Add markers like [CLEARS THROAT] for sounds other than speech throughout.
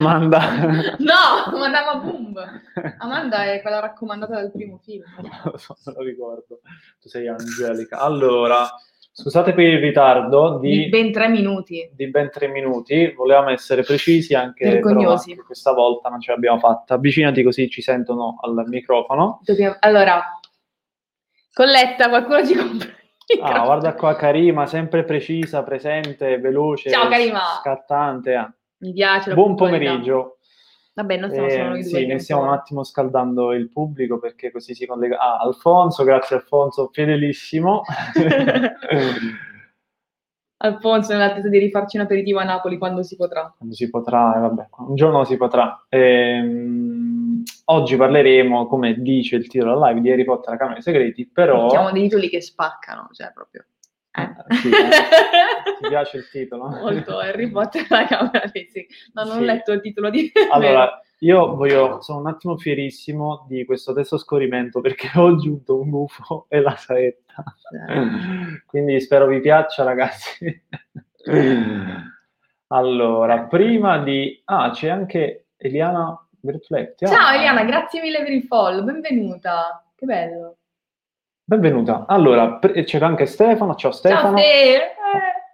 Amanda. No, Madama Boom. Amanda è quella raccomandata dal primo film. [LAUGHS] Non lo so, lo ricordo. Tu sei Angelica. Allora, scusate per il ritardo Di di, ben tre minuti. di ben tre minuti. Volevamo essere precisi anche, Vergognosi. questa volta non ce l'abbiamo fatta. Avvicinati così ci sentono al microfono. Dobbiamo- Allora, Colletta, qualcuno ci compra Ah, guarda qua Karima, sempre precisa, presente, veloce, Ciao, Karima. scattante. Mi piace Buon pomeriggio. Vabbè, non siamo Eh, solo noi sì, ne stiamo un attimo scaldando il pubblico perché così si collega. Ah, Alfonso, grazie Alfonso, fedelissimo. [LAUGHS] Alfonso, nell'attesa di rifarci un aperitivo a Napoli quando si potrà. Quando si potrà, eh, vabbè, un giorno si potrà. Ehm, oggi parleremo, come dice il titolo live, di Harry Potter, la Camera dei Segreti, però... Mettiamo dei titoli che spaccano, cioè proprio. Eh. Sì, eh. [LAUGHS] Ti piace il titolo? Molto Harry Potter la camera dei segreti. No, non ho Sì. letto il titolo di... [LAUGHS] Allora, io voglio, sono un attimo fierissimo di questo testo scorrimento perché [LAUGHS] ho aggiunto un gufo e la saetta. Quindi spero vi piaccia, ragazzi. Allora, prima di... Ah, c'è anche Eliana Bertletti. Ciao Ah, Eliana, grazie mille per il follow, benvenuta. Che bello. Benvenuta. Allora, pr- c'è anche Stefano. Ciao Stefano. Ciao Ste.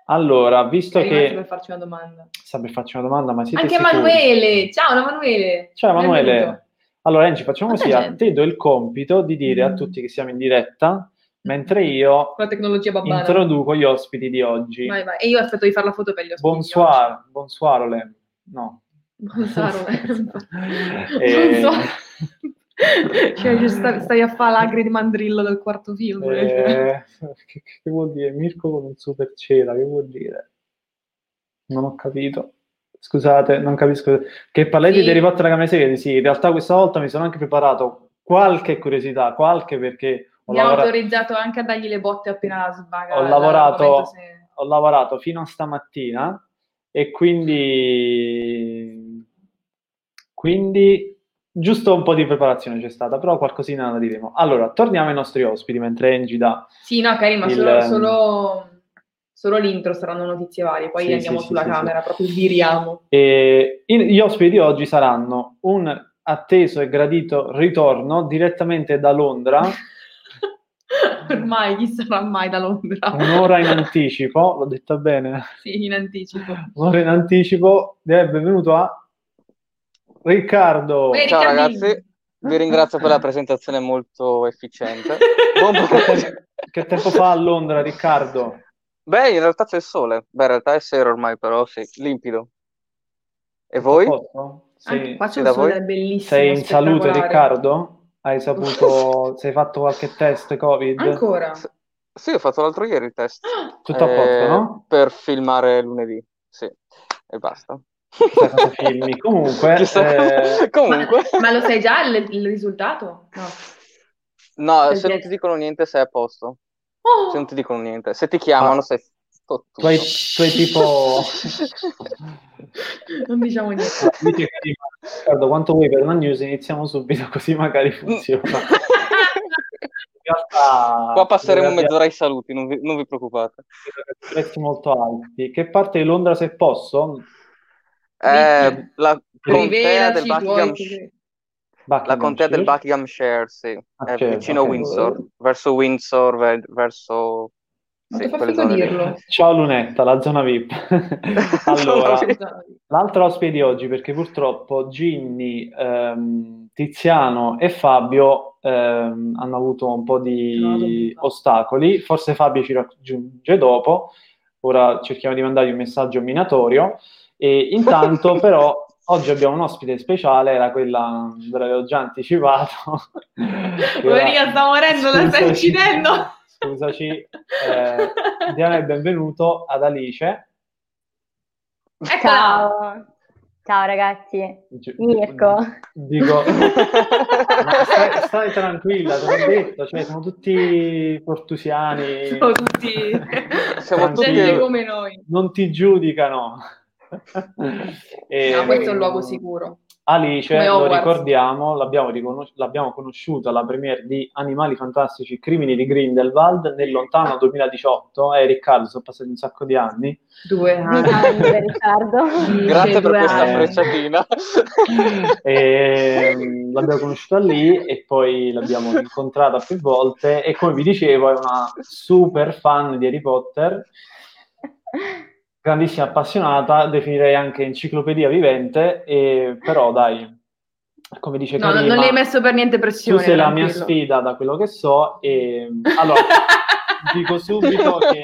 Allora, visto Sei che... per farci una domanda. Sta per farci una domanda, ma siete Anche sicuri? Emanuele. Ciao Emanuele. Ciao Emanuele. Benvenuto. Allora, Angie, facciamo Quanta così, a te do il compito di dire a Mm. tutti che siamo in diretta, mentre io tecnologia babbana. introduco gli ospiti di oggi. Vai, vai. E io aspetto di fare la foto per gli ospiti. Bonsoir, bonsoir Olem. No. Bonsoir. [LAUGHS] Eh, Bonsoir. [LAUGHS] [LAUGHS] Cioè, ci sta- stai a fare l'agri di mandrillo del quarto film. eh, [LAUGHS] che, che vuol dire? Mirko con un super cera, che vuol dire? Non ho capito. Scusate, non capisco. Che parletti Sì. di Harry Potter la Segreti? Sì, in realtà questa volta mi sono anche preparato qualche curiosità, qualche perché ho Mi ha lavorato... autorizzato anche a dargli le botte appena svaga. ho la- lavorato, se- ho lavorato fino a stamattina e quindi, quindi giusto un po' di preparazione c'è stata, però qualcosina la diremo. Allora, torniamo ai nostri ospiti mentre Angie dà... Sì, no, Karima, Il- solo, solo, solo l'intro saranno notizie varie, poi Sì, andiamo sì, sulla sì, camera, proprio viriamo. E gli ospiti di oggi saranno un atteso e gradito ritorno direttamente da Londra, [LAUGHS] Ormai, chi sarà mai da Londra? un'ora in [LAUGHS] anticipo, l'ho detta bene? Sì, in anticipo. Un'ora in anticipo, e benvenuto a Riccardo. Beh, Ciao ragazzi, vi ringrazio per la presentazione molto efficiente. [LAUGHS] Buon pomeriggio. Che tempo fa a Londra, Riccardo? Beh, in realtà c'è il sole. Beh, in realtà è sera ormai, però sì, limpido. E voi? Posto? Anche Sì. qua c'è sì, un da sole voi? bellissimo, Sei in salute. Riccardo? Hai saputo, [LAUGHS] sei fatto qualche test Covid? Ancora? S- Sì, ho fatto l'altro ieri il test. Tutto a posto, Eh, no? Per filmare lunedì, sì, e basta. Filmi. Comunque, eh, Comunque, Ma lo sai già il, il risultato? No. no, se non ti dicono niente sei a posto. Oh! Se non ti dicono niente, se ti chiamano Ah. sei fottuto. tu hai, tu hai tipo... [LAUGHS] Non diciamo niente. Dice Riccardo, quanto vuoi per una news? Iniziamo subito [LAUGHS] così magari funziona. In realtà, Qua passeremo mezz'ora ai saluti, non vi, non vi preoccupate. prezzi molto alti. Che parte di Londra, se posso? Eh, la contea del Buckingham, la contea del Buckinghamshire? Sì, Ah, è vicino a ok. Windsor, verso Windsor, ve- verso... Sì. Ciao Lunetta, la zona VIP. [LAUGHS] allora, l'altra ospite di oggi, perché purtroppo Ginny, ehm, Tiziano e Fabio ehm, hanno avuto un po' di ostacoli. Forse Fabio ci raggiunge dopo. Ora cerchiamo di mandargli un messaggio minatorio. E intanto, [LAUGHS] però, oggi abbiamo un ospite speciale, era quella ve l'avevo già anticipato. Ora- [LAUGHS] sta morendo, la stai Scusaci. uccidendo. Scusaci, [LAUGHS] eh, diamo il benvenuto ad Alice. Eccola. Ciao, ciao ragazzi, Gi- Mirko. Dico, ma stai, stai tranquilla, te l'ho detto, cioè, sono tutti portusiani, Sono tutti Siamo gente tutti- come noi. non ti giudicano. E, [LAUGHS] No, questo è un luogo sicuro. Alice, Come lo Hogwarts. ricordiamo, l'abbiamo, riconos- l'abbiamo conosciuta alla premiere di Animali Fantastici Crimini di Grindelwald nel lontano 2018. E Riccardo, sono passati un sacco di anni. Due anni. Riccardo. [LAUGHS] Grazie per questa anni. frecciatina. [LAUGHS] E, mm, l'abbiamo conosciuta lì e poi l'abbiamo incontrata più volte e come vi dicevo è una super fan di Harry Potter, grandissima appassionata, definirei anche enciclopedia vivente, e, però dai, come dice No, non- Karima, non le hai messo per niente tu pressione. sei la mia sfida da quello che so e allora [LAUGHS] dico subito che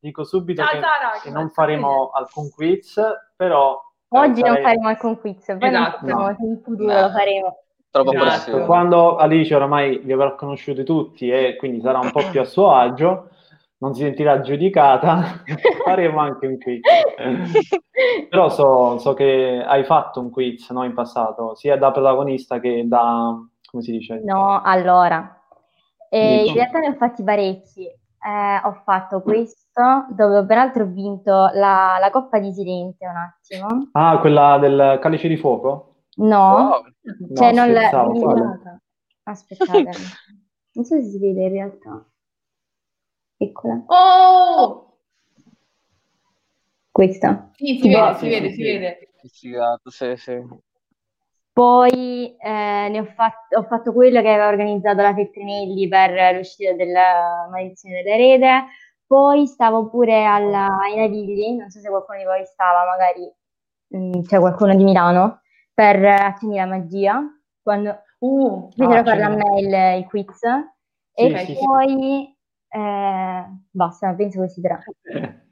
dico subito Ciao, che, Sara, che che non faremo alcun quiz, però eh, Oggi non sarei- faremo alcun quiz, poi non Esatto. se in futuro No. lo faremo. Esatto. Quando Alice oramai vi avrà conosciuti tutti e quindi sarà un po' più a suo agio, non si sentirà giudicata, [LAUGHS] faremo anche un quiz. Però so, so che hai fatto un quiz no, in passato, sia da protagonista che da, come si dice? No, allora, eh, in realtà ne ho fatti parecchi. Eh, ho fatto questo, dove ho peraltro vinto la, la Coppa di Silente un attimo. Ah, quella del calice di fuoco? No, Wow. No, cioè non la... scherzavo, quale? Aspettate, [LAUGHS] non so se si vede in realtà. Eccola, Oh! questa. Sì, si vede, sì, si vede, sì, si sì. vede. Che figata, sì, sì. Poi eh, ne ho fatto, ho fatto quello che aveva organizzato la Feltrinelli per l'uscita della Maledizione dell'Erede. Poi stavo pure alla, ai Navigli, non so se qualcuno di voi stava, magari mm, c'è qualcuno di Milano, per Accendi la magia, quando Uh, fecero Ah, farlo a me il, il quiz. E Sì, sì, sì. Eh, basta, penso questi tre.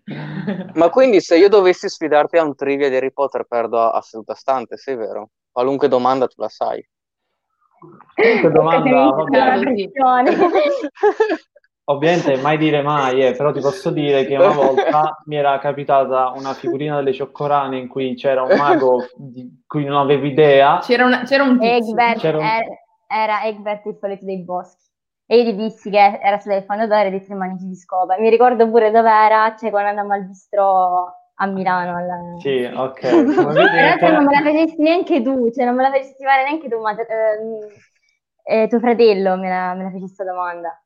[LAUGHS] Ma quindi se io dovessi sfidarti a un trivia di Harry Potter perdo a, a seduta stante, sì, vero? Qualunque domanda tu la sai. Qualunque domanda, pressione. [LAUGHS] Ovviamente mai dire mai, eh, però ti posso dire che una volta mi era capitata una figurina delle cioccorane in cui c'era un mago di cui non avevo idea. C'era, una- c'era un tizio. Egbert C'era un- er- era Egbert il solito dei boschi. E io gli dissi che era stato il fondatore dei Tre Manici di Scopa. Mi ricordo pure dove era, cioè quando andammo al bistro a Milano. al- Sì, ok. [LAUGHS] In realtà non me la vedete, facessi neanche tu, cioè non me la facessi fare neanche tu, ma ehm, eh, tuo fratello me la, me la fece questa domanda.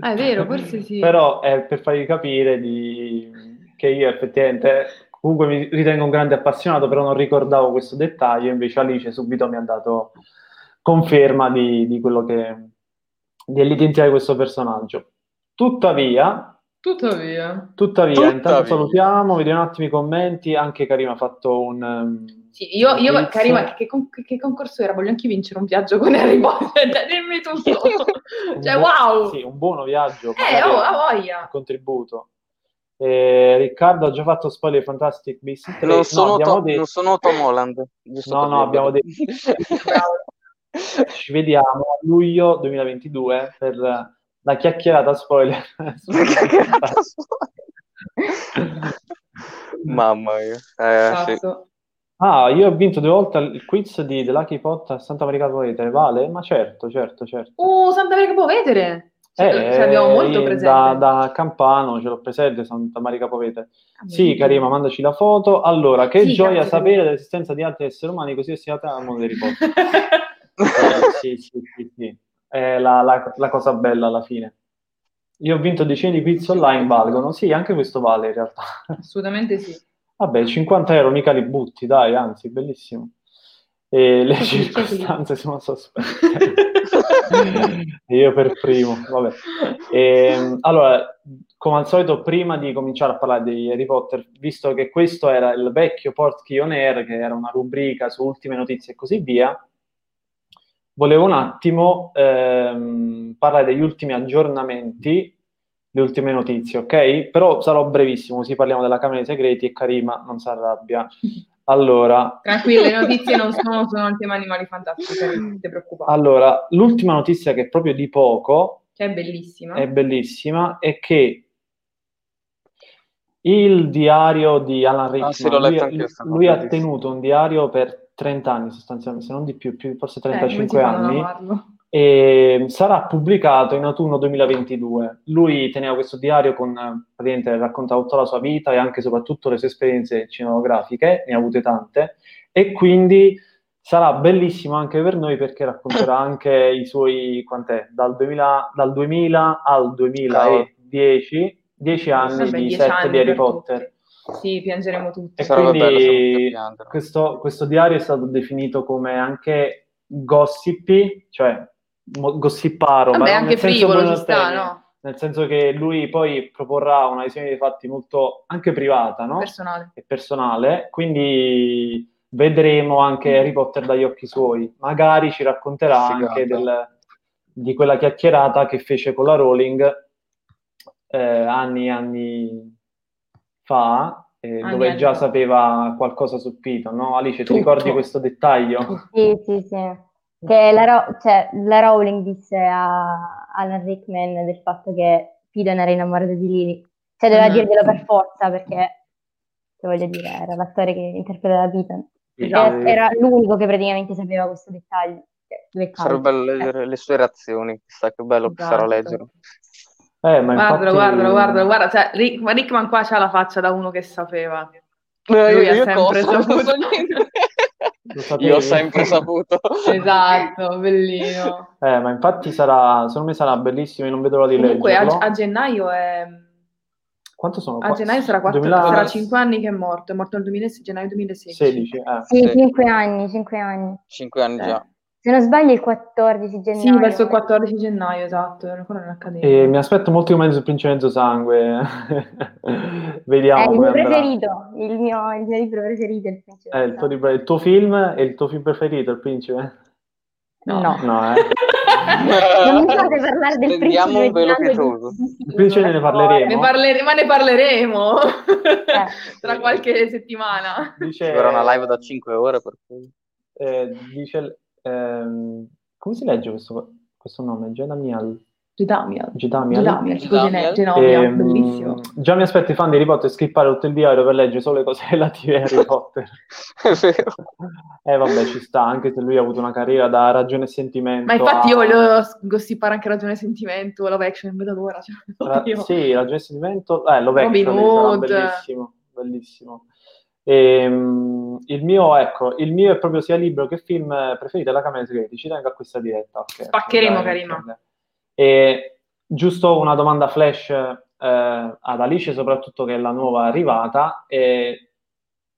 Ah, è vero, forse sì. però è per farvi capire di... che io effettivamente comunque mi ritengo un grande appassionato, però non ricordavo questo dettaglio, invece Alice subito mi ha dato conferma di, di quello che... dell'identità di questo personaggio. Tuttavia, Tuttavia. Tuttavia, Tuttavia. intanto salutiamo, vediamo un attimo i commenti, anche Karima ha fatto un... um, Sì, io, io. Karima, che, con- che concorso era? Voglio anche vincere un viaggio con Harry Potter, [LAUGHS] cioè, dimmi tutto. un [LAUGHS] cioè, buo- wow! Sì, un buono viaggio, Eh, oh, un ha voglia! contributo. Eh, Riccardo ha già fatto spoiler Fantastic Beasts 3. Non No, sono, abbiamo To- detto- non sono Tom Holland. No, no, abbiamo [LAUGHS] Ci vediamo a luglio 2022 per [LAUGHS] la chiacchierata spoiler. Mamma mia. Eh, sì. Ah, io ho vinto due volte il quiz di The Lucky Pot a Santa Maria Capolete, vale? Ma certo, certo, certo. Uh, Santa Maria Capovetere! Ce, Eh, ce l'abbiamo molto presente. Da, da Campano ce l'ho presente, Santa Maria Capovete. Ah, Sì. Karima, mandaci la foto. Allora, che Sì, gioia sapere dell'esistenza di altri esseri umani così destinati al mondo dei riposi. [LAUGHS] Eh, sì, sì, sì, sì. È la, la- la cosa bella alla fine. Io ho vinto decine di quiz online, valgono. Sì, anche questo vale in realtà. Assolutamente sì. Vabbè, 50 euro mica li butti, dai, anzi, bellissimo. E le circostanze sono sospette. Io per primo, vabbè. Ehm, allora, come al solito, prima di cominciare a parlare di Harry Potter, visto che questo era il vecchio Portkey On Air, che era una rubrica su ultime notizie e così via, volevo un attimo ehm, parlare degli ultimi aggiornamenti, le ultime notizie, ok? Però sarò brevissimo, così parliamo della Camera dei Segreti e Karima non si arrabbia. [LAUGHS] Allora, Tranquillo, le notizie non sono, tema animali fantastici, non ti preoccupare. allora, l'ultima notizia che è proprio di poco, Che è bellissima. è bellissima, è che il diario di Alan Rickman, Ah, sì, lui, lui ha tenuto un diario per 30 anni sostanzialmente, se non di più, più forse Eh, come si 35 fa a non anni, e sarà pubblicato in autunno 2022. Lui teneva questo diario con praticamente raccontava tutta la sua vita e anche e soprattutto le sue esperienze cinematografiche, ne ha avute tante, e quindi sarà bellissimo anche per noi perché racconterà [COUGHS] anche i suoi, quant'è, dal 2000, dal 2000 al 2010, 10 anni Vabbè, di set di Harry Potter. Sì, piangeremo tutti. E bello quindi questo, questo diario è stato definito come anche gossipy, cioè mo- gossiparo, Vabbè, ma anche nel senso frivolo ci sta, no? Nel senso che lui poi proporrà una visione dei fatti molto anche privata, no? Personale. E personale, quindi vedremo anche Mm. Harry Potter dagli occhi suoi. Magari ci racconterà Figata. anche del- di quella chiacchierata che fece con la Rowling eh, anni e anni fa, eh, Anni dove già sapeva qualcosa su Piton, no? Alice, ti Tutto. ricordi questo dettaglio? Sì, sì, sì. Che la, Ro- cioè, la Rowling disse a Alan Rickman del fatto che Piton era innamorato di Lily. Cioè, doveva Mhm. dirglielo per forza perché, che voglio dire, era l'attore che interpretava Piton. Esatto. Era, era l'unico che praticamente sapeva questo dettaglio. Cioè, Sarebbe bello leggere le sue reazioni, chissà che bello che sarà Esatto. leggere. Eh, ma Guardalo, infatti... guardalo, guardalo, guarda, cioè, Rick, ma Rickman qua c'ha la faccia da uno che sapeva. Eh, Lui ha io sempre cosa? saputo. [LAUGHS] Io ho sempre saputo. Esatto, bellino. Eh, ma infatti sarà, secondo me sarà bellissimo, io non vedo l'ora di Comunque a, leggerlo. a gennaio è... Quanto sono? A gennaio sarà, quattro, 2000 sarà 5 anni che è morto, è morto nel 2016, gennaio 2016. 16, eh. Sì, Sì. cinque anni, cinque anni. Cinque anni Eh. già. Se non sbaglio il 14 gennaio. Sì, verso il 14 gennaio, esatto, ancora. E mi aspetto molti commenti sul Principe Mezzo Sangue. È [LAUGHS] Vediamo il come mio preferito, il mio, il mio libro preferito è il Principe Eh, il, tuo libro- il tuo film è il tuo film preferito, il Principe? No. No, eh. [LAUGHS] Non mi fate parlare del Stendiamo un Principe velo pietoso. Il Principe ne parleremo. Ne parlere- ma ne parleremo Eh. [LAUGHS] tra qualche settimana. Dice, Ci vorrà una live da 5 ore per cui. eh, dice, ehm, come si legge questo, questo nome? Genamial. Gedamiel. Gedamiel. Gedamiel, tipo Gene- Gedamiel. Genovia, Ehm, bellissimo. già mi aspetto i fan di Harry Potter scrippare tutto il diario per leggere solo le cose [LAUGHS] relative a Harry Potter. [LAUGHS] È vero. Eh vabbè, ci sta, anche se lui ha avuto una carriera da ragione e sentimento. Ma infatti a- io voglio gossipare anche ragione e sentimento, love action, vedo l'ora. Cioè, Ra- sì, ragione e sentimento. Eh, Love Hood. bellissimo, bellissimo. Ehm, il mio, ecco, il mio è proprio sia libro che film preferito è La Camera dei Segreti. Ci tengo a questa diretta. ok. Spaccheremo, Karima. ok. E giusto una domanda flash eh, ad Alice, soprattutto che è la nuova arrivata. E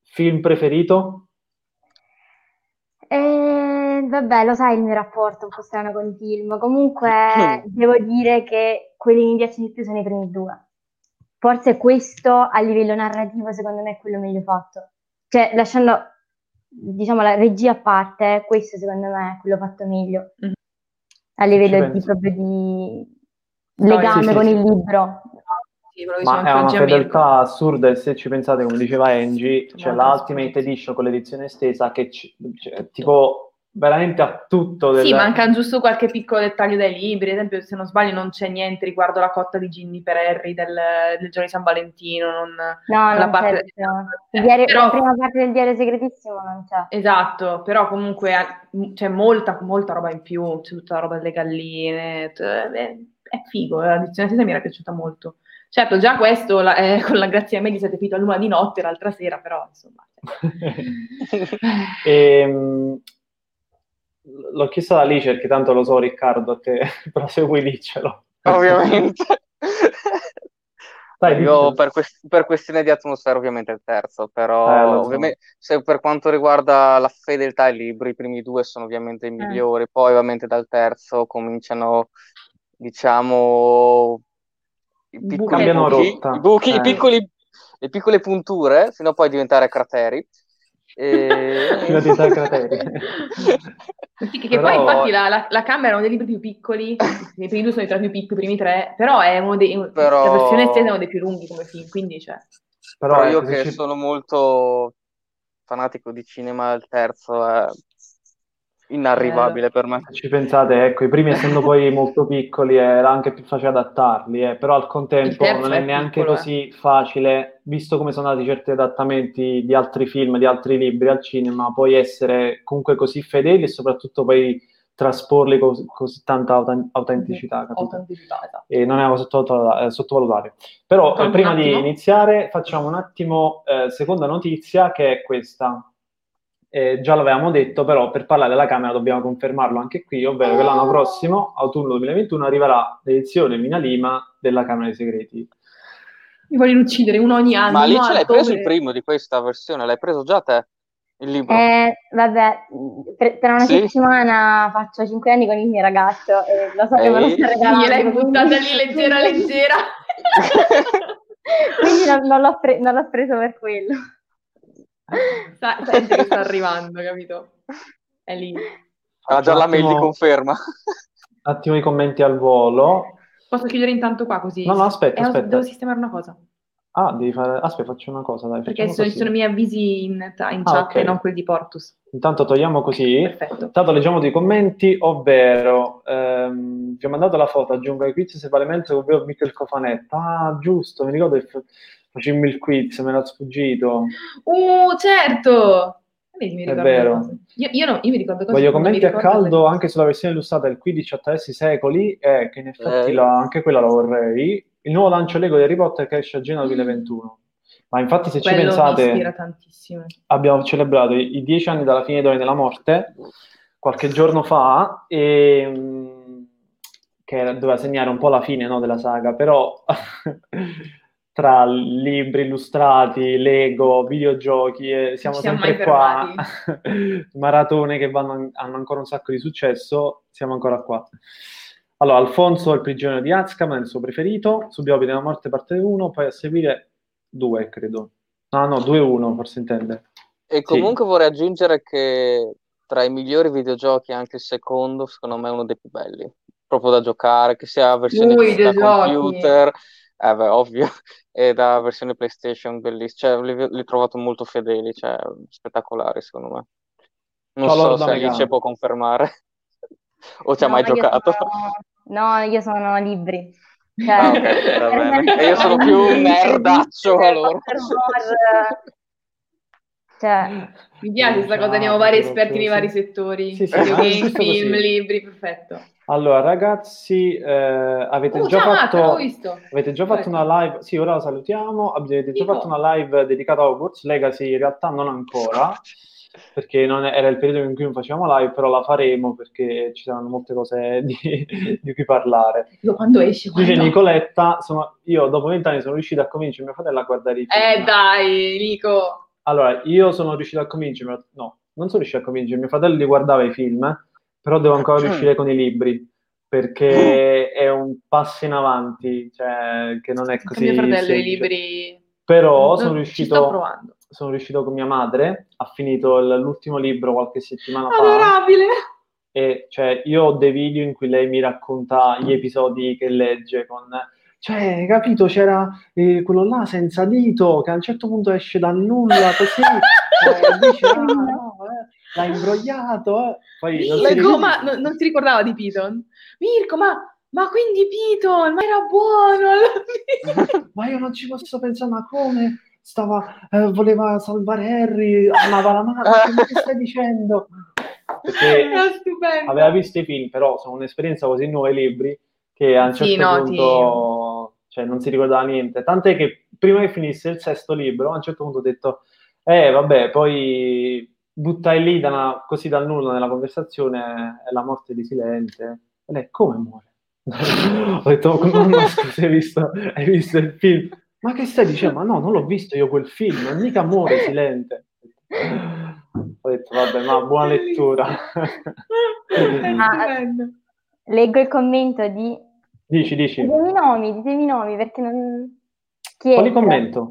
film preferito? Eh, vabbè, lo sai il mio rapporto un po' strano con i film. Comunque [CLEARS THROAT] devo dire che quelli che mi piacciono di più sono i primi due. Forse questo a livello narrativo secondo me è quello meglio fatto. Cioè, lasciando, diciamo, la regia a parte, questo secondo me è quello fatto meglio. Mhm. A livello di proprio di No, legame sì, sì, con sì. il libro. Sì, che Ma è una fedeltà assurda e se ci pensate, come diceva Angie, c'è Molto la Ultimate Edition con l'edizione estesa che ci- cioè, tipo veramente a tutto del... Sì, manca giusto qualche piccolo dettaglio dai libri. Ad esempio, se non sbaglio, non c'è niente riguardo la cotta di Ginny per Harry del, del giorno di San Valentino. non- No, la non parte- c'è. no. Il diario- Però- La prima parte del diario segretissimo non c'è. Esatto, però comunque eh, c'è molta, molta roba in più, c'è tutta la roba delle galline, t- è, figo, la edizione stessa mi era piaciuta molto. Certo, già questo la- eh, con la grazie a me di siete finito a luna di notte l'altra sera, però insomma. [LAUGHS] [LAUGHS] Ehm, l'ho chiesto ad Alice perché tanto lo so Riccardo, te, [LAUGHS] però se vuoi diccelo. Ovviamente. Dai, Io per, quest- per questione di atmosfera ovviamente il terzo, però Eh, so. ovviamente se per quanto riguarda la fedeltà ai libri, i primi due sono ovviamente i migliori, poi ovviamente dal terzo cominciano, diciamo, i piccoli buchi, rotta. i buchi, i Eh. piccoli, le piccole punture, fino a poi diventare crateri. E... [LAUGHS] Crateri. [LAUGHS] Sì, che, che Però- poi infatti la, la, la Camera è uno dei libri più piccoli, i primi due sono i tre più piccoli, i primi tre, però è uno dei, Però- la versione estesa è uno dei più lunghi come film, quindi cioè, Però, Però io se che ci- sono molto fanatico di cinema, il terzo è inarrivabile per me. ci pensate, ecco, i primi essendo poi molto piccoli era anche più facile adattarli, eh, però al contempo non è è neanche piccolo, eh. così facile, visto come sono andati certi adattamenti di altri film, di altri libri al cinema, poi essere comunque così fedeli e soprattutto poi trasporli cos- così tanta auta- autenticità, capito? Autenticità, esatto. E non è una cosa sottovaluta- eh, sottovalutare. Però eh, prima di iniziare facciamo un attimo eh, seconda notizia che è questa. Eh, già l'avevamo detto, però per parlare della Camera dobbiamo confermarlo anche qui, ovvero che l'anno prossimo, autunno 2021, arriverà l'edizione Mina Lima della Camera dei Segreti. Mi vogliono uccidere uno ogni anno. Ma lì ce l'hai preso il primo di questa versione? L'hai preso già te? Il libro? Eh, vabbè, per- tra una Sì? settimana faccio 5 anni con il mio ragazzo e lo so che me lo sta regalando. Gliel'hai buttata lì [LAUGHS] leggera leggera. quindi non, non l'ho pre- non l'ho preso per quello. Sa- sente che sta arrivando, capito? È lì. Ah, già la mail di conferma. Un attimo i commenti al volo. Posso chiudere intanto qua così? No, no, aspetta, Eh, aspetta. Devo sistemare una cosa. Ah, devi fare... Aspetta, faccio una cosa, dai. Perché sono, sono i miei avvisi in, in Ah, chat ok. e non quelli di Portus. Intanto togliamo così. Perfetto. Intanto leggiamo dei commenti, ovvero ehm, vi ho mandato la foto, aggiungo ai quiz se vale mentre ovvero Michel Cofanetta. Ah, giusto, mi ricordo che fa- facemmo il quiz, me l'ha sfuggito. Uh, certo! Vedi, mi È ricordo vero. le cose. Io, io, no, io mi ricordo cose Voglio commenti a caldo anche sulla versione illustrata del Quidditch attraverso i secoli, eh, che in effetti Eh. la- anche quella la vorrei. Il nuovo lancio Lego di Harry Potter che esce a Genova 2021. Ma infatti se ci Quello mi pensate... abbiamo celebrato i i dieci anni dalla fine della morte qualche giorno fa e mh, che era- doveva segnare un po' la fine no, della saga però [LAUGHS] tra libri illustrati, Lego, videogiochi eh, siamo siamo sempre qua. [LAUGHS] maratone che vanno, hanno ancora un sacco di successo siamo ancora qua. Allora Alfonso il prigioniero di Azkaban il suo preferito. Subiopi della morte parte 1 poi a seguire 2 credo. No no 2-1 forse intende. E comunque vorrei aggiungere che tra i migliori videogiochi anche il secondo, secondo me è uno dei più belli. Proprio da giocare, che sia versione i da videogiochi. computer, eh beh, ovvio, [LAUGHS] e da versione PlayStation bellissimo. Cioè, li, li ho trovato molto fedeli, cioè, spettacolari secondo me. Non Ciao, so Lord se. Alice può confermare [LAUGHS] o ci ha No, mai io giocato. sono- No, io sono libri. Cioè, [LAUGHS] Ah, ok, va bene. E io sono più un nerdaccio, allora. Cioè, Mi piace questa cosa, abbiamo vari esperti nei vari settori. Sì, sì, giusto film, così. libri, perfetto. Allora, ragazzi, eh, avete Oh, già fatto, avete già fatto una live? Sì, ora la salutiamo. Avete già Dico. fatto una live dedicata a Hogwarts Legacy? In realtà non ancora, perché non era il periodo in cui non facevamo live, però la faremo perché ci saranno molte cose [LAUGHS] di, di cui parlare. Dico, quando esce? Dice Quando? Nicoletta, sono- io dopo vent'anni sono riuscito a convincere mio fratello a guardare i film. Eh dai, Nico. Allora, io sono riuscito a convincermi, no, non sono riuscito a convincermi, mio fratello li guardava i film, però devo ancora riuscire con i libri, perché è un passo in avanti, cioè, che non è così mio fratello i semplice. libri... Però Non- sono Ci riuscito, sono riuscito con mia madre, ha finito l'ultimo libro qualche settimana fa, Adorabile. e cioè, io ho dei video in cui lei mi racconta gli episodi che legge con... Cioè, capito, c'era eh, quello là senza dito che a un certo punto esce dal nulla così [LAUGHS] eh, dice, ah, no, l'ha imbrogliato. eh." Poi Mirko, ma non, non si ricordava di Piton? Mirko, ma, ma quindi Piton, ma era buono! [LAUGHS] ma io non ci posso pensare, ma come? Stava, eh, voleva salvare Harry, amava la madre, ma che stai dicendo? Perché era stupendo. aveva visto i film, però sono un'esperienza così nuova i libri che a un certo Sì, no, punto cioè, non si ricordava niente. Tant'è che prima che finisse il sesto libro, a un certo punto ho detto, eh vabbè, poi buttai lì da una- così dal nulla nella conversazione è la morte di Silente. E lei, come muore? [LAUGHS] ho detto, no, scusa, hai visto, hai visto il film? Ma che stai dicendo? Ma no, non l'ho visto io quel film, mica muore Silente. Ho detto, vabbè, ma buona lettura. Ah, stupendo. leggo il commento di... Dici, dici. Ditemi i nomi, ditemi i nomi, perché non... Chi è? Quali commento?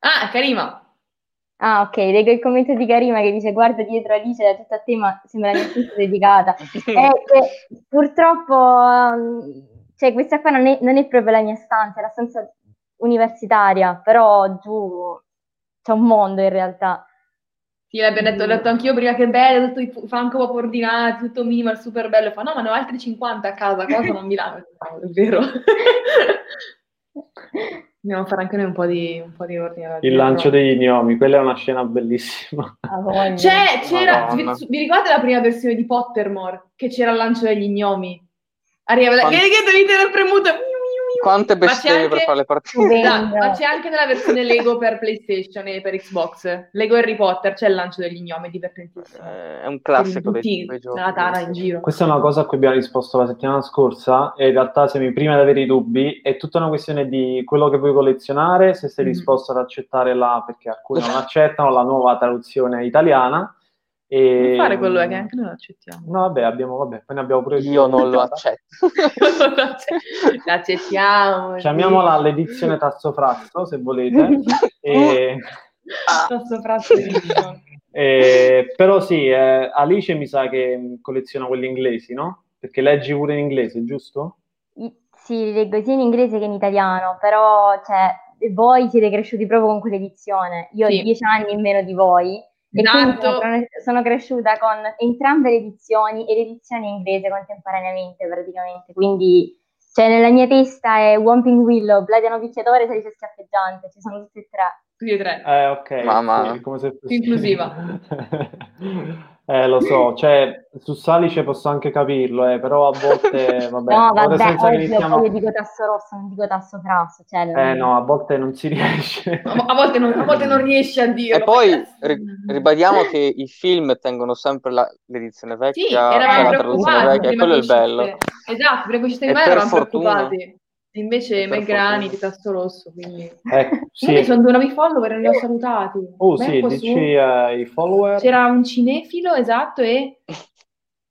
Ah, Karima. Ah, ok, leggo il commento di Karima che dice guarda dietro Alice, è tutta a te, ma sembra mia stessa dedicata. [LAUGHS] Che purtroppo, um, cioè, questa qua non è, non è proprio la mia stanza, è la stanza universitaria, però giù c'è un mondo in realtà. Sì, l'abbiamo detto, ho detto anch'io prima che è bello, tutto i Funko Pop ordinati, tutto minimal, super bello. Fa, no, ma ne ho altri 50 a casa, a casa non Milano. No, [LAUGHS] è vero. [LAUGHS] Dobbiamo fare anche noi un po' di, un po di ordine. Il lancio degli gnomi, quella è una scena bellissima. [LAUGHS] C'è, c'era, vi, vi ricordate la prima versione di Pottermore? Che c'era il lancio degli gnomi? Arriva, che devi tenere premuto. Quante Ma c'è bestemmie per anche- fare le partite? Stupendo. Esatto, ma c'è anche nella versione Lego per PlayStation e per Xbox. Lego Harry Potter, c'è il lancio degli gnomi, è divertentissimo. Eh, È un classico dei, dei giochi. nella tana in giro. Questa è una cosa a cui abbiamo risposto la settimana scorsa e in realtà siamo i primi ad avere i dubbi. È tutta una questione di quello che vuoi collezionare, se sei Mhm. disposto ad accettare la, perché alcuni non accettano, la nuova traduzione italiana. E... Non fare quello è che anche noi lo accettiamo. No, vabbè, abbiamo, vabbè, poi ne abbiamo pure Io non lo accetto. [LAUGHS] L'accettiamo. Chiamiamola l'edizione Tasso Frazzo, se volete. [LAUGHS] e... Tasso Frazzo. Eh, però sì, eh, Alice mi sa che colleziona quelli inglesi, no? Perché leggi pure in inglese, giusto? I- Sì, li leggo sia in inglese che in italiano, però cioè, voi siete cresciuti proprio con quell'edizione. Io Sì. ho dieci anni in meno di voi e Esatto. sono, sono cresciuta con entrambe le edizioni e l'edizione inglese contemporaneamente praticamente. Quindi cioè, nella mia testa è Whomping Willow, Bladiano Picchiatore, Salice Schiaffeggiante, ci sono tutte e tre. Tutti e tre. Eh, ok. Mamma. sì, come se fosse- inclusiva. [LAUGHS] eh, lo so, cioè, su Salice posso anche capirlo, eh, però a volte, [LAUGHS] vabbè, no, vabbè, senza che ovvio, iniziamo... io dico tasso rosso, non dico tasso frasso. Cioè, non- Eh no, a volte non si [LAUGHS] riesce. A, volte non, a volte non riesci a dirlo. E poi ri- ribadiamo che i film tengono sempre la- l'edizione vecchia, Sì, cioè la traduzione vecchia, e quello è il bello. Esatto, prima che uscisse E di me per eravamo fortuna- preoccupati. Invece e per Meg Grani fortuna. di Tasto Rosso, quindi... Comunque sì. sono due nuovi follower e li ho salutati. Oh Beh, sì, dici su. eh, i follower. C'era un cinefilo, esatto, e...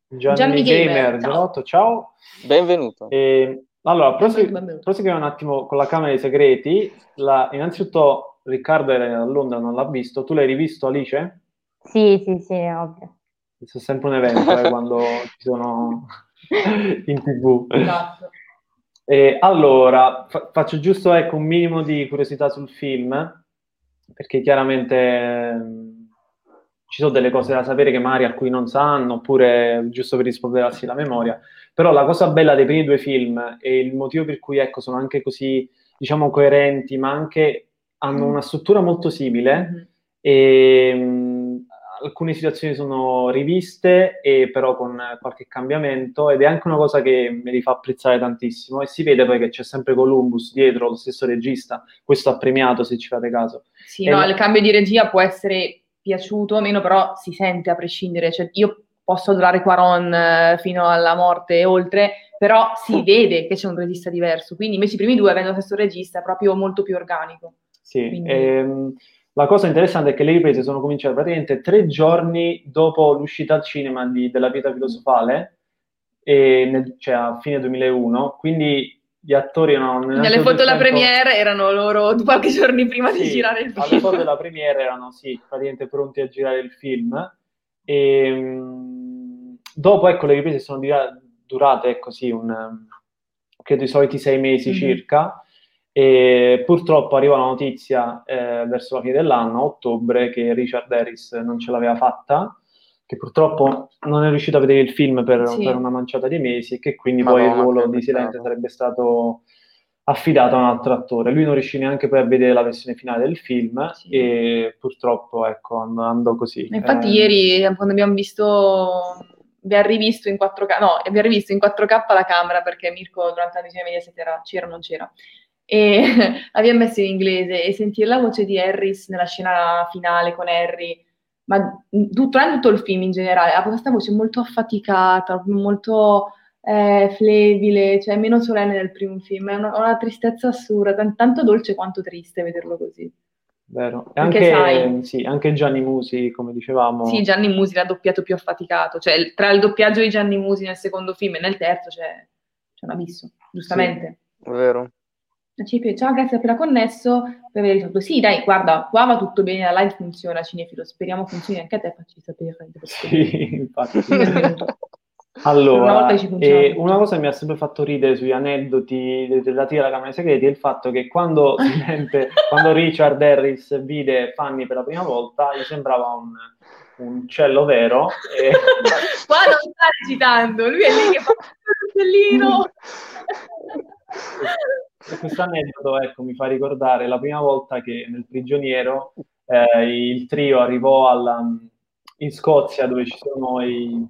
Gianni, Gianni Gamer, Gamer, ciao. 08, ciao. Benvenuto. E, allora, prosegu- proseguiamo un attimo con la Camera dei Segreti. La- innanzitutto, Riccardo era a Londra, non l'ha visto. Tu l'hai rivisto, Alice? Sì, sì, sì, ovvio. Questo è sempre un evento eh, [LAUGHS] quando ci sono in tv. Esatto. E allora, fa- faccio giusto ecco, un minimo di curiosità sul film, perché chiaramente ehm, ci sono delle cose da sapere che magari alcuni non sanno, oppure giusto per rispolverarsi la memoria. Però la cosa bella dei primi due film e il motivo per cui ecco, sono anche così, diciamo, coerenti, ma anche hanno una struttura molto simile Mhm. e mh, alcune situazioni sono riviste e però con qualche cambiamento ed è anche una cosa che me li fa apprezzare tantissimo e si vede poi che c'è sempre Columbus dietro, lo stesso regista, questo ha premiato se ci fate caso. Sì, E no, la- il cambio di regia può essere piaciuto o meno, però si sente a prescindere. Cioè, io posso adorare Quaron eh, fino alla morte e oltre, però si [LAUGHS] vede che c'è un regista diverso. Quindi invece i primi due, avendo lo stesso regista, è proprio molto più organico. Sì, Quindi- ehm, la cosa interessante è che le riprese sono cominciate praticamente tre giorni dopo l'uscita al cinema di- della Pietra Filosofale, e nel- cioè a fine 2001, quindi gli attori erano... Alle foto della tempo- premiere erano loro [LAUGHS] qualche giorno prima di Sì, girare il alle film. foto della premiere erano sì, praticamente pronti a girare il film. E, mh, dopo, ecco, le riprese sono dira- durate, ecco, sì, un, credo i soliti sei mesi Mhm. circa. E purtroppo arriva la notizia eh, verso la fine dell'anno, a ottobre, che Richard Harris non ce l'aveva fatta, che purtroppo non è riuscito a vedere il film per, Sì. per una manciata di mesi e che quindi poi il ruolo di Silente sarebbe stato affidato a un altro attore. Lui non riuscì neanche poi a vedere la versione finale del film Sì. e purtroppo ecco, and- andò così. Infatti Eh, ieri quando abbiamo visto, abbiamo rivisto in 4K, no, abbiamo rivisto in 4K la camera perché Mirko durante la visione Mediaset era, c'era o non c'era. E [LAUGHS] abbiamo messo in inglese e sentire la voce di Harris nella scena finale con Harry, ma tutto, non tutto il film in generale, ha questa voce molto affaticata, molto eh, flebile, cioè meno solenne del primo film, è una, una tristezza assurda, tan- tanto dolce quanto triste vederlo così. vero. E anche, sai- sì, anche Gianni Musi, come dicevamo, Sì, Gianni Musi l'ha doppiato più affaticato, cioè tra il doppiaggio di Gianni Musi nel secondo film e nel terzo c'è, c'è un abisso, giustamente. Vero. Ci piace, Ciao, grazie per aver connesso, per aver risolto. Sì, dai, guarda, qua va tutto bene, la live funziona, Cinefilo, speriamo funzioni anche a te, facci sapere. sì, infatti. [LAUGHS] Una Allora, volta che ci funziona e tutto. una cosa che mi ha sempre fatto ridere sugli aneddoti relativi alla Camera dei Segreti è il fatto che quando, quando Richard Harris vide Fanny per la prima volta, gli sembrava un, un uccello vero. E... [LAUGHS] Qua non sta recitando, lui è lì che fa il uccellino. questo aneddoto ecco, mi fa ricordare la prima volta che nel prigioniero eh, il trio arrivò alla, in Scozia dove ci sono i,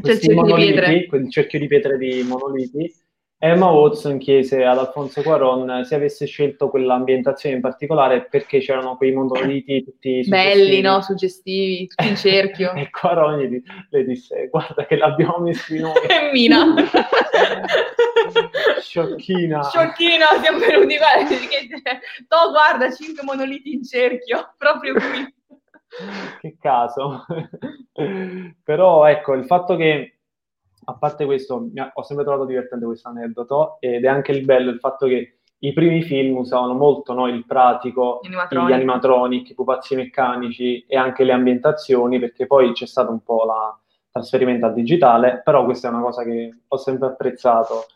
questi monoliti, quel cerchio di pietre di monoliti Emma Watson chiese ad Alfonso Cuaron se avesse scelto quell'ambientazione in particolare perché c'erano quei monoliti tutti belli, no? suggestivi, tutti in cerchio. [LAUGHS] e Cuaron gli, le disse: Guarda, che l'abbiamo messo noi. [LAUGHS] E Mina, [LAUGHS] sciocchina. Sciocchina, siamo venuti qua. To, guarda, cinque monoliti in cerchio, proprio qui. che caso. Però ecco, il fatto che a parte questo, ho sempre trovato divertente questo aneddoto ed è anche il bello il fatto che i primi film usavano molto no, il pratico, animatronic. gli animatronic, i pupazzi meccanici e anche le ambientazioni, perché poi c'è stato un po' il trasferimento al digitale, però questa è una cosa che ho sempre apprezzato.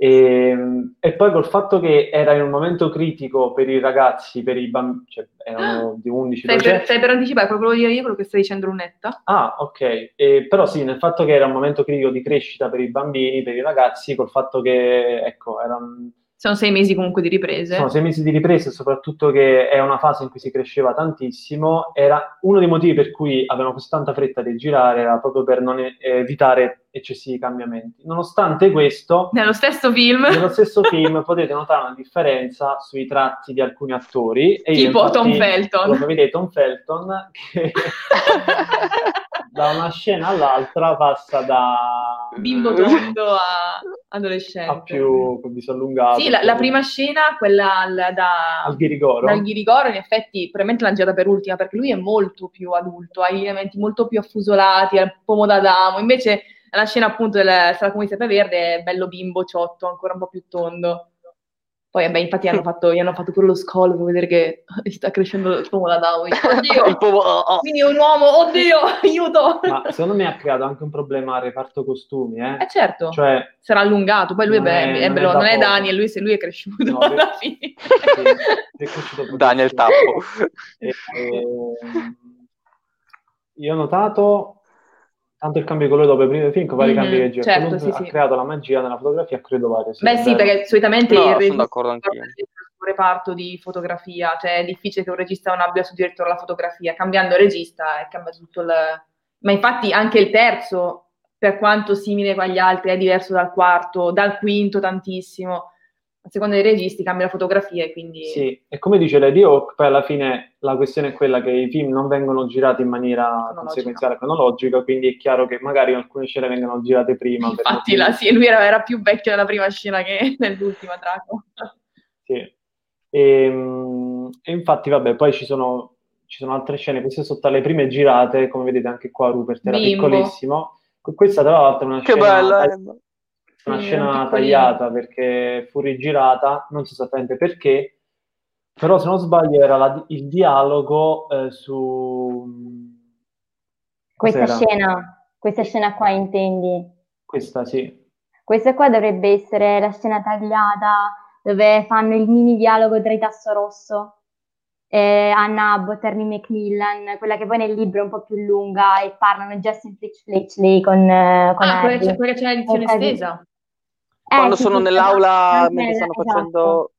E, ehm, e, poi col fatto che era in un momento critico per i ragazzi, per i bambini, cioè erano di 11 stai per, stai per anticipare, proprio dire io quello che stai dicendo Lunetta. Ah, ok. E, però sì, nel fatto che era un momento critico di crescita per i bambini, per i ragazzi, col fatto che, ecco, erano sono sei mesi comunque di riprese. Sono sei mesi di riprese, soprattutto che è una fase in cui si cresceva tantissimo. Era uno dei motivi per cui avevano così tanta fretta di girare, era proprio per non evitare eccessivi cambiamenti. Nonostante questo, nello stesso film, nello stesso film potete notare una differenza sui tratti di alcuni attori. E tipo infatti, Tom Felton. Lo vedete Tom Felton che [LAUGHS] da una scena all'altra passa da bimbo tondo a adolescente. A più viso allungato. Sì, la, la, prima scena, quella al, da, al Ghirigoro. Dal Ghirigoro, in effetti, probabilmente l'hanno girata per ultima, perché lui è molto più adulto, ha gli elementi molto più affusolati, è un po' modadamo. Invece la scena appunto della Sala Comune Verde è bello bimbo, ciotto, ancora un po' più tondo. Poi, vabbè, infatti hanno fatto, gli hanno fatto pure lo scolo per vedere che [LAUGHS] sta crescendo il pomo da Downey. Oddio! pomo, oh, oh. Quindi è un uomo, oddio, [LAUGHS] aiuto! Ma secondo me ha creato anche un problema al reparto costumi, eh? Eh certo, cioè, sarà allungato. Poi lui è, è, è, bello, non è Daniel, lui, lui, è cresciuto no, [LAUGHS] alla fine. Sì, è cresciuto Daniel Tappo. E, e, io ho notato tanto il cambio di colore dopo i primi film che vari mm-hmm, cambi di regia certo, sì, ha sì. creato la magia nella fotografia credo varie beh sì perché solitamente no, il regista un reparto di fotografia cioè è difficile che un regista non abbia su direttore la fotografia. Cambiando il regista e cambia tutto il ma infatti anche il terzo per quanto simile agli altri è diverso dal quarto dal quinto tantissimo a seconda dei registi cambia la fotografia e quindi... Sì, e come dice Lady Hawk, poi alla fine la questione è quella che i film non vengono girati in maniera conseguenziale cronologica, quindi è chiaro che magari alcune scene vengono girate prima. Infatti la, sì, lui era, era, più vecchio nella prima scena che [LAUGHS] nell'ultima Draco. sì, e, ehm, e, infatti vabbè, poi ci sono, ci sono altre scene, queste sono state le prime girate, come vedete anche qua Rupert era Bimbo. piccolissimo. Questa tra l'altro è una che scena... Bella, una scena tagliata perché fu rigirata, non so esattamente perché, però se non sbaglio era la, il dialogo eh, su... Questa scena, questa scena qua intendi? Questa sì. Questa qua dovrebbe essere la scena tagliata dove fanno il mini dialogo tra i tasso rosso. Eh, Anna Abbott, Ernie Macmillan, quella che poi nel libro è un po' più lunga e parlano Justin Fletchley con, eh, con ah, quella, c'è, quella c'è l'edizione estesa. Quando sì, sono sì, nell'aula esatto, mentre stanno esatto. facendo...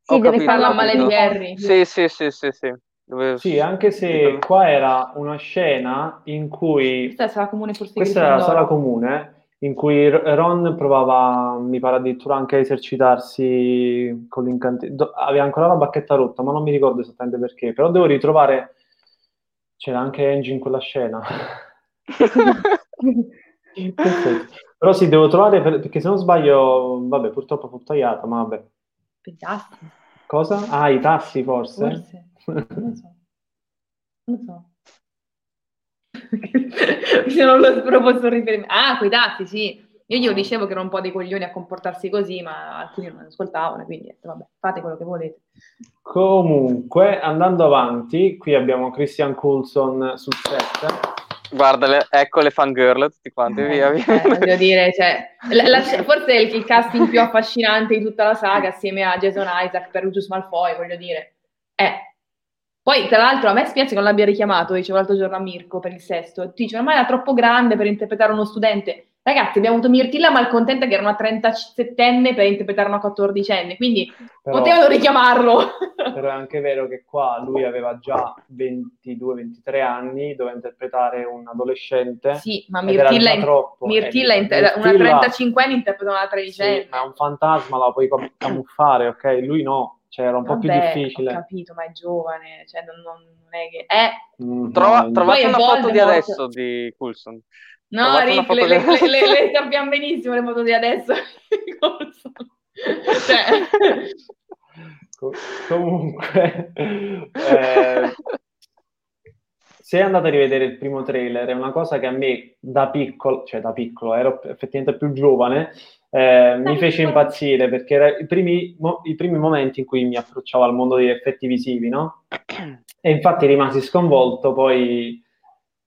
Sì, Ho dove capito, stanno ho la male di. Harry. Sì, sì, sì, sì, sì. Dove... Sì, anche se qua era una scena in cui... Questa è la sala comune forse Questa era la sala comune in cui Ron provava, mi pare addirittura anche a esercitarsi con l'incantesimo. Aveva ancora la bacchetta rotta, ma non mi ricordo esattamente perché. Però devo ritrovare... C'era anche Angie in quella scena. [LAUGHS] Però sì, devo trovare, per- perché se non sbaglio, vabbè, purtroppo fu tagliata, ma vabbè. I tassi, Cosa? Ah, i tassi forse? forse. Non lo so. Non lo so. Se non lo proposto riferimento. Ah, quei tassi, sì. Io glielo dicevo che erano un po' dei coglioni a comportarsi così, ma alcuni non ascoltavano, quindi vabbè, fate quello che volete. Comunque, andando avanti, qui abbiamo Christian Coulson sul set. Guarda, le- ecco le fangirl tutti quanti, Eh, via, via. eh, voglio dire, cioè, la- la- forse è il, il casting più affascinante di tutta la saga, assieme a Jason Isaac per Lucius Malfoy, voglio dire. Eh. Poi, tra l'altro, a me spiace che non l'abbia richiamato, dicevo l'altro giorno a Mirko per il sesto. Ti dice, ormai era troppo grande per interpretare uno studente. Ragazzi, abbiamo avuto Mirtilla malcontenta che era una 37enne per interpretare una 14enne, quindi Però- potevano richiamarlo. [LAUGHS] Però è anche vero che qua lui aveva già 22-23 anni, doveva interpretare un adolescente. sì, ma Mirtilla, già troppo. Mirtilla Eh, inter- una Mirtilla- 35enne interpreta una Sì, 13enne. ma è un fantasma, la puoi cam- camuffare, ok? Lui no, cioè era un po' più Vabbè, difficile. Ho capito, ma è giovane, cioè non, non è che... Eh, Mm, Trova- no, trovate una foto di Voldemort. adesso di Coulson. no, Rick, le, le, di- le- le- le sappiamo benissimo le foto di adesso. [LAUGHS] cioè, Co- comunque, eh, se andate a rivedere il primo trailer, è una cosa che a me da piccolo, cioè da piccolo, ero effettivamente più giovane, eh, mi fece impazzire perché era i primi, mo- i primi momenti in cui mi approcciavo al mondo degli effetti visivi, no? [COUGHS] E infatti rimasi sconvolto poi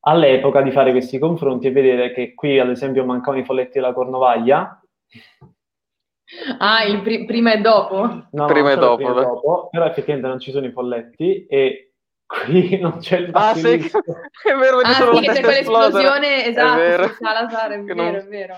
all'epoca di fare questi confronti e vedere che qui, ad esempio, mancavano i folletti della Cornovaglia. ah, il pri- prima e dopo? No, Prima e dopo, prima e dopo, però effettivamente non ci sono i folletti e qui [LAUGHS] non c'è il Ah, sì, [LAUGHS] è vero, Ah, sì, che c'è quell'esplosione, È esatto, vero. su Salazar, è vero, non- è vero.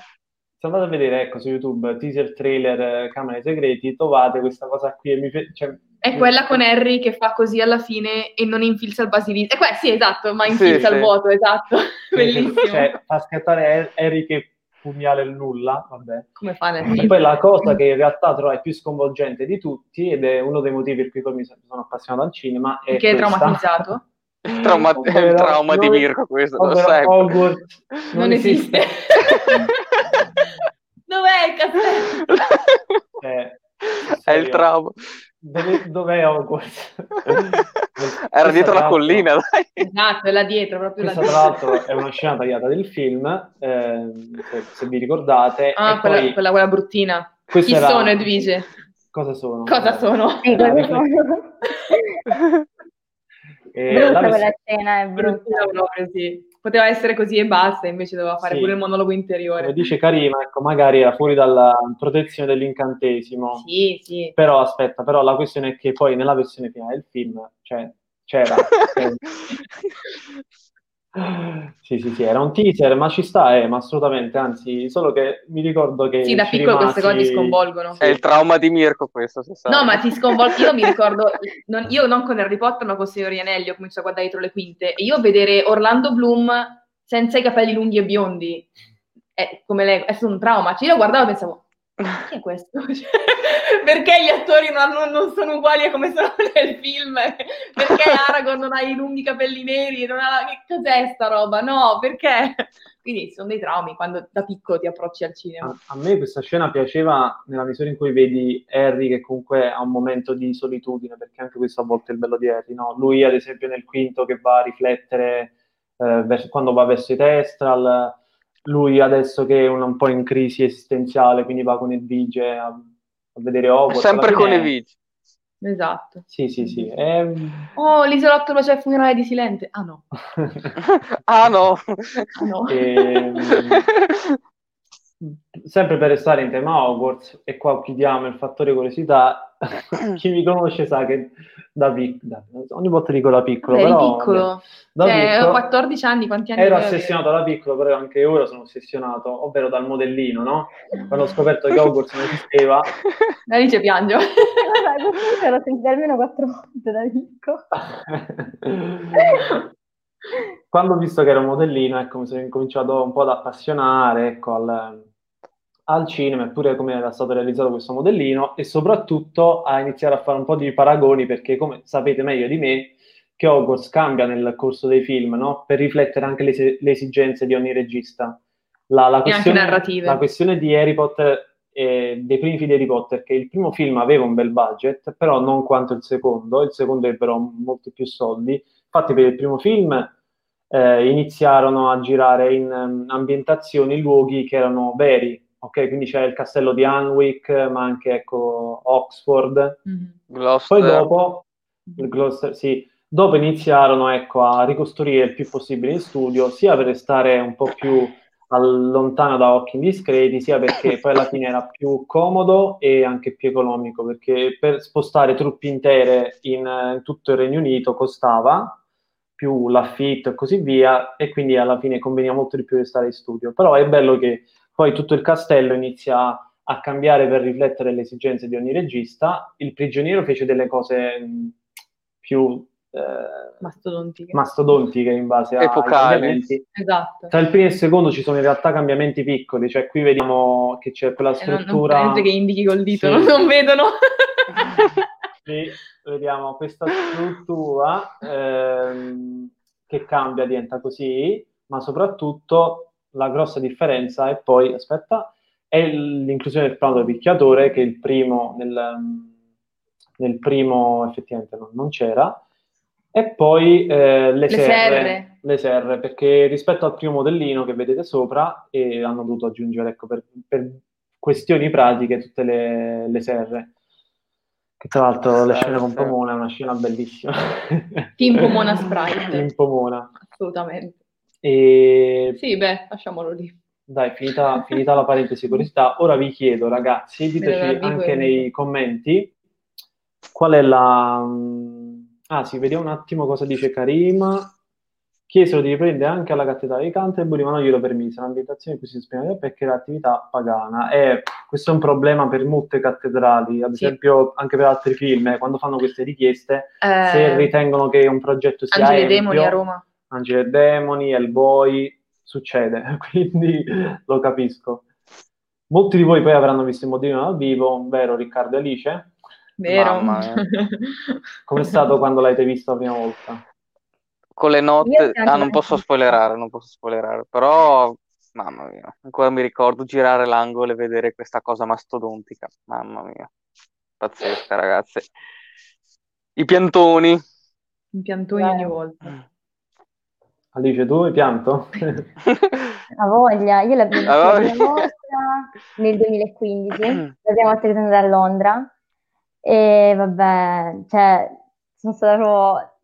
Se andate a vedere, ecco, su YouTube, teaser trailer eh, Camere Segreti, trovate questa cosa qui e mi fe- cioè, È quella con Harry che fa così alla fine e non infilza il basilisco. È que- sì, esatto, ma Sì, infilza sì. il vuoto, esatto. Bellissimo. Cioè, fa scattare Harry che pugnala il nulla, vabbè. Come fa nel E poi la cosa che in realtà trovai più sconvolgente di tutti, ed è uno dei motivi per cui poi mi sono appassionato al cinema, è Che è questa. traumatizzato? Il trauma, è [LAUGHS] il Ovvero- trauma di Mirko questo, lo ovvero sai. Hogwarts Non, esiste. [LAUGHS] Dov'è il castello? [LAUGHS] Eh, È il trauma. dove- dov'è Hogwarts? Era dietro la collina, dai. Esatto, è là dietro, proprio là Questa dietro. tra l'altro è una scena tagliata del film, ehm, se, se vi ricordate. Ah, e quella, poi quella, quella bruttina. questa Chi era- sono, Edvige? Cosa sono? Cosa sono? Sì, cosa sono? Eh, la brutta vers- quella scena, è brutta. Proprio, sì. Poteva essere così e basta, invece doveva fare Sì. pure il monologo come interiore. dice Karima, ecco, magari era fuori dalla protezione dell'incantesimo. Sì, sì. Però aspetta, però la questione è che poi nella versione finale del film, cioè, c'era. [LAUGHS] eh, sì, sì, sì, era un teaser, ma ci sta, eh, ma assolutamente, anzi, solo che mi ricordo che Sì, da piccolo queste cose ti rimasi- sconvolgono. È il trauma di Mirko questo, se sai. No, ma ti sconvolgo. Io mi ricordo, non- io non con Harry Potter, ma con Signori Anelli, ho cominciato a guardare dietro le quinte. E io vedere Orlando Bloom senza i capelli lunghi e biondi, è, come lei, è stato un trauma. Cioè, io guardavo e pensavo, chi è questo? [LAUGHS] Perché gli attori non, hanno- non sono uguali a come sono nel film? Perché Aragorn non ha i lunghi capelli neri? Non ha... Che cos'è sta roba? No, perché? Quindi sono dei traumi quando da piccolo ti approcci al cinema. A, a me questa scena piaceva nella misura in cui vedi Harry che comunque ha un momento di solitudine, perché anche questo a volte è il bello di Harry, no? Lui ad esempio nel quinto che va a riflettere eh, verso- quando va verso i Testral, lui adesso che è un, un po' in crisi esistenziale, quindi va con Edvige a, a vedere Hogwarts. sempre con Vigi. Esatto. Sì, sì, sì. Ehm, Oh, l'isolotto c'è il funerale di Silente. Ah no, [LAUGHS] Ah no. ah no. Ehm, sempre per restare in tema Hogwarts, e qua chiudiamo il fattore curiosità, [COUGHS] chi mi conosce sa che da piccolo, ogni volta dico da piccolo, Beh, però piccolo. da Eh, piccolo ho 14 anni, quanti anni ero ossessionato da piccolo, però anche ora sono ossessionato, ovvero dal modellino, no? Quando ho scoperto che Hogwarts non esisteva, [LAUGHS] Alice piange. Vabbè, questo l'ho sentito almeno quattro volte da piccolo. quando ho visto che era un modellino, ecco, mi sono incominciato un po' ad appassionare, ecco, al, al cinema, eppure come era stato realizzato questo modellino, e soprattutto a iniziare a fare un po' di paragoni, perché come sapete meglio di me, che Hogwarts cambia nel corso dei film, no? Per riflettere anche le, le esigenze di ogni regista. La, la questione, la questione di Harry Potter, eh, dei primi film di Harry Potter, che il primo film aveva un bel budget, però non quanto il secondo, il secondo ebbero molti più soldi. Infatti per il primo film eh, iniziarono a girare in ehm, ambientazioni, luoghi che erano veri, ok? Quindi c'era il castello di Anwick, ma anche ecco, Oxford. Mhm. Gloucester. Poi dopo, il Gloucester, sì, dopo iniziarono ecco, a ricostruire il più possibile in studio, sia per restare un po' più al- lontano da occhi indiscreti, sia perché poi alla fine era più comodo e anche più economico, perché per spostare truppe intere in, in tutto il Regno Unito costava più l'affitto e così via, e quindi alla fine conveniva molto di più restare in studio. Però è bello che poi tutto il castello inizia a cambiare per riflettere le esigenze di ogni regista. Il prigioniero fece delle cose mh, più eh, Mastodontiche. mastodontiche in base Epocali. cambiamenti. esatto. Tra il primo e il secondo ci sono in realtà cambiamenti piccoli, cioè qui vediamo che c'è quella E non, non struttura. prende che indichi col dito, Sì. non, non vedono. [LAUGHS] Qui vediamo questa struttura ehm, che cambia, diventa così, ma soprattutto la grossa differenza è poi, aspetta, è l'inclusione del plano del picchiatore che il primo nel, nel primo effettivamente non, non c'era e poi eh, le, Le serre, serre. le serre, perché rispetto al primo modellino che vedete sopra eh, hanno dovuto aggiungere ecco, per, per questioni pratiche tutte le, le serre che tra l'altro la Sì, scena con. Pomona è una scena bellissima Team [LAUGHS] Pomona Sprite. Team Pomona Assolutamente. E Sì, beh, lasciamolo lì. dai finita, finita la parentesi curiosità ora vi chiedo ragazzi diteci anche nei commenti qual è la ah sì vediamo un attimo cosa dice Karim chiesero di riprendere anche alla cattedrale di Canterbury ma non glielo permise un'ambientazione in cui si esprime perché era attività pagana e questo è un problema per molte cattedrali ad Sì. esempio anche per altri film eh, quando fanno queste richieste Eh, se ritengono che un progetto sia Angeli Demoni a Roma. Angeli e Demoni, Hellboy, succede, [LAUGHS] quindi lo capisco. Molti di voi poi avranno visto il modellino dal vivo, vero Riccardo e Alice? Vero? Mamma mia. [LAUGHS] Com'è stato quando l'avete visto la prima volta? Con le note, ah, non posso spoilerare, non posso spoilerare, però, mamma mia, ancora mi ricordo girare l'angolo e vedere questa cosa mastodontica, mamma mia, pazzesca, ragazzi. I piantoni, In piantoni ogni Beh. volta. Alice, tu hai pianto? [LAUGHS] Ha voglia, io l'ho vista la prima volta nel 2015, la prima volta che sono andata a Londra. E vabbè, cioè, sono stata proprio,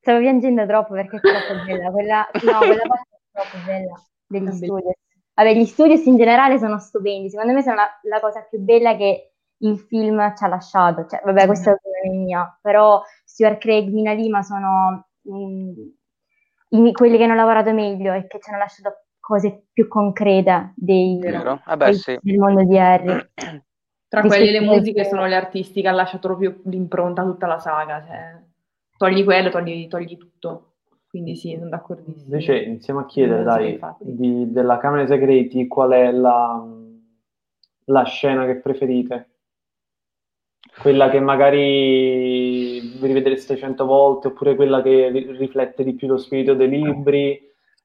stavo piangendo troppo perché è troppo bella, quella, no, quella parte è troppo bella degli studios. Vabbè, gli studios in generale sono stupendi, secondo me sono la, la cosa più bella che il film ci ha lasciato, cioè, vabbè, questa è l'opinione mia, però Stuart Craig, Mina Lima sono mm, i- quelli che hanno lavorato meglio e che ci hanno lasciato cose più concrete dei? Eh beh, dei- sì. del mondo di Harry. [CLEARS THROAT] Tra quelli le musiche sono gli artisti che hanno lasciato proprio l'impronta a tutta la saga. Cioè, togli quello, togli, togli tutto. Quindi sì, sono d'accordissimo. Invece iniziamo a chiedere, dai, di- della Camera dei Segreti, qual è la, la scena che preferite? Quella che magari vi rivedreste cento volte, oppure quella che ri- riflette di più lo spirito dei libri?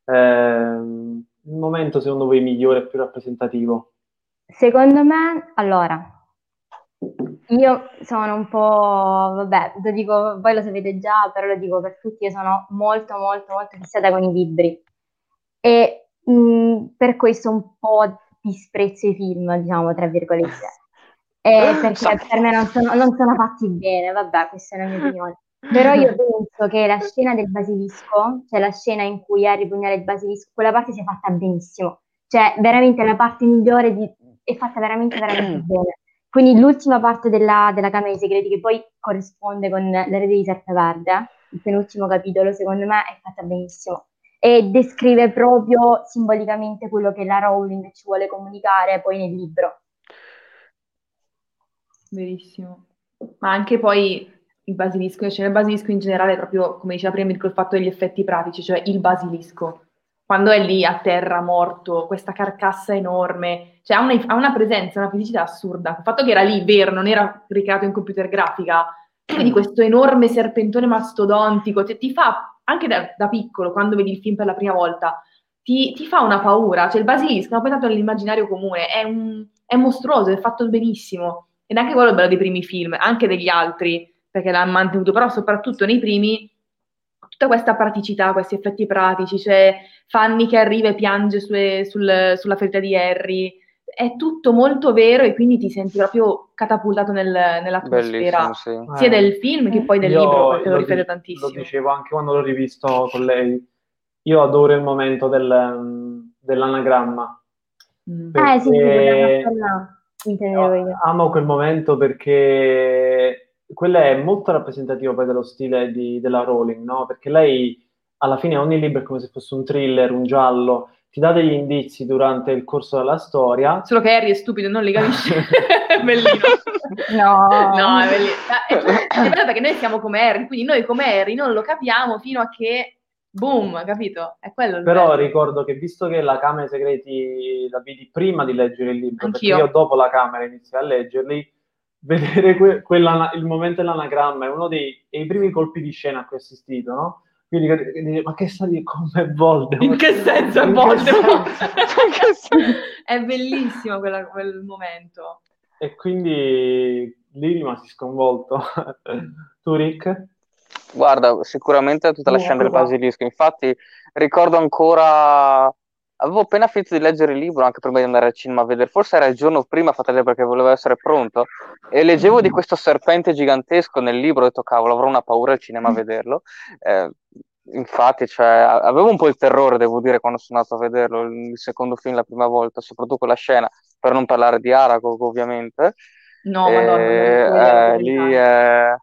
Ehm, il momento secondo voi migliore e più rappresentativo? Secondo me, allora, io sono un po', vabbè, lo dico, voi lo sapete già, però lo dico per tutti, io sono molto, molto, molto fissata con i libri e mh, per questo un po' disprezzo i film, diciamo, tra virgolette. Eh, perché per me non sono, non sono fatti bene, vabbè, questa è la mia [LAUGHS] opinione. Però io penso che la scena del basilisco, cioè la scena in cui Harry pugnala il basilisco, quella parte sia fatta benissimo. Cioè, veramente la parte migliore di- è fatta veramente, veramente [CLEARS THROAT] bene. Quindi l'ultima parte della, della Camera dei Segreti, che poi corrisponde con l'erede di Serpeverde, il penultimo capitolo, secondo me è fatta benissimo. E descrive proprio simbolicamente quello che la Rowling ci vuole comunicare poi nel libro. Verissimo. Ma anche poi il basilisco, cioè il basilisco in generale, proprio come diceva prima, il fatto degli effetti pratici, cioè il basilisco. Quando è lì a terra morto, questa carcassa enorme, cioè ha una, ha una presenza, una fisicità assurda. Il fatto che era lì vero, non era ricreato in computer grafica, vedi questo enorme serpentone mastodontico, ti, ti fa, anche da, da piccolo, quando vedi il film per la prima volta, ti, ti fa una paura. Cioè il basilisco, ma poi tanto nell'immaginario comune, è, un- è mostruoso, è fatto benissimo. Ed anche quello è bello dei primi film, anche degli altri, perché l'hanno mantenuto, però soprattutto nei primi, tutta questa praticità, questi effetti pratici, cioè Fanny che arriva e piange sue- sul- sulla ferita di Harry, è tutto molto vero e quindi ti senti proprio catapultato nel- nell'atmosfera, sì. sia Eh, del film che poi del io libro, perché lo Lo tantissimo. dicevo anche quando l'ho rivisto con lei. Io adoro il momento del- dell'anagramma. Mm. Eh sì, sì, Perché- intendevo io. Amo quel momento perché quello è molto rappresentativo poi dello stile di- della Rowling, no? Perché lei alla fine ogni libro è come se fosse un thriller, un giallo, ti dà degli indizi durante il corso della storia. Solo che Harry è stupido e non li capisce. [LAUGHS] è bellino. No. No, è bellino. È, è bello perché noi siamo come Harry, quindi noi come Harry non lo capiamo fino a che boom, capito? È quello il Però bello. ricordo che visto che la Camera dei Segreti la vidi prima di leggere il libro, Anch'io. perché io dopo la Camera iniziai a leggerli, [LAUGHS] vedere que- quella- il momento dell'anagramma è uno dei, dei primi colpi di scena a cui ho assistito, no? Quindi dici, ma che sta di come Voldemort? In che senso è Voldemort? [LAUGHS] è bellissimo quella- quel momento. E quindi lì rimasi sconvolto. [LAUGHS] tu, Rick? Guarda, sicuramente tutta la scena del basilisco. Infatti, ricordo ancora. Avevo appena finito di leggere il libro anche prima di andare al cinema a vedere. Forse era il giorno prima, fratello, perché volevo essere pronto. E leggevo di questo serpente gigantesco nel libro. Ho detto, cavolo, avrò una paura al cinema a vederlo. Eh, infatti, cioè, avevo un po' il terrore, devo dire, quando sono andato a vederlo il secondo film la prima volta, soprattutto quella scena, per non parlare di Aragog, ovviamente. No, Eh, voglio vedere eh, lì eh,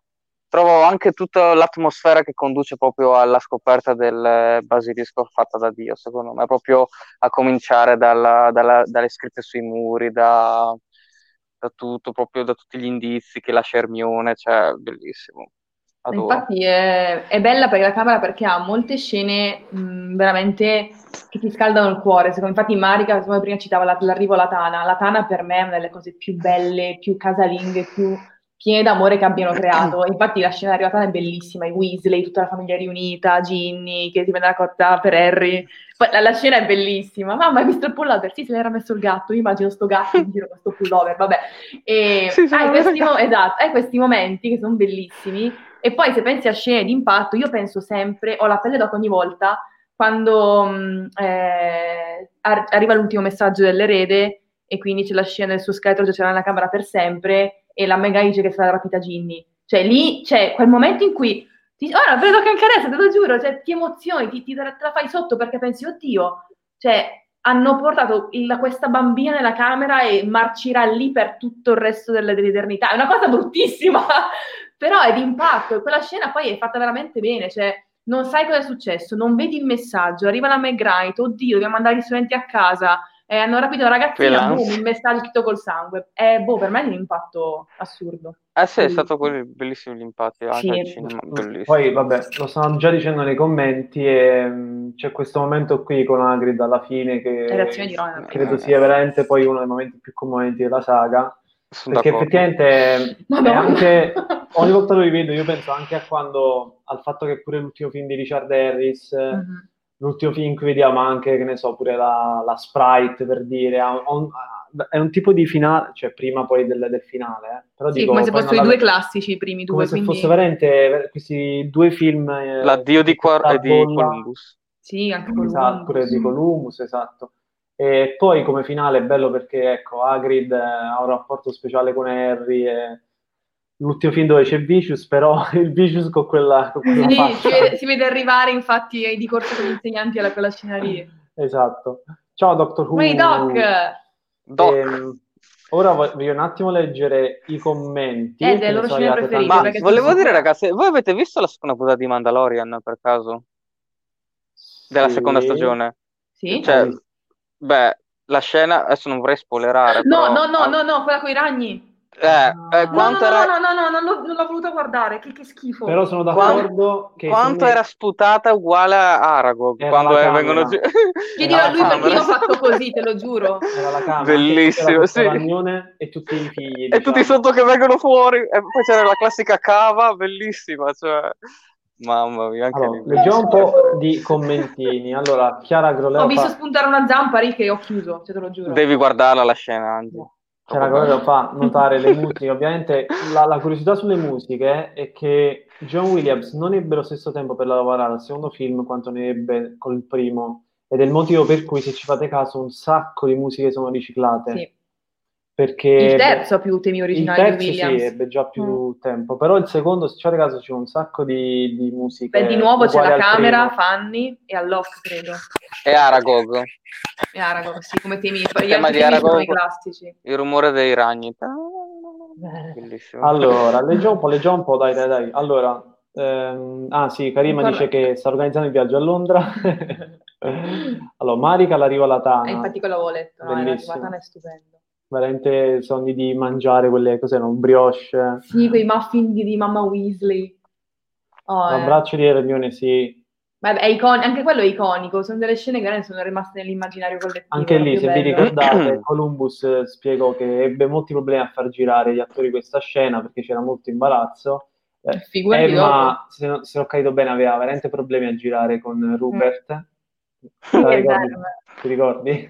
trovo anche tutta l'atmosfera che conduce proprio alla scoperta del eh, basilisco fatta da Dio, secondo me, proprio a cominciare dalla- dalla- dalle scritte sui muri, da, da tutto, proprio da tutti gli indizi che lascia Hermione, cioè, bellissimo. Adoro. Infatti è, è bella perché la camera perché ha molte scene mh, veramente che ti scaldano il cuore. Secondo, infatti Marica, come prima citava la- l'arrivo alla Tana, la Tana per me è una delle cose più belle, più casalinghe, più piene d'amore che abbiano [CLEARS THROAT] creato. Infatti la scena Tana è bellissima, i Weasley, tutta la famiglia riunita, Ginny che si prende la cotta per Harry. La, la scena è bellissima. Mamma, hai visto il pullover? Sì, se l'era messo il gatto. Io immagino sto gatto in giro con sto pullover, vabbè. E [LAUGHS] Sì, hai, questi, mo- esatto, hai questi momenti che sono bellissimi. E poi se pensi a scene di impatto, io penso sempre, ho la pelle d'oca ogni volta, quando mh, eh, ar- arriva l'ultimo messaggio dell'erede e quindi c'è la scena del suo scheletro giacerà nella camera per sempre e la Mega dice che sarà rapita Ginny. Cioè lì c'è quel momento in cui ti, ora vedo che anche adesso, te lo giuro, cioè, ti emozioni, ti, ti- te la fai sotto perché pensi, oddio, cioè hanno portato il- questa bambina nella camera e marcirà lì per tutto il resto delle- dell'eternità. È una cosa bruttissima, [LAUGHS] però è d'impatto e quella scena poi è fatta veramente bene, cioè non sai cosa è successo, non vedi il messaggio, arriva la McGrath, oddio, dobbiamo mandare gli studenti a casa, eh, hanno rapito una ragazzina, boom, il messaggio scritto col sangue. Eh, boh, per me è un impatto assurdo. Eh sì, è stato quelli bellissimi gli impatti anche Sì. al cinema, bellissimo. Poi, vabbè, lo stanno già dicendo nei commenti e mh, c'è questo momento qui con Hagrid alla fine che Le reazioni di Ron. credo sia veramente poi uno dei momenti più commoventi della saga. Sono Perché d'accordo. effettivamente [LAUGHS] anche ogni volta lo rivedo, io penso anche a quando al fatto che pure l'ultimo film di Richard Harris, Mhm. L'ultimo film in cui vediamo anche, che ne so, pure la, la Sprite per dire, ha un- ha un- è un tipo di finale, cioè prima poi del, del finale, eh. Però Sì, dico, come se fossero i due classici, i primi due, come se quindi... fosse veramente questi due film. eh, L'addio di, Quar- questa e di Columbus. Sì, anche con Esatto, pure di Columbus, esatto. E poi come finale è bello perché ecco, Hagrid eh, ha un rapporto speciale con Harry e l'ultimo film dove c'è Vicious, però [LAUGHS] il Vicious con quella, con quella Sì, si vede, si vede arrivare infatti ai di corso con gli insegnanti alla quella scena lì. Esatto. Ciao Dr. Who. Ehi Doc! Doc, Ehm, ora voglio un attimo leggere i commenti. Eh, che le loro arrivate preferite, ma volevo sono dire, ragazzi, voi avete visto la seconda puntata di Mandalorian per caso? Della Sì. seconda stagione? Sì? Cioè, Sì. beh, la scena, adesso non vorrei spoilerare, No, però- no, no, no, no, quella con i ragni. Eh, eh, No, no, quanto no, era, no, no, no, non l'ho, non l'ho voluta guardare, che, che schifo. Però sono d'accordo che quanto secondo me era sputata uguale a Aragog Era quando la eh, vengono giù. [LAUGHS] Dirò la lui perché camera. io ho fatto così, te lo giuro. era la camera, Bellissimo, sì. e tutti i figli. E tutti diciamo. sotto che vengono fuori, e poi c'era la classica cava, bellissima, cioè, mamma mia, anche Allora, lì. leggiamo un po' di commentini. Allora, Chiara Groleo Ho visto fa, spuntare una zampa lì che ho chiuso, cioè te lo giuro. Devi guardarla la scena, Angi. Chiara Groleo fa notare le musiche. [LAUGHS] Ovviamente la, la curiosità sulle musiche è che John Williams non ebbe lo stesso tempo per lavorare al secondo film quanto ne ebbe col primo. Ed è il motivo per cui, se ci fate caso, un sacco di musiche sono riciclate. Sì. Perché Il terzo ha più temi il originali terzo di sì, Williams. ebbe già più tempo, però il secondo, se ci fate caso, c'è un sacco di, di musiche. Beh, di nuovo c'è la camera, primo. Fanny e Alloc, credo. E Aragog, E Aragog, sì, come temi. Gli tema di Aragog. i classici. il rumore dei ragni. Bellissimo. Allora, [LAUGHS] leggiamo un po', leggiamo un po', dai, dai, dai. Allora, Ehm, ah sì, Karima Ancora- dice che sta organizzando il viaggio a Londra. [LAUGHS] allora, Marica l'arrivo alla Eh, Tana. infatti quello avevo letto, no? Era Bellissimo. Vatana è stupendo. Veramente sogni di mangiare quelle, cos'erano, brioche. Sì, quei muffin di, di mamma Weasley. Oh, eh. L'abbraccio di Hermione, sì. Vabbè, è icon- anche quello è iconico, sono delle scene che sono rimaste nell'immaginario collettivo. Anche lì, se vi bello. ricordate, [CLEARS THROAT] Columbus eh, spiegò che ebbe molti problemi a far girare gli attori questa scena perché c'era molto imbarazzo. Eh, Figurati Emma, se, non- se ho capito bene, aveva veramente problemi a girare con Rupert. [LAUGHS] Vero. Ti ricordi?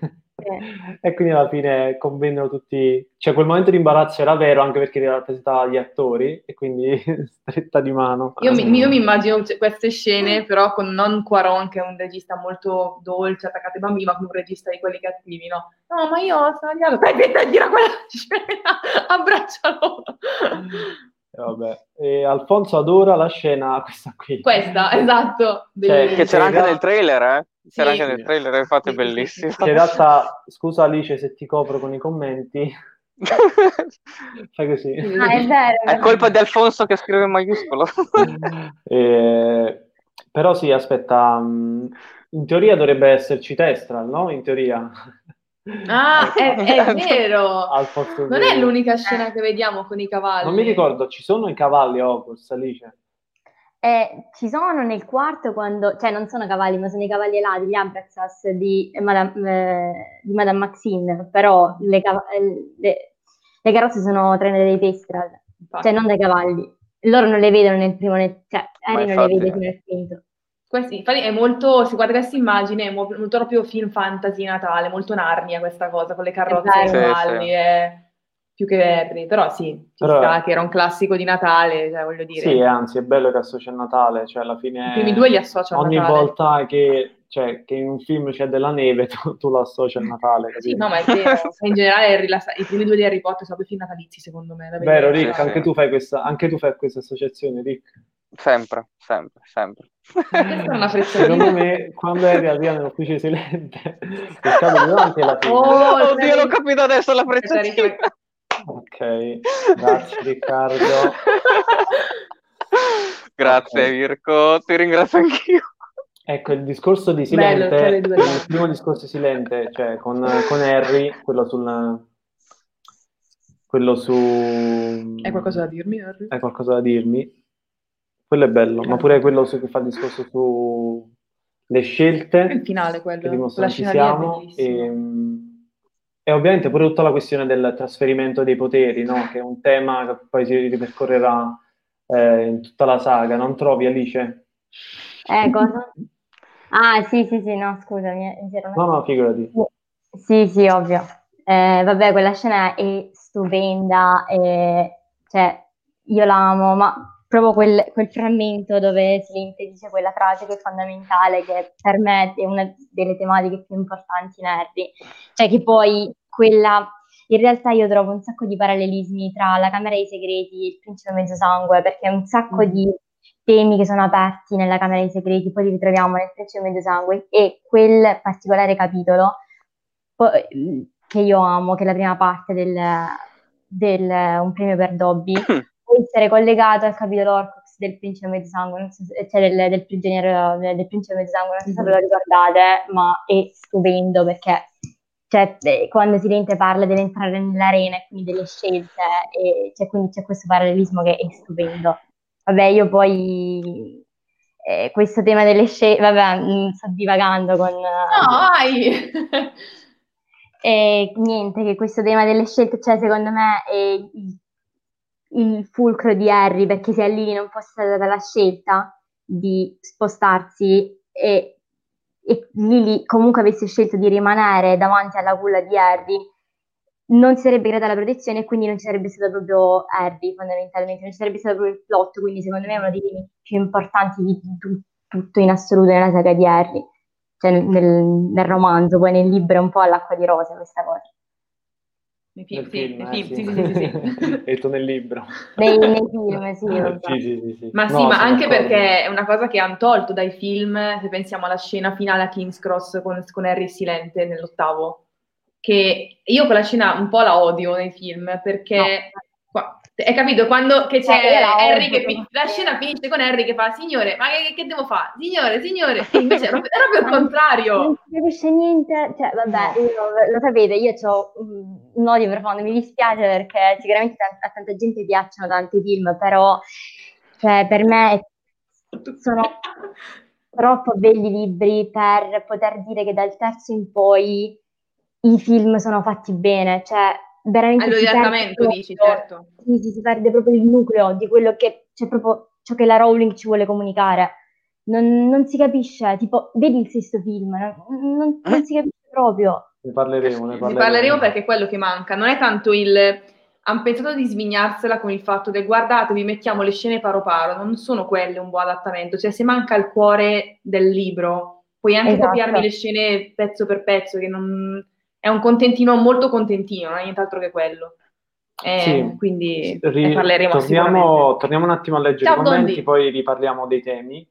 E quindi alla fine convennero tutti, cioè quel momento di imbarazzo era vero anche perché rappresentava gli attori e quindi [LAUGHS] stretta di mano. Io mi, io mi immagino c- queste scene, però con non Quaron, che è un regista molto dolce, attaccato ai bambini, ma con un regista di quelli cattivi, no? No, ma io ho sbagliato. Dai, dai, gira quella [LAUGHS] scena, abbraccialo. E vabbè. E Alfonso adora la scena questa qui. Questa, esatto. Cioè, Che c'era anche nel trailer, eh? C'era Sì. anche nel trailer, infatti è Sì, sì, sì, bellissimo. Che in realtà, scusa Alice se ti copro con i commenti, [LAUGHS] fai così. Ah, è vero. È colpa di Alfonso che scrive in maiuscolo. [LAUGHS] Eh, però sì, aspetta, mh, in teoria dovrebbe esserci Testral, no? In teoria. Ah, [LAUGHS] è, è vero. Al posto Non è l'unica scena che vediamo con i cavalli. Non mi ricordo, ci sono i cavalli a Hogwarts, Alice? Eh, ci sono nel quarto quando, cioè non sono cavalli, ma sono i cavalli alati, gli Abraxas di Madame, eh, di Madame Maxine, però le, eh, le- le carrozze sono trainate dai Testral, Infatti. cioè non dai cavalli. Loro non le vedono nel primo, nel- cioè Harry non le vede fino al quinto. Questi- infatti è molto, si guarda questa immagine, è mo- molto proprio film fantasy Natale, molto Narnia questa cosa, con le carrozze e i cavalli, Sì, sì. è più che Harry, però sì, ci Però- sta che era un classico di Natale, cioè, voglio dire. Sì, anzi, è bello che associa il Natale, cioè alla fine... I primi due li associo a Ogni Natale. volta che, cioè, che in un film c'è della neve, [LAUGHS] tu, tu lo associ al Natale, Sì, capito? no, ma è vero. [LAUGHS] In generale Harry la sa- i primi due di Harry Potter sono proprio film natalizi, secondo me. Vero. Rick, Sì, anche sì. tu fai questa, anche tu fai questa associazione, Rick. Sempre, sempre, sempre. Questa è una [LAUGHS] frezzolina. Secondo me, quando eri arrivato nell'ufficio silente, è stato davanti alla fine. Oh, Oddio, l'ho capito adesso la. Rick, Ok, grazie Riccardo. [LAUGHS] Grazie Ok. Mirko, ti ringrazio anch'io. Ecco, il discorso di Bello, Silente, due. il primo discorso di Silente, cioè con, con Harry, quello sul... quello su... Hai qualcosa da dirmi, Harry? Hai qualcosa da dirmi? Quello è bello, ma pure quello su, che fa il discorso su le scelte Il finale, quello. che La scena lì è siamo bellissima. e, e ovviamente pure tutta la questione del trasferimento dei poteri, no? Che è un tema che poi si ripercorrerà eh, in tutta la saga, non trovi Alice? Eh, cosa? Ah, sì, sì, sì, no, scusami, eh, No, no, figurati. Sì, sì, ovvio. Eh, vabbè, quella scena è stupenda, e, cioè, io la amo, ma proprio quel, quel frammento dove Silente dice quella frase che è fondamentale, che per me è una delle tematiche più importanti in Harry, cioè che poi quella... In realtà io trovo un sacco di parallelismi tra la Camera dei Segreti e il Principe Mezzosangue, perché un sacco Mm. di temi che sono aperti nella Camera dei Segreti, poi li ritroviamo nel Principe Mezzosangue e quel particolare capitolo poi- che io amo, che è la prima parte del, del Un premio per Dobby, [COUGHS] può essere collegato al capitolo Orcox del Principe Mezzosangue, so se- cioè del, del prigioniero del, del Principe Mezzosangue, non so se ve lo ricordate, ma è stupendo perché cioè, eh, quando Silente parla deve entrare nell'arena e quindi delle scelte, e cioè, quindi c'è questo parallelismo che è stupendo. Vabbè, io poi eh, questo tema delle scelte, vabbè, mm, sto divagando con... No, vai! [LAUGHS] E niente, che questo tema delle scelte, cioè secondo me è il, il fulcro di Harry, perché se a Lily non fosse stata la scelta di spostarsi e, e Lily comunque avesse scelto di rimanere davanti alla culla di Harry, non si sarebbe creata la protezione e quindi non ci sarebbe stato proprio Harry fondamentalmente, non ci sarebbe stato proprio il plot, quindi secondo me è uno dei temi più importanti di tu- tutto in assoluto nella saga di Harry cioè nel, nel romanzo, poi nel libro è un po' all'acqua di rose questa cosa. Nei film, Nel sì, film, nei eh, film, sì, sì, sì, [LAUGHS] detto nel libro. Nei, nei film, sì, [LAUGHS] vabbè. Sì, sì. Ma sì, No, ma anche d'accordo. perché è una cosa che hanno tolto dai film, se pensiamo alla scena finale a King's Cross con, con Harry Silente nell'ottavo, che io quella scena un po' la odio nei film perché Qua- Hai capito? Quando che c'è Eh, Harry che fi- però. la scena finisce con Harry che fa signore, ma che, che devo fare? Signore, signore, [LAUGHS] invece è proprio, il Non contrario. si capisce niente, cioè vabbè, io- lo sapete, io ho un odio profondo, mi dispiace perché sicuramente tan- a tanta gente piacciono tanti film, però cioè, per me sono [LAUGHS] troppo belli libri per poter dire che dal terzo in poi i film sono fatti bene, cioè veramente Allora, si perde adattamento dici, proprio- certo. sì, sì, si perde proprio il nucleo di quello che c'è proprio ciò che la Rowling ci vuole comunicare. Non, non si capisce, tipo, vedi il sesto film, non, non- non si capisce proprio. Ne parleremo, ne Ne parleremo. parleremo perché è quello che manca. Non è tanto il... Hanno pensato di svignarsela con il fatto che guardate, vi mettiamo le scene paro paro, non sono quelle un buon adattamento. Cioè, se manca il cuore del libro, puoi anche Esatto. copiarmi le scene pezzo per pezzo, che non... è un contentino molto contentino, non è nient'altro che quello. Eh, Sì. Quindi Ri- ne parleremo torniamo, torniamo un attimo a leggere Ciao, i commenti, Dondi. poi riparliamo dei temi.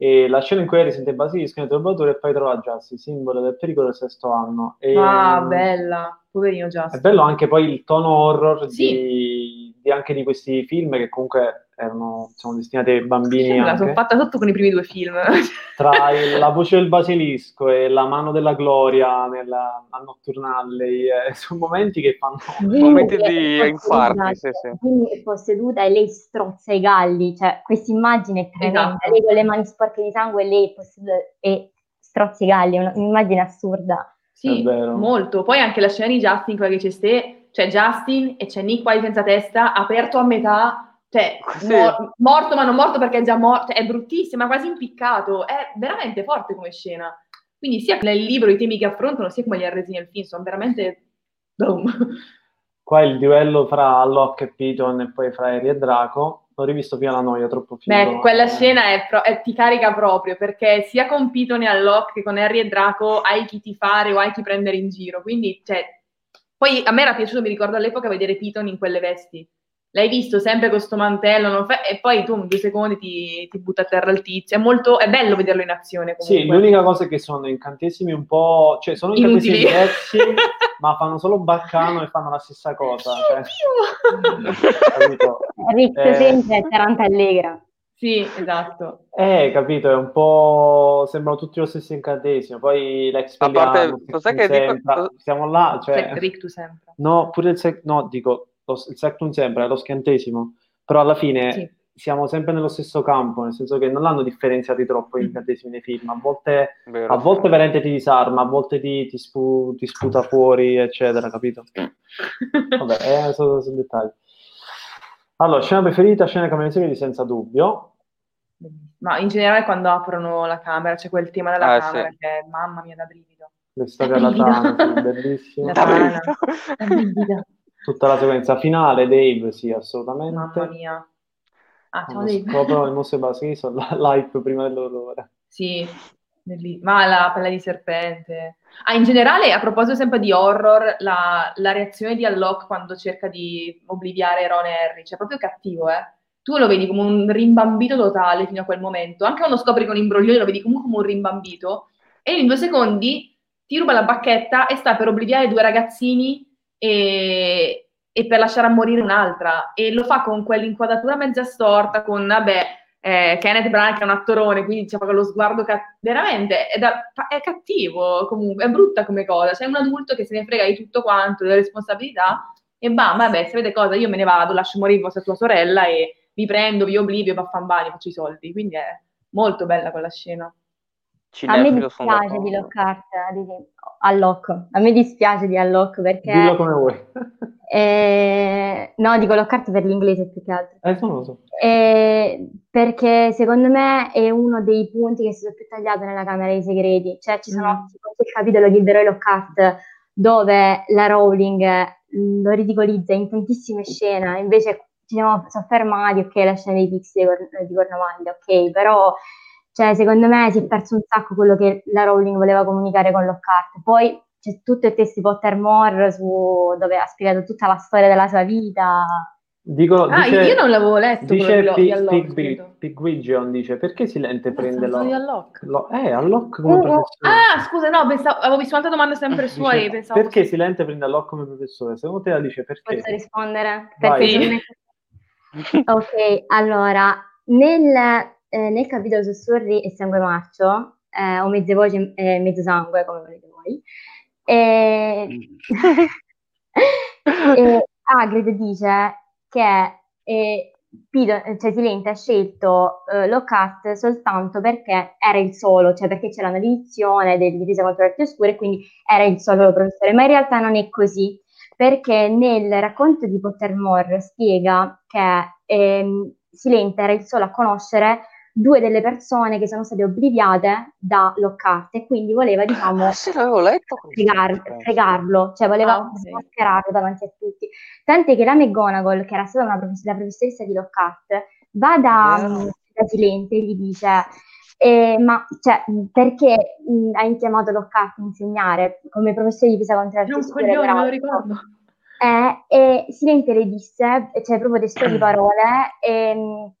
E la scena in cui Harry sente Basilisco nel trovatore e poi trova Justin, simbolo del pericolo del sesto anno. E, Ah, bella, poverino Justin. È bello anche poi il tono horror Sì. di, di anche di questi film che comunque erano sono destinati ai bambini Me la sono fatta sotto con i primi due film. [LAUGHS] Tra il- la voce del basilisco e la mano della gloria nella, a Nocturnalley eh, sono momenti che fanno Momenti Quindi di è infarti, sì, sì. quindi è posseduta e lei strozza i galli, cioè questa immagine è tremenda, Esatto. lei con le mani sporche di sangue e lei è posseduta e strozza i galli, è un'immagine assurda. Sì, molto. Poi anche la scena di Justin, quella che c'è ste, c'è Justin e c'è Nick White senza testa, aperto a metà, cioè Sì. mor- morto ma non morto perché è già morto, è bruttissima, quasi impiccato, è veramente forte come scena. Quindi sia nel libro i temi che affrontano, sia come li ha resi nel film, sono veramente... boom. qua il duello fra Locke e Piton e poi fra Harry e Draco. L'ho rivisto prima la noia, troppo figo. Beh, quella scena è pro- è- ti carica proprio, perché sia con Piton e Unlock che con Harry e Draco hai chi ti fare o hai chi prendere in giro, quindi, cioè... Poi a me era piaciuto, mi ricordo all'epoca, vedere Piton in quelle vesti. L'hai visto sempre con sto mantello, non fa- e poi tu in due secondi ti, ti butta a terra il tizio. È molto, è bello vederlo in azione Sì, comunque. l'unica cosa è che sono incantesimi un po', cioè sono incantesimi Inutili. diversi, [LAUGHS] ma fanno solo baccano e fanno la stessa cosa. cioè, Piu, piu. capito? [LAUGHS] Rick Eh. sempre e Taranta Allegra. Sì, esatto. Eh, capito, è un po'... sembrano tutti lo stesso incantesimo, poi l'ex A parte- cos'è che dico- Sempra, siamo là, cioè... Sempre. No, pure il sec... no, dico, lo- il sectum sempre, è lo schiantesimo, però alla fine Sì. siamo sempre nello stesso campo, nel senso che non l'hanno differenziati troppo gli incantesimi nei film, a volte, Vero. a volte veramente ti disarma, a volte ti, ti spu- ti sputa fuori, eccetera, capito? Vabbè, eh, sono, sono dettagli. Allora, scena preferita, scena cameriere senza dubbio. Ma in generale quando aprono la camera, c'è quel tema della Ah, camera sì. che mamma mia da brivido. Le storie alla sì, [LAUGHS] bellissimo. Da brivido. Da brivido. Tutta la sequenza finale, Dave, sì, assolutamente. Mamma mia. Ah, ciao Dave. scoprono [LAUGHS] il mostro basilisco, l'hype prima dell'orrore. Sì, belli- ma la pelle di serpente. Ah, in generale, a proposito sempre di horror, la, la reazione di Unlock quando cerca di obliviare Ron e Harry, cioè proprio cattivo, eh. Tu lo vedi come un rimbambito totale fino a quel momento. Anche quando scopri con imbroglione lo vedi comunque come un rimbambito. E in due secondi ti ruba la bacchetta e sta per obliviare due ragazzini e, e per lasciare a morire un'altra. E lo fa con quell'inquadratura mezza storta, con, vabbè, eh, Kenneth Branagh che è un attorone, quindi c'è proprio lo sguardo cat- veramente è, da- è cattivo comunque, è brutta come cosa. C'è un adulto che se ne frega di tutto quanto, delle responsabilità, e bam, vabbè, sapete cosa, io me ne vado, lascio morire vostra tua sorella e vi prendo, vi oblivio, baffambani, faccio i soldi. Quindi è molto bella quella scena. A me dispiace di. Lockhart, ad esempio, Unlock. A me dispiace di Unlock perché... Dillo come vuoi. [LAUGHS] eh, no, dico Lockhart per l'inglese più che altro. Eh, non lo so. Eh, perché secondo me è uno dei punti che si sono più tagliato nella Camera dei Segreti. Cioè, ci sono Mm. il capitolo di Eroe Lockhart dove la Rowling mh, lo ridicolizza in tantissime scene, invece ci siamo soffermati, ok, la scena dei pixie di, Cor- di Cornovaglia, ok, però cioè, secondo me si è perso un sacco quello che la Rowling voleva comunicare con Lockhart. Poi c'è tutto il testo di Pottermore su, dove ha spiegato tutta la storia della sua vita. Dico, Ah, dice, io non l'avevo letto quello dice di Lo- Pi- di Unlock, Pig- credo. Pigwidgeon dice perché Silente prende Mazza, lo, di Unlock. lo- eh, come Uh, uh, professore Ah, scusa, no, pensavo, avevo visto un'altra domanda sempre sua Dice, e pensavo... perché Silente prende Unlock come professore secondo te la dice perché Posso rispondere? Vai. Perché Sì. Ok, allora, nel, eh, nel capitolo Sussurri e Sangue Marcio, eh, o mezze voci e mezzo sangue, come volete voi, eh, [LAUGHS] e Hagrid dice che eh, Pido- cioè Silente ha scelto eh, Lockhart soltanto perché era il solo, cioè perché c'era una divisione del difesa contro le arti oscure e quindi era il solo professore, ma in realtà non è così, perché nel racconto di Pottermore spiega che ehm, Silente era il solo a conoscere due delle persone che sono state obbliviate da Lockhart e quindi voleva, diciamo, Ah, sì, fregar- fregarlo, cioè voleva Ah, ok. smascherarlo davanti a tutti. Tant'è che la McGonagall, che era stata una profess- la professoressa di Lockhart, va da, mm, da Silente e gli dice eh, ma cioè, perché mm, hai chiamato Lockhart a insegnare come professore di un arti oscure, coglione, me lo peraltro?" ricordo. Eh, e Silente le disse, cioè proprio testuali [CLEARS THROAT] parole, ehm,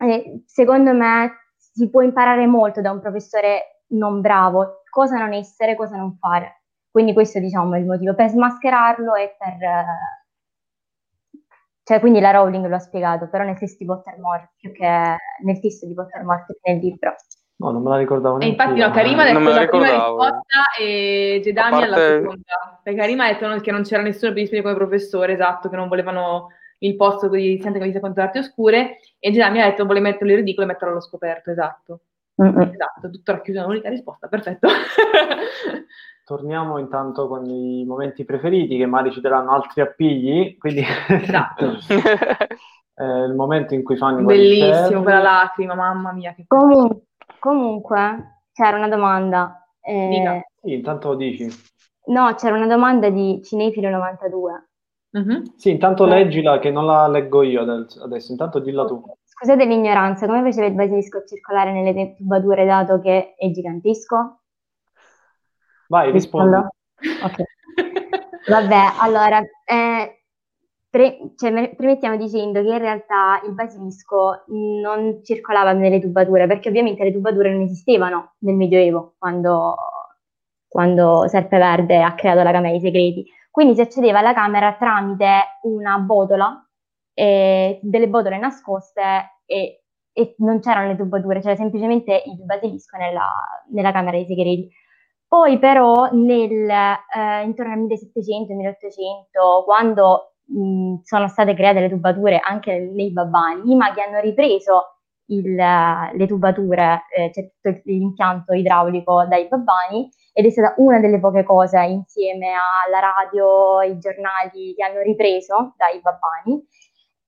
eh, secondo me si può imparare molto da un professore non bravo, cosa non essere, cosa non fare. Quindi questo diciamo è il motivo, per smascherarlo e per... eh, cioè quindi la Rowling lo ha spiegato, però nel testo di Pottermore, più che nel testo di Pottermore che nel libro. no non me la ricordavo E infatti no, Karima ha detto la la prima risposta e Gedami A alla parte- seconda. Perché Karima ha detto che non c'era nessuno per iscrivere come professore, esatto, che non volevano il posto di Santa Camisa contro arti oscure e Gina mi ha detto volevi metterlo in ridicolo e metterlo allo scoperto, esatto. Mm-mm. Esatto, tutto racchiuso in un'unica risposta, perfetto. [LAUGHS] Torniamo intanto con i momenti preferiti che magari ci daranno altri appigli, quindi... Esatto. [LAUGHS] eh, il momento in cui fanno [LAUGHS] Bellissimo, quella lacrima, mamma mia. Che... Comun- comunque, c'era una domanda. Eh... Sì, intanto lo dici. No, c'era una domanda di Cinefilo92 Mhm. Sì, intanto leggila che non la leggo io adesso, intanto dilla tu. Scusate l'ignoranza, come faceva il basilisco a circolare nelle tubature dato che è gigantesco? Vai, rispondi. Ok. Vabbè, allora, eh, pre- cioè, premettiamo dicendo che in realtà il basilisco non circolava nelle tubature, perché ovviamente le tubature non esistevano nel Medioevo, quando, quando Serpeverde ha creato la Camera dei Segreti quindi si accedeva alla camera tramite una botola, eh, delle botole nascoste e, e non c'erano le tubature, c'era semplicemente il basilisco nella, nella Camera dei Segreti. Poi però nel, eh, intorno al 1700-1800, quando mh, sono state create le tubature anche nei babbani, i maghi hanno ripreso il, le tubature, eh, c'è tutto l'impianto idraulico dai babbani ed è stata una delle poche cose insieme alla radio, ai giornali che hanno ripreso dai babbani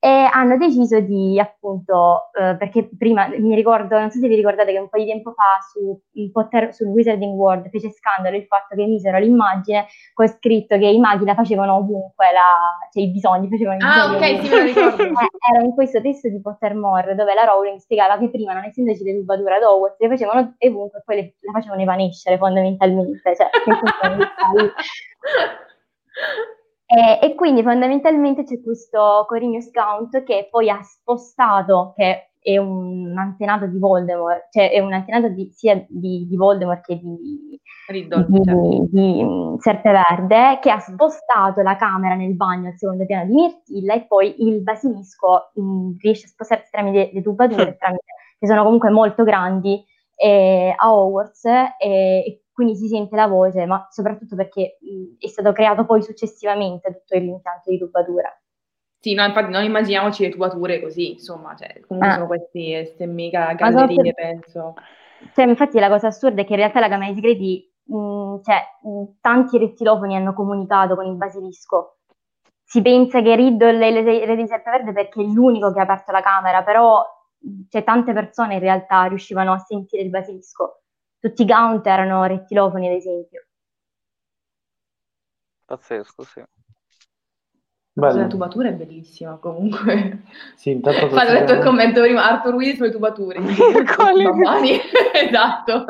e hanno deciso di appunto, eh, perché prima mi ricordo, non so se vi ricordate che un po' di tempo fa su, Potter- sul Wizarding World fece scandalo il fatto che misero l'immagine con scritto che i maghi la facevano ovunque, la, cioè i bisogni facevano i Ah, bisogni ok, ovunque. sì, me lo ricordo. [LAUGHS] Eh, era in questo testo di Pottermore dove la Rowling spiegava che prima, non essendoci le tubature ad Hogwarts, le facevano ovunque e poi le, la facevano evanescere fondamentalmente, cioè che [LAUGHS] e, quindi fondamentalmente c'è questo Corinius Gaunt che poi ha spostato, che è un antenato di Voldemort, cioè è un antenato di- sia di, di Voldemort che di, Riddle, di, certo. di, mm, Serpeverde, che ha spostato la camera nel bagno al secondo piano di Mirtilla e poi il basilisco mh, riesce a spostarsi tramite le tubature, [LAUGHS] tramite- che sono comunque molto grandi, eh, a Hogwarts e, e quindi si sente la voce, ma soprattutto perché mh, è stato creato poi successivamente tutto l'impianto di tubatura. Sì, no, infatti non immaginiamoci le tubature così, insomma, cioè, comunque Ah. sono questi, queste mega gallerie, per- penso. Cioè, infatti la cosa assurda è che in realtà la Camera dei Segreti, mh, cioè, mh, tanti rettilofoni hanno comunicato con il basilisco. Si pensa che Riddle è l'erede di Serpeverde perché è l'unico che ha aperto la camera, però cioè, tante persone in realtà riuscivano a sentire il basilisco. Tutti i Gaunt erano rettilofoni, ad esempio. Pazzesco, sì. La bello tubatura è bellissima comunque. sì intanto ho letto il commento prima, Arthur Willis sulle tubature. [LAUGHS] Quali? Babbani. [LAUGHS] esatto.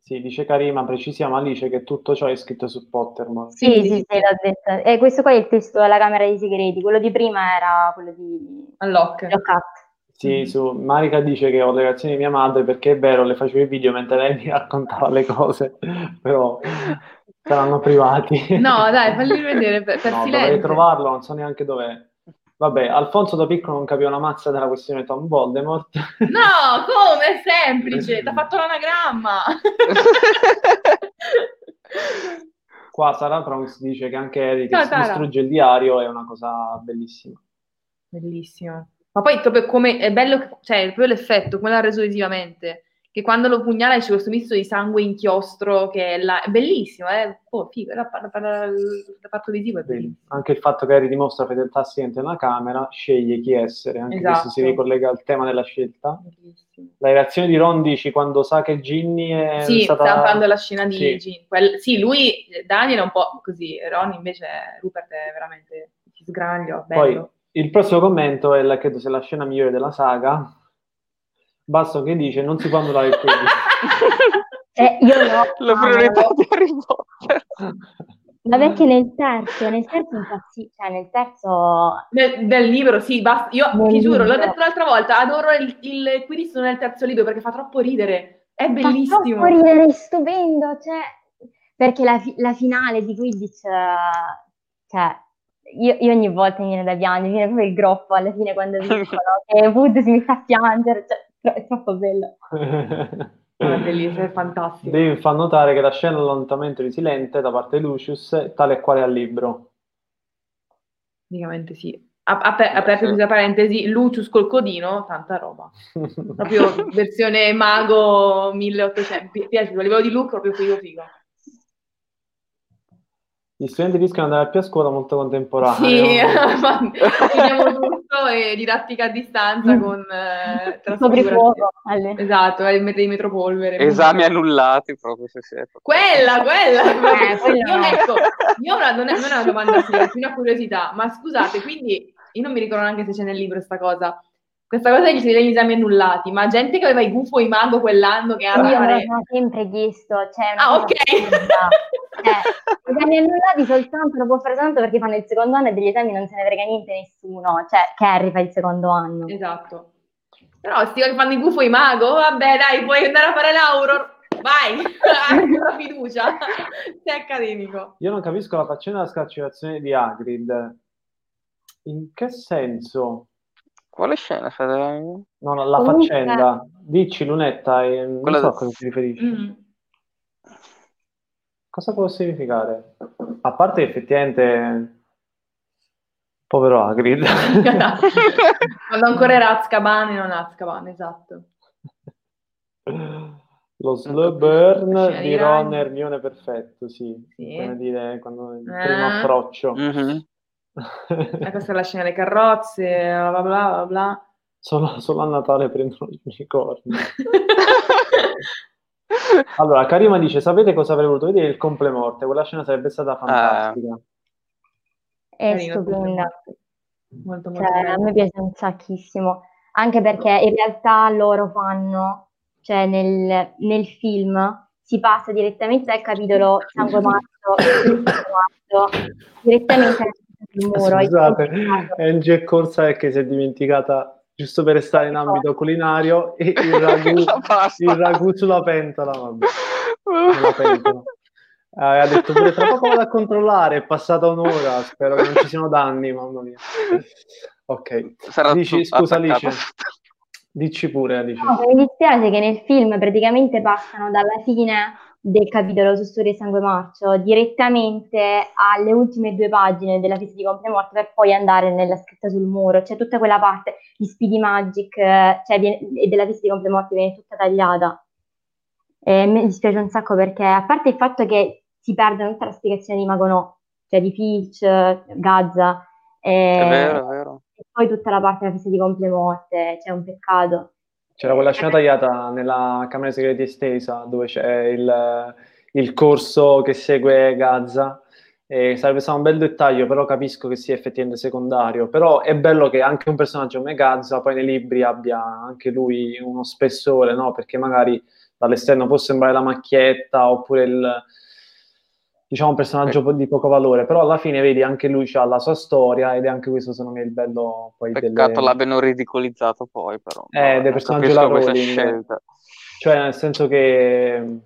Sì, dice Karima, precisiamo Alice che tutto ciò è scritto su Pottermore. Sì, sì, sì, l'ho detto. E questo qua è il testo della Camera dei Segreti, quello di prima era quello di Unlock. Lockhart. Sì, su Marica dice che ho le reazioni di mia madre perché è vero, le facevo i video mentre lei [LAUGHS] mi raccontava le cose, però saranno privati. No, dai, [LAUGHS] falli vedere per, per No, dovrei silenzio. trovarlo, non so neanche dov'è. Vabbè, Alfonso da piccolo non capiva una mazza della questione Tom Voldemort. No, [LAUGHS] come? È semplice, ti ha fatto l'anagramma. Qua Sara Pronx dice che anche Sara. distrugge il diario è una cosa bellissima. Bellissimo. Ma poi proprio come è bello, cioè proprio l'effetto, come l'ha reso visivamente. Che quando lo pugnala c'è questo misto di sangue inchiostro che è, la- è bellissimo, eh? Oh, figo, la, la, la- il reparto visivo è bellissimo. Anche il fatto che Harry dimostra fedeltà assente nella camera, sceglie chi essere, anche Esatto. questo si ricollega al tema della scelta. Bellissimo. La reazione di Ron dici quando sa che Ginny è Sì, stata... sta parlando della scena di Sì. Gin. Quel- sì, lui, Daniel è un po' così, Ron invece, Rupert è veramente si sgraglio, bello. Poi il prossimo commento è la, credo sia la scena migliore della saga. Basso che dice non si può annullare il Quidditch. [LAUGHS] Eh, io no. La ah, priorità di Harry Potter. Ma perché nel terzo, nel terzo impazzi- cioè nel terzo Nel, nel libro, sì, basta. Io Nel ti giuro, l'ho detto l'altra volta, adoro il, il Quidditch nel terzo libro perché fa troppo ridere. È fa bellissimo. troppo ridere, è stupendo, cioè, perché la, la finale di Quidditch, cioè, io, io ogni volta mi viene da piangere, mi viene proprio il groppo alla fine quando vincono, [LAUGHS] che Wood si mette a piangere, cioè, tro- è troppo bello. [LAUGHS] È bellissimo, è fantastico. Dave fa notare che la scena dell'allontanamento di Silente da parte di Lucius è tale e quale al libro. Praticamente sì. A- ape- aperto questa parentesi, Lucius col codino, tanta roba. Proprio [LAUGHS] versione mago 1800. Mi piace, a livello di look proprio figo figo. Gli studenti rischiano di andare più a scuola molto contemporaneo. Sì, [LAUGHS] ma finiamo tutto e didattica a distanza con eh, trasfigurazione. alle- Esatto, e metri di metropolvere. Esami annullati proprio se siete. Quella, quella! Eh, io, ecco, io ho una- non, è, non è una domanda seria, è più una curiosità, ma scusate, quindi io non mi ricordo neanche se c'è nel libro sta cosa. Questa cosa degli degli esami annullati, ma gente che aveva i gufo i mago quell'anno che Io ha me sono sempre chiesto, cioè, Ah, ok. Eh, [LAUGHS] gli esami annullati soltanto, lo può fare soltanto perché fanno il secondo anno e degli esami non se ne frega niente nessuno, cioè, Harry fa il secondo anno. Esatto. Però sti che fanno i gufo i mago, vabbè dai, puoi andare a fare l'auror, vai, [LAUGHS] hai la fiducia, sei accademico. Io non capisco la faccenda della scarcerazione di Hagrid. In che senso? Quale scena? No, no, la Comunque- faccenda. Dici, Lunetta, e non Quella so a del- cosa si riferisce. Mm. Cosa può significare? A parte che effettivamente... Povero Hagrid. [LAUGHS] Quando ancora era Azkaban e non Azkaban, esatto. [LAUGHS] Lo slow burn Scena di Ron Hermione perfetto, sì. Sì. Come dire, quando il Eh. primo approccio. Mhm. E questa è la [LAUGHS] scena delle carrozze, bla bla bla bla bla. Solo, solo a Natale prendono gli unicorni. [LAUGHS] Allora, Karima dice, sapete cosa avrei voluto vedere? Il complemorte, quella scena sarebbe stata fantastica. È Carino, stupenda. Molto molto Cioè, a me piace un sacchissimo, anche perché in realtà loro fanno, cioè nel, nel film si passa direttamente dal capitolo Sangue [COUGHS] Sangue Matto, direttamente muro. Scusate, Angie è corsa perché si è dimenticata, giusto per restare in ambito culinario, il [LAUGHS] ragù, il ragù sulla pentola, vabbè, sulla pentola. Eh, ha detto pure tra poco vado a controllare, è passata un'ora, spero che non ci siano danni, mamma mia. Ok, Sarà dici, scusa attaccato. Alice, dici pure Alice. No, mi dispiace che nel film praticamente passano dalla fine del capitolo su Storia e Sangue Marcio direttamente alle ultime due pagine della festa di complemorte per poi andare nella scritta sul muro. C'è tutta quella parte di Speedy Magic eh, cioè viene- e della festa di complemorte viene tutta tagliata. E mi dispiace un sacco perché, a parte il fatto che si perde tutta la spiegazione di Magonò, cioè di Filch, Gazza, e, È vero, è vero. e poi tutta la parte della festa di complemorte, c'è un peccato. C'era quella scena tagliata nella Camera dei Segreti estesa dove c'è il, il corso che segue Gaza. E sarebbe stato un bel dettaglio, però capisco che sia effettivamente secondario. Però è bello che anche un personaggio come Gaza poi nei libri abbia anche lui uno spessore, no? Perché magari dall'esterno può sembrare la macchietta oppure il, diciamo un personaggio di poco valore, però alla fine vedi anche lui ha la sua storia ed è anche questo secondo me il bello poi Peccato delle... l'abbiano ridicolizzato poi però. Eh, dei personaggi la questa Rowling. scelta. Cioè nel senso che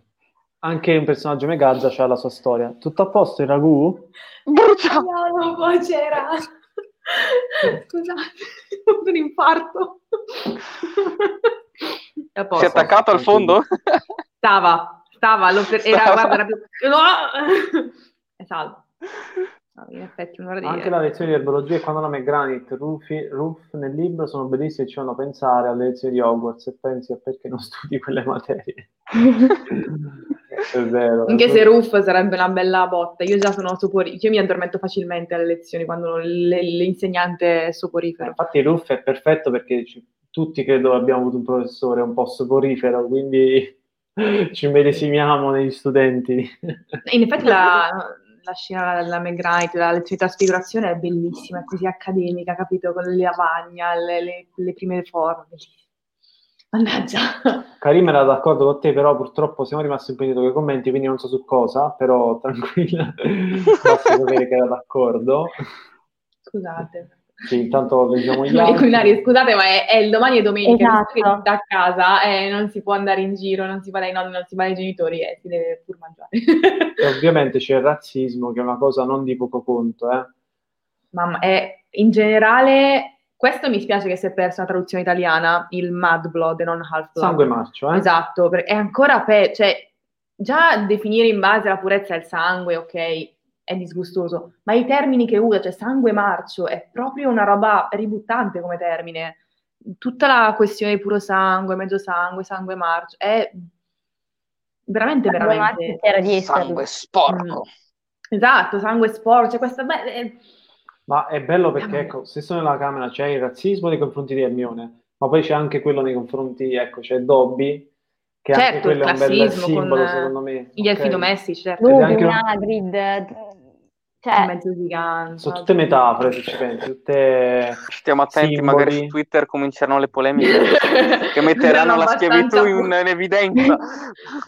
anche un personaggio Megazza ha la sua storia. Tutto a posto il ragù? No, poi c'era. Scusate, ho avuto un infarto. Si è attaccato al fondo? Stava, stava, lo per- era, Stava. guarda, era più... [LAUGHS] No! È salvo. No, in effetti un'ora di... Anche la lezione di erbologia e quando la McGranit Ruffy, Ruff nel libro sono bellissime e ci fanno pensare alle lezioni di Hogwarts e pensi a perché non studi quelle materie. [LAUGHS] è vero. Anche se Ruff sarebbe una bella botta. Io già sono soporifero. Io mi addormento facilmente alle lezioni quando le- l'insegnante è Eh, soporifero. Infatti Ruff è perfetto perché ci- tutti credo abbiamo avuto un professore un po' soporifero, quindi [LAUGHS] ci medesimiamo negli studenti. In effetti la, [LAUGHS] la scena della McGrath, la lezione di trasfigurazione è bellissima, è così accademica, capito? Con le lavagna, le, le- le prime forme. Mannaggia. Karim era d'accordo con te, però purtroppo siamo rimasti impegnati con i commenti, quindi non so su cosa, però tranquilla, [LAUGHS] basta sapere che era d'accordo. Scusate. Sì, intanto leggiamo gli [LAUGHS] I altri. culinari, scusate, ma è, è il domani e domenica, Esatto. che si sta a casa, eh, non si può andare in giro, non si va dai nonni, non si va dai genitori, eh, si deve pur mangiare. E [LAUGHS] ovviamente c'è il razzismo, che è una cosa non di poco conto, eh. Mamma, è, in generale, questo mi spiace che si è persa la traduzione italiana, il Mad Blood e non Half Blood. Sangue marcio, eh. Esatto, perché è ancora pe- cioè già definire in base alla purezza del sangue, ok, è disgustoso, ma i termini che usa, cioè sangue marcio, è proprio una roba ributtante come termine. Tutta la questione di puro sangue, mezzo sangue, sangue marcio, è veramente, veramente... Era di. Sangue sporco. Esatto, sangue sporco, cioè questa... beh, è- Ma è bello perché, ecco, stesso nella Camera c'è il razzismo nei confronti di Hermione, ma poi c'è anche quello nei confronti, ecco, c'è Dobby, che anche Certo, il quello è un bel simbolo, con, secondo me. gli elfi ok? domestici, certo. Lupin, anche Hagrid, cioè, mezzo gigante. Sono tutte metafore, se ci pensi, tutte... Stiamo attenti, Simboli. magari su Twitter cominceranno le polemiche [LAUGHS] che metteranno la schiavitù in, in evidenza. [LAUGHS]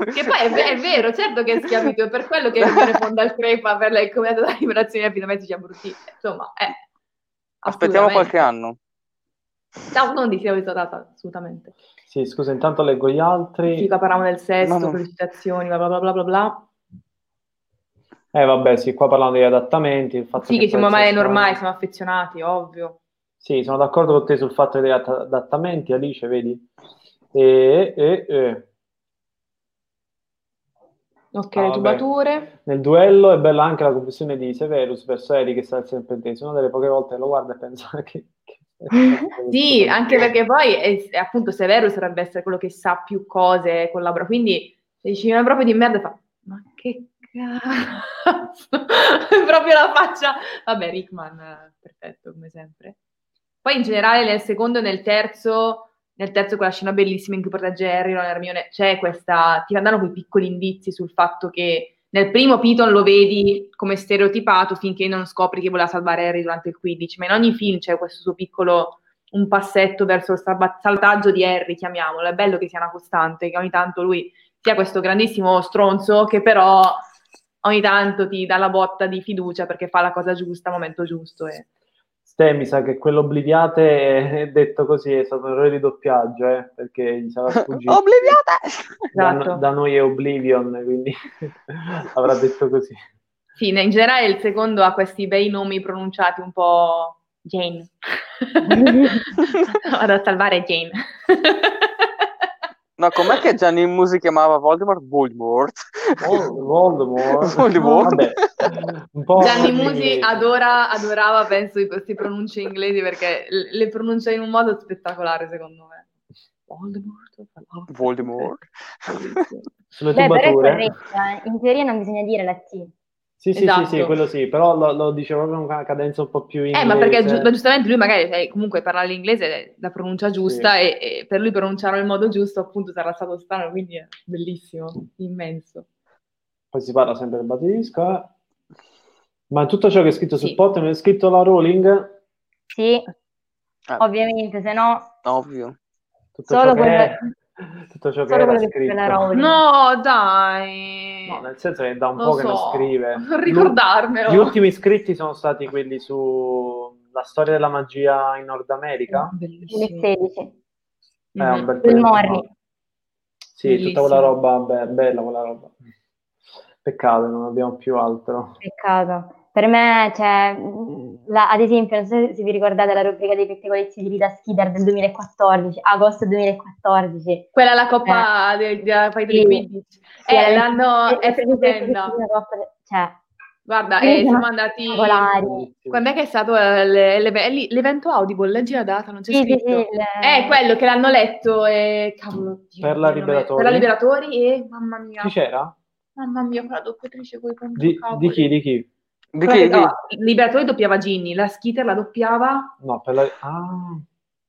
Che poi è, è vero, certo che è schiavitù, è per quello che viene fonda il crepa per le comitato della liberazione domestici abbrutiti. Insomma, è Aspettiamo qualche anno. Ciao, non di schiavitù data, assolutamente. Sì, scusa, intanto leggo gli altri. Sì, qua parlavamo del sesso, No, no. felicitazioni, bla bla bla bla bla bla. Eh vabbè, sì, qua parlando degli adattamenti, il fatto Sì, che siamo sia normali, siamo affezionati, ovvio. Sì, sono d'accordo con te sul fatto degli att- adattamenti, Alice, vedi? E, e, e. Ok, Ah, tubature. Nel duello è bella anche la confessione di Severus verso Eri che sta al serpentesimo, una delle poche volte che lo guarda e pensa [LAUGHS] che... che- [LAUGHS] Sì, anche perché poi è, è appunto Severus dovrebbe essere quello che sa più cose, collabora. Quindi se dici una proprio di merda, fa, ma che cazzo? [LAUGHS] proprio la faccia. Vabbè, Rickman, perfetto come sempre. Poi in generale nel secondo e nel terzo, nel terzo quella scena bellissima in cui protegge Harry, Ron e Hermione, c'è questa, ti danno quei piccoli indizi sul fatto che nel primo Piton lo vedi come stereotipato finché non scopri che voleva salvare Harry durante il 15, ma in ogni film c'è questo suo piccolo un passetto verso il salva- salvataggio di Harry, chiamiamolo. È bello che sia una costante, che ogni tanto lui sia questo grandissimo stronzo che però ogni tanto ti dà la botta di fiducia perché fa la cosa giusta al momento giusto. E... Ste, mi sa che quello obliviate è detto così, è stato un errore di doppiaggio, eh, perché gli sarà [LAUGHS] sfuggito. Obliviate! Da, Esatto. da noi è Oblivion, quindi [LAUGHS] avrà detto così. Sì, in generale il secondo ha questi bei nomi pronunciati un po' Jane. [LAUGHS] Vado a salvare Jane. No, com'è che Gianni Musi chiamava Voldemort? Voldemort. Vol- Voldemort. [LAUGHS] Voldemort. Vabbè, Gianni Musi adora, adorava, penso, i- queste pronunce inglesi perché le pronuncia in un modo spettacolare, secondo me. Voldemort. Voldemort. Sulle beh, però è corretta, in teoria non bisogna dire la T. Sì, sì, Esatto. sì, sì, quello sì, però lo, lo dice proprio con una cadenza un po' più inglese. Eh, ma perché giu- ma giustamente lui magari eh, comunque parla l'inglese è la pronuncia giusta Sì. e, e per lui pronunciarlo nel modo giusto appunto sarà stato strano, quindi è bellissimo, immenso. Poi si parla sempre del basilisco, eh. Ma tutto ciò che è scritto Sì. sul Pottermore è scritto la Rowling? Sì, Ah, ovviamente, se no ovvio. Tutto Solo ciò che è Tutto ciò che Solo era scritto. No, dai. No, nel senso che da un Lo po' che non so, scrive. Non ricordarmelo. Gli ultimi scritti sono stati quelli su la storia della magia in Nord America. Bellissimo. 2016. È un Mhm. bel Il Morri. Sì, tutta quella roba, be- bella quella roba. Peccato, non abbiamo più altro. Peccato. Per me, cioè, la- ad esempio, non so se vi ricordate la rubrica dei pettegolezzi di Rita Schider del 2014, agosto 2014. Quella è la coppa del- della fight Sì. di Quidditch. Sì, Eh, era- l'hanno, è sempre questa stupenda. coppa- Cioè, Guarda, eh, siamo andati... spettacolari. Quando è che è stato eh, le- lì- l'evento Audible? Leggi la data, non c'è Sì, sì, scritto. sì, È quello che l'hanno letto e... Cavolo, Dio, Per la Liberatori. Per la Liberatori e... Mamma mia. Chi c'era? Mamma mia, quella doppiatrice con i Di, di chi? Di chi? Di che- no, Liberatori doppiava Ginny, la Skitter la doppiava No, per la... Ah,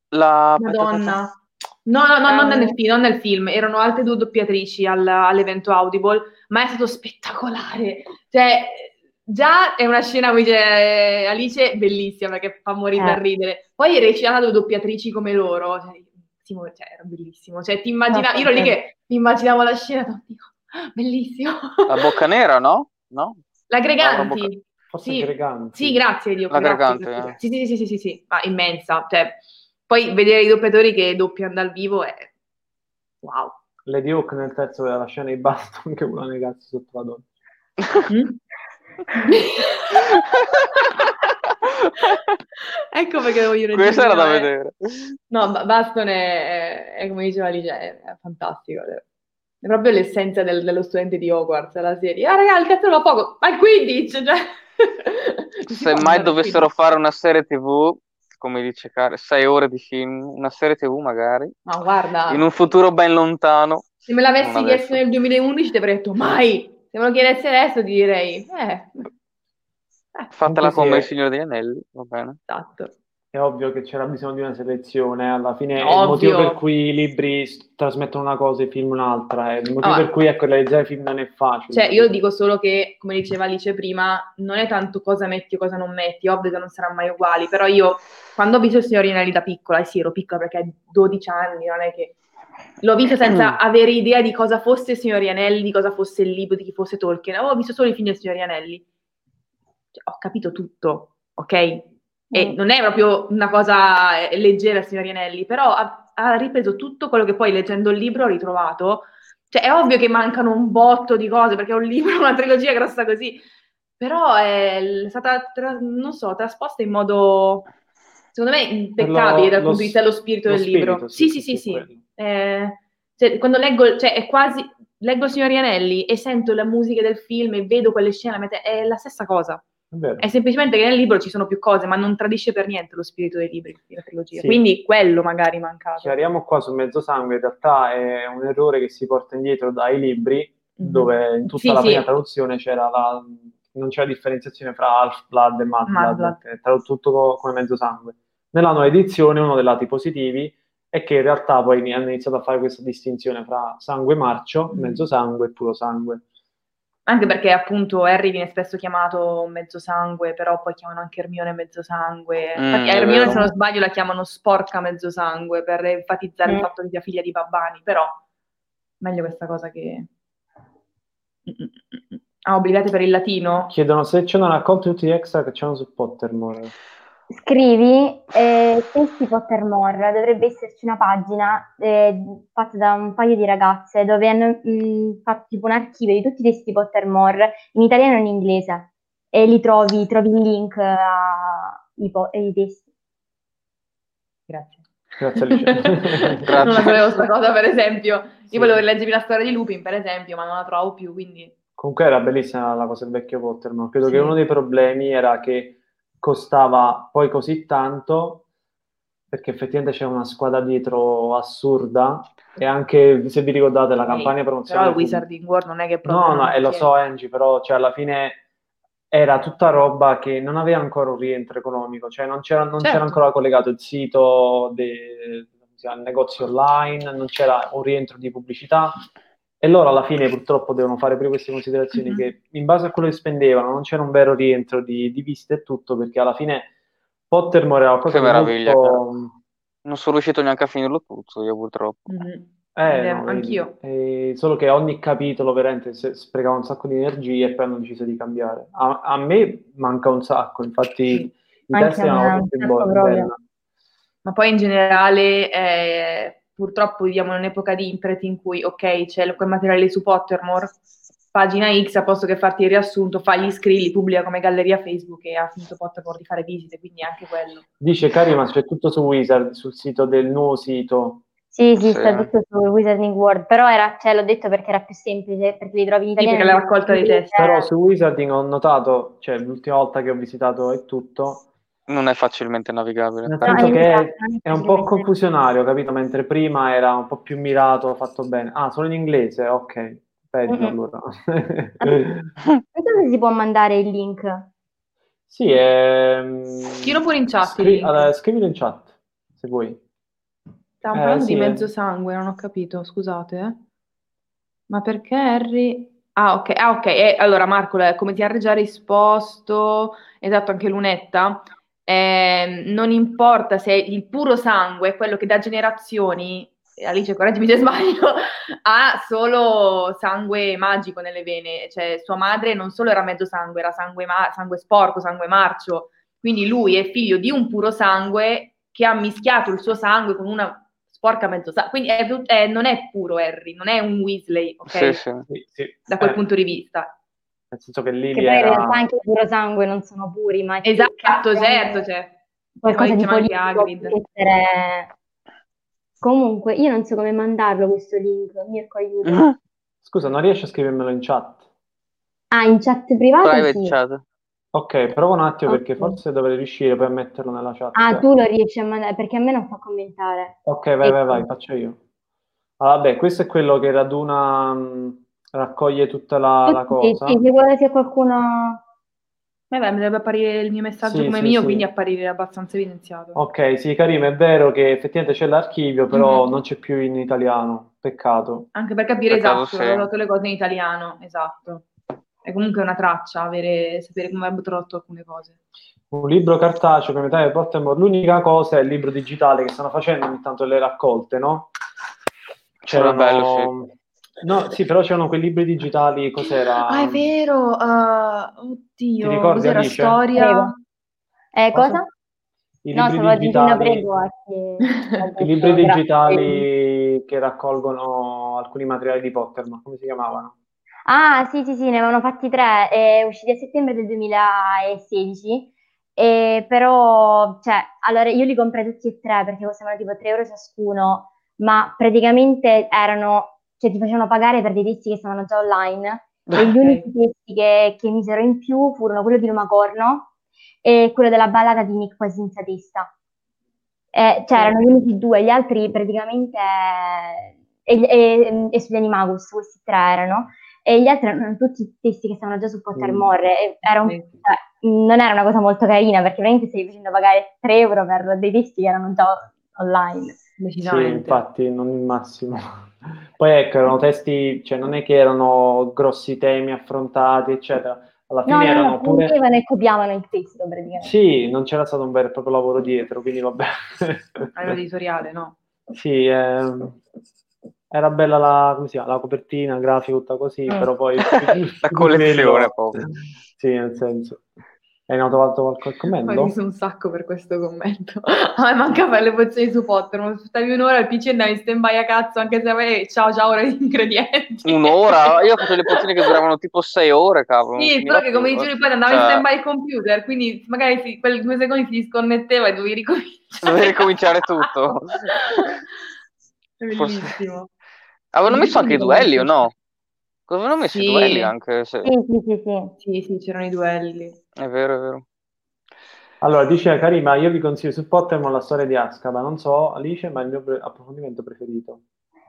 La... Madonna. No, no, no, non Eh. nel film, non nel film, erano altre due doppiatrici al- all'evento Audible, ma è stato spettacolare. Cioè, già è una scena, come dice Alice, bellissima perché fa morire Eh. da ridere. Poi recitata due doppiatrici come loro, cioè, sì, cioè, era bellissimo. Cioè, ti immagina, No, io ero lì che mi immaginavo la scena, [LAUGHS] "Ah, bellissimo. La bocca nera, no? No? La No, la Greganti. Forse Sì. Greganti. Sì, grazie Dio. La grazie, Gregante, grazie. eh. Sì, sì, sì, sì, sì, sì, ma immensa. Cioè, poi vedere i doppiatori che doppiano dal vivo è wow. Lady Hawk nel terzo della scena di baston che vuole cazzo sotto la donna. Mm? [LAUGHS] ecco perché devo dire Questa era da vedere. No, Ba- Baston è, è- è come diceva Alice, è, è fantastico. È proprio l'essenza del- dello studente di Hogwarts, la serie. Ah, raga, il cazzo va poco, ma il Quidditch! Cioè... Se mai dovessero fare una serie TV, come dice Care, sei ore di film, una serie TV magari, Ma guarda, in un futuro ben lontano. se me l'avessi chiesto adesso. nel 2011 ti avrei detto mai. Se me lo chiedessi adesso ti direi, eh, eh, Fatela come è- il Signore degli Anelli, va bene. esatto. È ovvio che c'era bisogno di una selezione, alla fine è il Ovvio. motivo per cui i libri trasmettono una cosa e i film un'altra, è il motivo Ah. per cui ecco, realizzare film non è facile. Cioè, io dico solo che, come diceva Alice prima, non è tanto cosa metti o cosa non metti, ovvio che non saranno mai uguali, però io, quando ho visto il Signore Inelli da piccola, e sì, ero piccola perché a 12 anni, non è che... L'ho visto senza avere idea di cosa fosse il Signore Anelli, di cosa fosse il libro, di chi fosse Tolkien, avevo visto solo i film del Signore Anelli. Cioè, ho capito tutto, ok? E Mm. non è proprio una cosa eh, leggera il Signore Anelli, però ha, ha ripreso tutto quello che poi leggendo il libro ho ritrovato. Cioè, è ovvio che mancano un botto di cose, perché è un [LAUGHS] libro, una trilogia grossa così, però è stata, tra- non so, trasposta in modo, secondo me, impeccabile dal lo punto di vista dello spirito lo del libro. spirito, Sì, sì, sì, sì. quello. Eh, cioè, quando leggo, cioè, è quasi, leggo il Signore Anelli e sento la musica del film e vedo quelle scene, è la stessa cosa. È vero. È semplicemente che nel libro ci sono più cose, ma non tradisce per niente lo spirito dei libri, della trilogia. Sì. Quindi quello magari mancato. Chiariamo qua su Mezzo Sangue, in realtà è un errore che si porta indietro dai libri, Mhm. dove in tutta Sì, la sì. prima traduzione c'era la, non c'era differenziazione fra e Mad Mad Blood, Blood. è tradotto tutto co- come Mezzo Sangue. Nella nuova edizione uno dei lati positivi è che in realtà poi hanno iniziato a fare questa distinzione fra sangue marcio, Mhm. mezzo sangue e puro sangue. Anche perché appunto Harry viene spesso chiamato mezzo sangue, però poi chiamano anche Hermione mezzo sangue. Mm, Infatti Hermione, vero. se non sbaglio, la chiamano sporca mezzo sangue per enfatizzare il Mm. fatto che sia figlia di babbani, però meglio questa cosa che... Ah, obbligate per il latino? Chiedono se c'è una raccolta di tutti gli extra che c'erano su Pottermore. Scrivi eh, testi Pottermore, dovrebbe esserci una pagina eh, fatta da un paio di ragazze dove hanno mh, fatto tipo un archivio di tutti i testi Pottermore in italiano e in inglese e li trovi, trovi il link ai po- testi. Grazie. Grazie Alice. [LAUGHS] Grazie. Non la sapevo sta cosa, per esempio. Io Sì. volevo leggermi la storia di Lupin, per esempio, ma non la trovo più, quindi... Comunque era bellissima la cosa del vecchio Pottermore. Credo Sì. che uno dei problemi era che costava poi così tanto perché effettivamente c'era una squadra dietro assurda e anche se vi ricordate la Sì, campagna Però promozionale il fu- Wizarding World non è che. No, no, e lo che- so Angie, però cioè, alla fine era tutta roba che non aveva ancora un rientro economico, cioè non c'era, non c'era Certo. ancora collegato il sito del negozio online, non c'era un rientro di pubblicità e loro alla fine purtroppo devono fare pure queste considerazioni Mhm. che in base a quello che spendevano non c'era un vero rientro di, di viste e tutto perché alla fine Pottermore era qualcosa Che di meraviglia, molto... Non sono riuscito neanche a finirlo tutto, io purtroppo. Mhm. Eh, Eh, no, anch'io. Eh, solo che ogni capitolo veramente sprecava un sacco di energie e poi hanno deciso di cambiare. A, a me manca un sacco, infatti Sì. i testi erano tutti belli. Ma poi in generale, eh, purtroppo viviamo in un'epoca di internet in cui, ok, c'è quel materiale su Pottermore, pagina X, a posto che farti il riassunto, fa gli screen, li pubblica come galleria Facebook e ha finito Pottermore di fare visite, quindi anche quello. Dice Karima, c'è tutto su Wizard, sul sito del nuovo sito. Sì, sì, Sì. sta tutto su Wizarding World, però era, cioè, l'ho detto perché era più semplice, perché li trovi in Sì, italiano. perché la raccolta dei testi. Però su Wizarding ho notato, cioè l'ultima volta che ho visitato e tutto, Non è facilmente navigabile. nel senso che è, un po' confusionario, capito? Mentre prima era un po' più mirato, fatto bene. Ah, solo in inglese? Ok, peggio Mm-mm. allora. Non so se si può mandare il link. Sì, è... Scrivilo pure in chat, il Scri- allora, scrivilo in chat, se vuoi. Stiamo Eh, parlando sì, di eh. mezzo sangue, non ho capito, scusate. eh. Ma perché Harry... Ah, ok, ah, ok. eh, allora, Marco, eh, come ti ha già risposto, esatto, anche Lunetta, ehm, non importa se il puro sangue è quello che da generazioni, eh, Alice, correggimi se [LAUGHS] sbaglio, ha solo sangue magico nelle vene. Cioè, sua madre non solo era mezzo sangue, era sangue, ma- sangue sporco, sangue marcio. Quindi lui è figlio di un puro sangue che ha mischiato il suo sangue con una sporca mezzo sangue. Quindi è è- non è puro Harry, non è un Weasley, ok? Sì, sì. Sì, sì. Da quel Eh, punto di vista. Nel senso che Che Lily poi in era... realtà anche il puro sangue non sono puri, ma Esatto, che- certo, cioè. qualcosa di anche politico essere... Comunque, io non so come mandarlo questo link, Mirko aiuto. Scusa, non riesci a scrivermelo in chat? Ah, in chat privata Private sì. chat. Ok, prova un attimo perché Ok. forse dovrei riuscire poi a metterlo nella chat. Ah, tu lo riesci a mandare, perché a me non fa commentare. Ok, vai, vai, vai, faccio io. Ah, vabbè, questo è quello che raduna, mh, raccoglie tutta la, la Sì, cosa. sì, se vuole sia qualcuno... Vabbè, mi deve apparire il mio messaggio Sì, come sì, mio, sì. quindi apparire abbastanza evidenziato. Ok, sì, Karim, è vero che effettivamente c'è l'archivio, però Mhm. non c'è più in italiano. Peccato. Anche per capire Peccato, esatto, sì. ho dato le cose in italiano, esatto. È comunque una traccia, avere, sapere come abbiamo tradotto alcune cose. Un libro cartaceo come Time Pottermore, l'unica cosa è il libro digitale che stanno facendo ogni tanto le raccolte, no? C'era bello, No, sì, però c'erano quei libri digitali, cos'era? Ah, è vero, uh, oddio, Ti ricordi, cos'era Alice? storia? Prego. Eh, Cosa? cosa? I No, stavo dicendo digitali, prego a chi- [LAUGHS] i libri digitali che raccolgono alcuni materiali di Pottermore, come si chiamavano? Ah, sì, sì, sì, ne avevano fatti tre, è usciti a settembre del 2016, e però, cioè, allora io li comprai tutti e tre perché costavano tipo 3 euro ciascuno, ma praticamente erano, cioè ti facevano pagare per dei testi che stavano già online, e gli unici testi che, che misero in più furono quello di Roma Corno e quello della ballata di Nick Poi senza testa. Eh, cioè, erano gli unici due, gli altri praticamente, eh, e, e, e sugli Animagus, questi tre erano, e gli altri erano tutti testi che stavano già su Pottermore, e era un- cioè, non era una cosa molto carina, perché veramente stai facendo pagare 3 euro per dei testi che erano già online. Sì, infatti, non il massimo. Poi ecco, erano testi, cioè non è che erano grossi temi affrontati, eccetera. Alla fine no, erano no, pure... prendevano e copiavano il testo praticamente. Sì, non c'era stato un vero e proprio lavoro dietro, quindi vabbè. Era editoriale, no? Sì, ehm, era bella la, come si chiama, la copertina, grafica, tutta così, Mm. però poi... [LAUGHS] La collezione proprio. Sì, nel senso. Hai trovato qualche Ho commento? riso un sacco per questo commento. A [LAUGHS] me manca fare le pozioni su Potter, ma aspettavi un'ora il PC andavi in stand-by a cazzo, anche se avevi ciao ciao ore di ingredienti. Un'ora? [LAUGHS] Io ho fatto le pozioni che duravano tipo sei ore, cavolo. Sì, solo che come eh. dicevi poi andava in Cioè, stand-by il computer, quindi magari si- quei due secondi si disconnetteva e dovevi ricominciare. Dovevi ricominciare tutto. [LAUGHS] È Forse- bellissimo. Avevano messo anche i duelli o no? Cosa avevano messo Sì. i duelli anche? Se... Sì, sì, sì, sì. Sì, sì, c'erano i duelli. È vero, è vero. Allora, dice Karima, io vi consiglio su Pottermore la storia di Azkaban, non so Alice, ma è il mio pre- approfondimento preferito.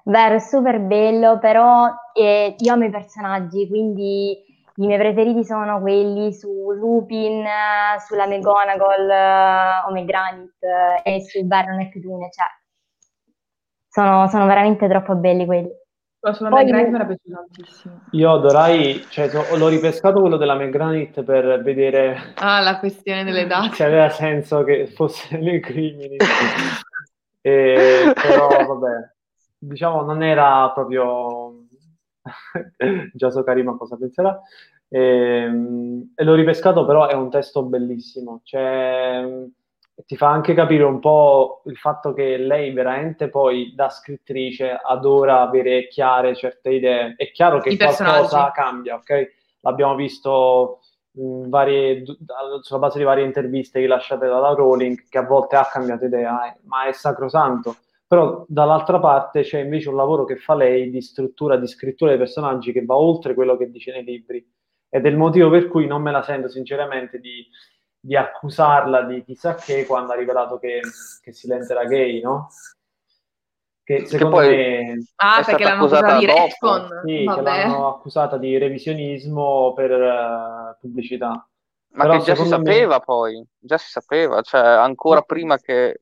Vero, è super bello, però eh, io amo i personaggi, quindi i miei preferiti sono quelli su Lupin, sulla McGonagall eh, o McGranit eh, e su Vernon e cioè sono, sono veramente troppo belli quelli. Sulla Poi- McGrath mi era piaciuto tantissimo. Io adorai, cioè so- l'ho ripescato quello della McGranit per vedere Ah, la questione delle date. se aveva senso che fosse [LAUGHS] nei crimini. E, però vabbè, diciamo, non era proprio... [LAUGHS] Già so Karima cosa penserà. E, ehm, e l'ho ripescato, però è un testo bellissimo. Cioè, ti fa anche capire un po' il fatto che lei veramente poi da scrittrice adora avere chiare certe idee. È chiaro che qualcosa cambia, ok? L'abbiamo visto in varie, sulla base di varie interviste rilasciate dalla Rowling, che a volte ha cambiato idea, eh, ma è sacrosanto. Però dall'altra parte c'è invece un lavoro che fa lei di struttura, di scrittura dei personaggi che va oltre quello che dice nei libri. Ed è il motivo per cui non me la sento sinceramente di, di accusarla di chissà che quando ha rivelato che, che Silente era gay, no? Che secondo poi me Ah, perché l'hanno accusata di retcon. sì, che l'hanno accusata di revisionismo per eh, pubblicità. Ma Però che già si secondo me- sapeva poi, già si sapeva, cioè ancora No. prima che...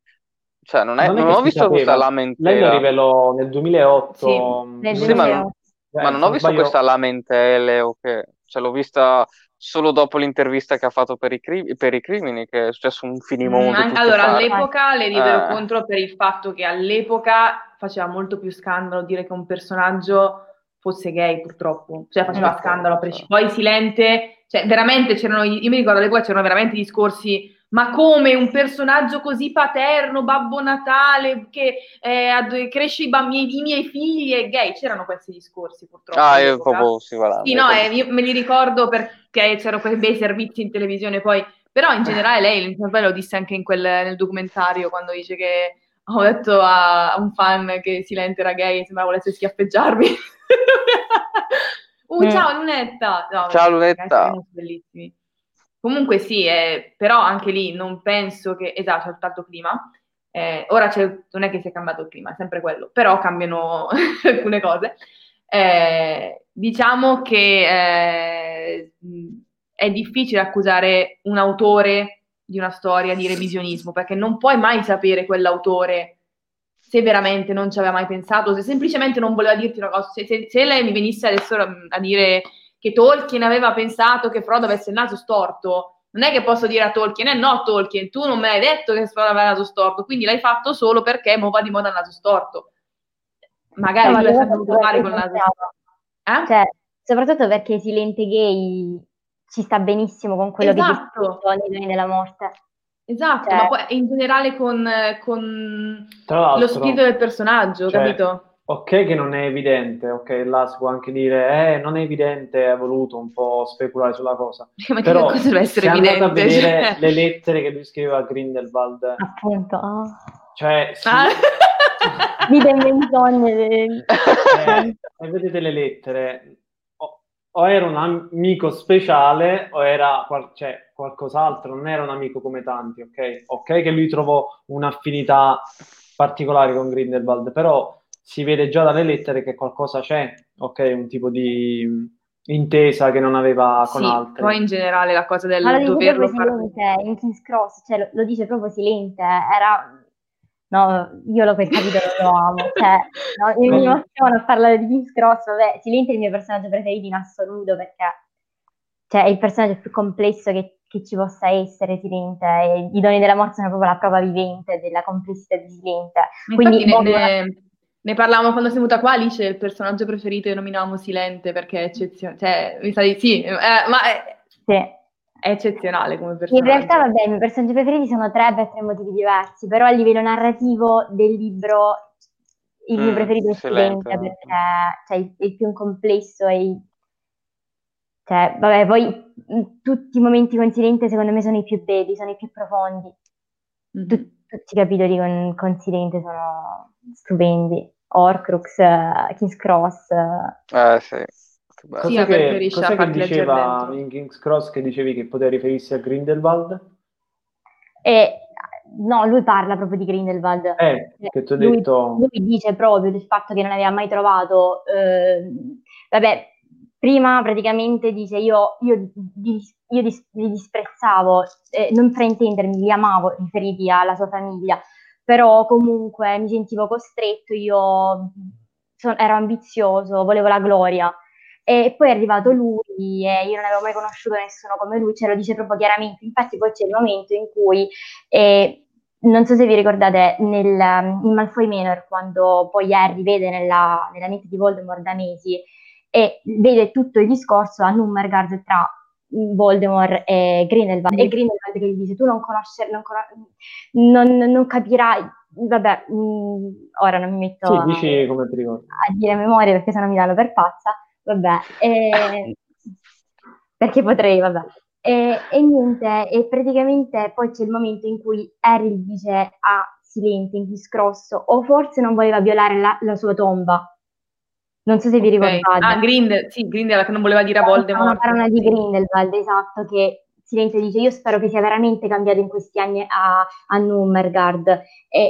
Cioè non, è, Non non che ho visto questa sapeva. Lei lo lamentela, rivelò nel 2008. Nel Sì, ma- 2008. Eh, ma non ho visto sbaglio- questa lamentele o che... Cioè l'ho vista solo dopo l'intervista che ha fatto per i, cri- per i crimini, che è successo un Mm, finimondo tutte allora, pare. all'epoca le diedero Eh. contro per il fatto che all'epoca faceva molto più scandalo dire che un personaggio fosse gay, purtroppo. Cioè faceva Ok, scandalo. sì. Poi Silente, cioè veramente c'erano, io mi ricordo all'epoca c'erano veramente discorsi, ma come un personaggio così paterno, Babbo Natale, che eh, cresce i, bambini, i miei figli è gay. C'erano questi discorsi, purtroppo. Ah, all'epoca. proprio sì, voilà, Sì, no, eh, io me li ricordo perché c'erano quei bei servizi in televisione poi, però in generale lei, poi lo disse anche in quel, nel documentario quando dice che ho detto a, a un fan che Silente era gay e sembrava volesse schiaffeggiarmi. [LAUGHS] uh, ciao Lunetta! No, Ciao, ragazzi, Lunetta. erano bellissimi. Comunque sì, eh, però anche lì non penso che, esatto, c'è tanto clima. Eh, ora non è che sia cambiato il clima, è sempre quello, però cambiano [LAUGHS] alcune cose. Eh, diciamo che eh, è difficile accusare un autore di una storia di revisionismo, perché non puoi mai sapere quell'autore se veramente non ci aveva mai pensato, se semplicemente non voleva dirti una cosa. Se, se- se lei mi venisse adesso a dire che Tolkien aveva pensato che Frodo avesse il naso storto, non è che posso dire a Tolkien, eh no Tolkien, tu non me l'hai detto che Frodo aveva il naso storto, quindi l'hai fatto solo perché mo va di moda il naso storto. Magari No, ma lui è male perché col naso storto. Eh? Cioè, soprattutto perché Silente Gay ci sta benissimo con quello che Esatto. dice scritto nei Doni della morte. Esatto, Cioè- ma poi in generale con, con Tra l'altro, lo spirito del personaggio, cioè, capito? Ok che non è evidente, ok, là si può anche dire, eh, non è evidente, ha voluto un po' speculare sulla cosa. [LAUGHS] Ma che Però cosa deve essere se andate a evidente? vedere Cioè- le lettere che lui scriveva a Grindelwald, Appunto. cioè, sì, Ah. [LAUGHS] Vite menzogne. eh, e vedete le lettere, o, o era un amico speciale o era qual- cioè, qualcos'altro, non era un amico come tanti, ok? Ok che lui trovò un'affinità particolare con Grindelwald, però si vede già dalle lettere che qualcosa c'è, ok? Un tipo di intesa che non aveva con Sì, altri. poi in generale la cosa del dice doverlo fare. Silente in King's Cross, cioè lo, lo dice proprio Silente, era... No, io lo quel capitolo lo amo, cioè, no, io mi No. emoziono a parlare di King's Cross, vabbè, Silente è il mio personaggio preferito in assoluto perché cioè, è il personaggio più complesso che, che ci possa essere, Silente, e i doni della morte sono proprio la prova vivente della complessità di Silente. Quindi, Infatti ne, boh, ne- ne parlavamo quando sei venuta qua, Alice, il personaggio preferito che nominavamo Silente perché è eccezionale. Cioè, mi sa di sì, eh, ma è, sì. è eccezionale come In personaggio. realtà, vabbè, i miei personaggi preferiti sono tre per tre motivi diversi, però a livello narrativo del libro il mio Mm, preferito è Silente. Silente perché cioè, il, il più complesso e il- cioè, vabbè, poi mh, tutti i momenti con Silente secondo me sono i più belli, sono i più profondi. Mhm. Tu- tutti i capitoli con, con Silente sono stupendi. Horcrux, eh, King's Cross, eh, Eh sì. Sì, Cos'è ma che, cos'è che diceva in King's Cross che dicevi che poteva riferirsi a Grindelwald? e no, lui parla proprio di Grindelwald. Eh, che ti ho Lui- detto... lui dice proprio del fatto che non aveva mai trovato, eh, vabbè, prima praticamente dice io, io, di- io dis- li disprezzavo, eh, non fraintendermi, li amavo riferiti alla sua famiglia, però comunque mi sentivo costretto, io so- ero ambizioso, volevo la gloria. E poi è arrivato lui e io non avevo mai conosciuto nessuno come lui, ce lo dice proprio chiaramente. Infatti poi c'è il momento in cui eh, non so se vi ricordate nel, in Malfoy Manor quando poi Harry vede nella, nella mente di Voldemort da mesi e vede tutto il discorso a Nummergard tra Voldemort e Grindelwald e Grindelwald che gli dice tu non conosci, non, non, non capirai vabbè, mh, mm, ora non mi metto sì, dici come a dire memoria perché sennò mi danno per pazza, vabbè, e, [LAUGHS] perché potrei, vabbè. E, e, niente, e praticamente poi c'è il momento in cui Harry dice a Silente in discrosso, o forse non voleva violare la, la sua tomba. Non so se vi okay. ricordate. Ah, Grindel, sì, Grindelwald che non voleva dire a Voldemort. Una parola di Grindelwald, esatto, che Silente dice io spero che sia veramente cambiato in questi anni a, a Nummergard,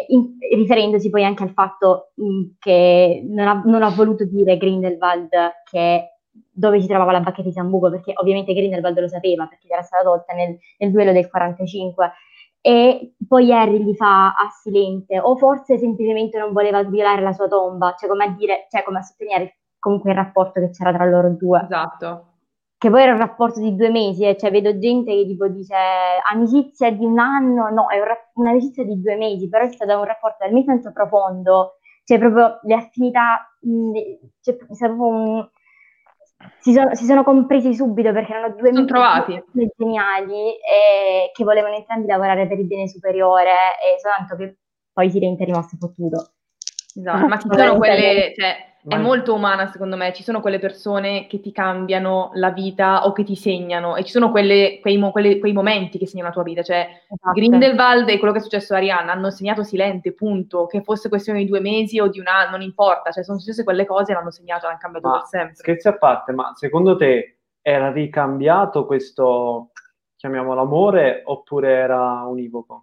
in, riferendosi poi anche al fatto mh, mm, che non ha, non ha, voluto dire Grindelwald che dove si trovava la bacchetta di Sambuco, perché ovviamente Grindelwald lo sapeva, perché era stata tolta nel, nel duello del 45, e poi Harry gli fa a Silente, o forse semplicemente non voleva violare la sua tomba, cioè come a dire, cioè come a sostenere comunque il rapporto che c'era tra loro due. Esatto che poi era un rapporto di due mesi, eh, cioè vedo gente che tipo dice amicizia di un anno, no, è un rapp- un'amicizia di due mesi, però è stato un rapporto talmente tanto profondo, cioè proprio le affinità, mh, cioè, un, si, sono, si, sono, compresi subito perché erano due trovati. geniali e che volevano entrambi lavorare per il bene superiore e soltanto che poi Silente è rimasto fottuto. Esatto, ma ci sono quelle, cioè, è molto umana secondo me, ci sono quelle persone che ti cambiano la vita o che ti segnano e ci sono quelle, quei, mo, quelle, quei, momenti che segnano la tua vita, cioè esatto. Grindelwald e quello che è successo a Arianna hanno segnato Silente, punto, che fosse questione di due mesi o di un anno, non importa, cioè sono successe quelle cose e l'hanno segnato, l'hanno cambiato ma, per sempre. Scherzi a parte, ma secondo te era ricambiato questo, chiamiamolo amore, oppure era univoco?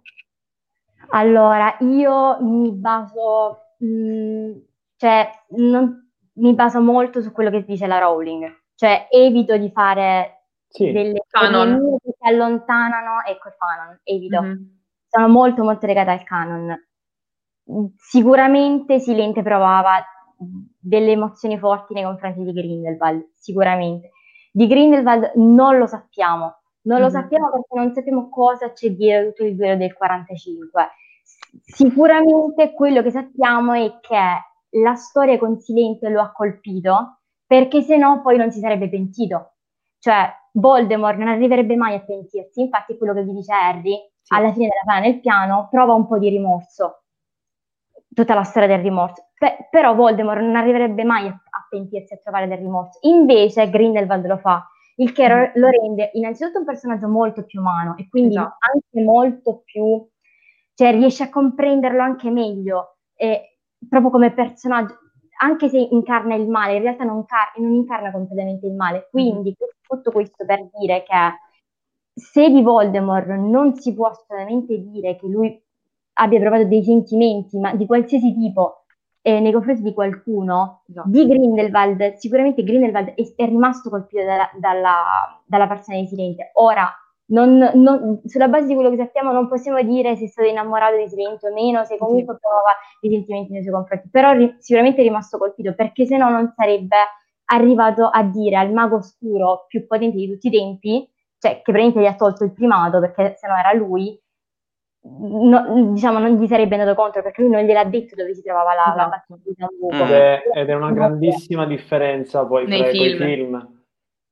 Allora, io mi baso... Mh, mm, cioè, non, mi baso molto su quello che dice la Rowling, cioè evito di fare sì. delle canon che si allontanano, ecco il canon, evito. Mm-hmm. Sono molto molto legata al canon. Sicuramente Silente provava delle emozioni forti nei confronti di Grindelwald, sicuramente. Di Grindelwald non lo sappiamo, non mm-hmm. lo sappiamo perché non sappiamo cosa c'è dietro tutto il duello del 45. Sicuramente quello che sappiamo è che la storia con Silente lo ha colpito, perché se no poi non si sarebbe pentito. Cioè, Voldemort non arriverebbe mai a pentirsi, infatti è quello che vi dice Harry, sì. alla fine della fine nel piano, prova un po' di rimorso, tutta la storia del rimorso. Pe- però Voldemort non arriverebbe mai a, a pentirsi, a trovare del rimorso. Invece Grindelwald lo fa, il che mm. lo rende innanzitutto un personaggio molto più umano e quindi esatto. anche molto più, cioè riesce a comprenderlo anche meglio. E proprio come personaggio, anche se incarna il male, in realtà non, car- non incarna completamente il male. Quindi mm-hmm. tutto questo per dire che se di Voldemort non si può assolutamente dire che lui abbia provato dei sentimenti, ma di qualsiasi tipo, eh, nei confronti di qualcuno, no. di Grindelwald, sicuramente Grindelwald è, è rimasto colpito dalla, dalla, dalla persona di Silente. Ora, non, non, sulla base di quello che sappiamo non possiamo dire se è stato innamorato di Silente o meno, se comunque sì. prova dei sentimenti nei suoi confronti, però ri- sicuramente è rimasto colpito perché se no non sarebbe arrivato a dire al mago oscuro più potente di tutti i tempi, cioè che praticamente gli ha tolto il primato perché se no era lui, no, diciamo non gli sarebbe andato contro perché lui non gliel'ha detto dove si trovava la, esatto. la ed, è, ed è una grandissima differenza poi nei fra film. i film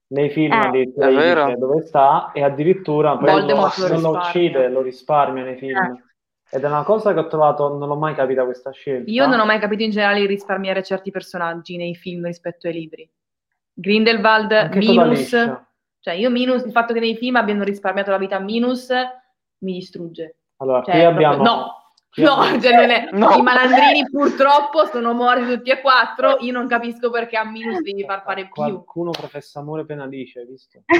nei film eh, addirittura dove sta e addirittura poi lo, non lo uccide, lo risparmia nei film. Eh. Ed è una cosa che ho trovato, non l'ho mai capita questa scelta. Io non ho mai capito in generale risparmiare certi personaggi nei film rispetto ai libri. Grindelwald, Anche Minus, cioè io Minus, il fatto che nei film abbiano risparmiato la vita a Minus mi distrugge. Allora, cioè, qui abbiamo... Proprio, no, No, cioè non è, no. i malandrini purtroppo sono morti tutti e quattro. Io non capisco perché a Minus devi far fare più. Qualcuno professa amore penalice, hai visto? Eh?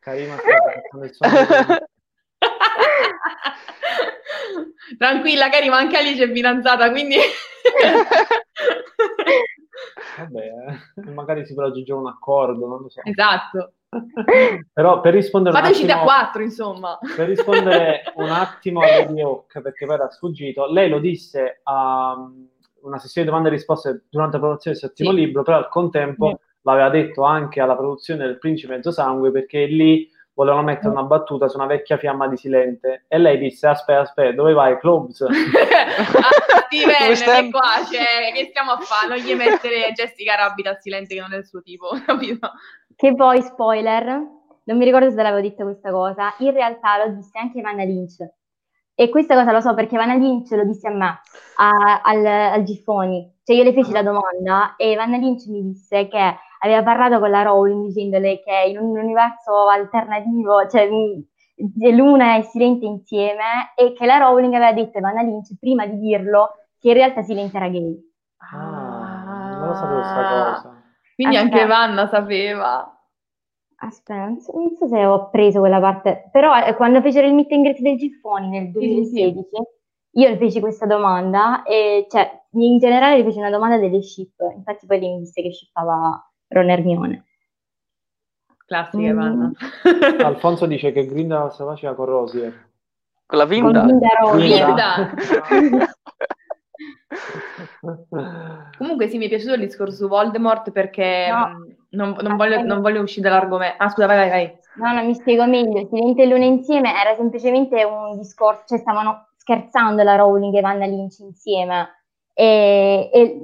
Karima sta il suo [LAUGHS] Tranquilla, Karima, anche Alice è fidanzata, quindi... Vabbè, eh, magari si può raggiungere un accordo, non lo so. Esatto. Però per rispondere Fate uscite a quattro, insomma. Per rispondere un attimo a Lady Hawk, perché poi era sfuggito, lei lo disse a um, una sessione di domande e risposte durante la produzione del settimo sì. libro, però al contempo sì. l'aveva detto anche alla produzione del Principe Mezzo Sangue, perché lì volevano mettere una battuta su una vecchia fiamma di Silente e lei disse aspetta aspetta dove vai Clubs [LAUGHS] ah, Steven stai? che qua c'è che stiamo a fare non gli mettere Jessica Rabbit a silente che non è il suo tipo [LAUGHS] capito Che poi, spoiler, non mi ricordo se te l'avevo detto questa cosa, in realtà lo disse anche Vanna Lynch. E questa cosa lo so perché Vanna Lynch lo disse a me, a- al, al Giffoni. Cioè io le feci la domanda e Vanna Lynch mi disse che aveva parlato con la Rowling dicendole che in un universo alternativo, cioè mh, Luna e Silente insieme, e che la Rowling aveva detto a Vanna Lynch prima di dirlo che in realtà Silente era gay. ah, non lo sapevo questa cosa quindi Aspetta. anche Vanna sapeva Aspetta, non so, non so se ho preso quella parte, però eh, quando fecero il meet and greet del Giffoni nel Sì, sì, sì. 2016, io le feci questa domanda e cioè, in generale le feci una domanda delle ship, infatti poi lei mi disse che shippava Ron Hermione. classica Mm. Vanna [LAUGHS] Alfonso dice che Grindelwald se faceva con Rosier Con la Con vinda? Rosier. Linda. [LAUGHS] comunque sì mi è piaciuto il discorso su Voldemort perché No. mh, non, non voglio, non voglio uscire dall'argomento ah scusa vai vai vai No, no, mi spiego meglio. Silente e Luna insieme era semplicemente un discorso, cioè stavano scherzando la Rowling e Vanna Lynch insieme. E, e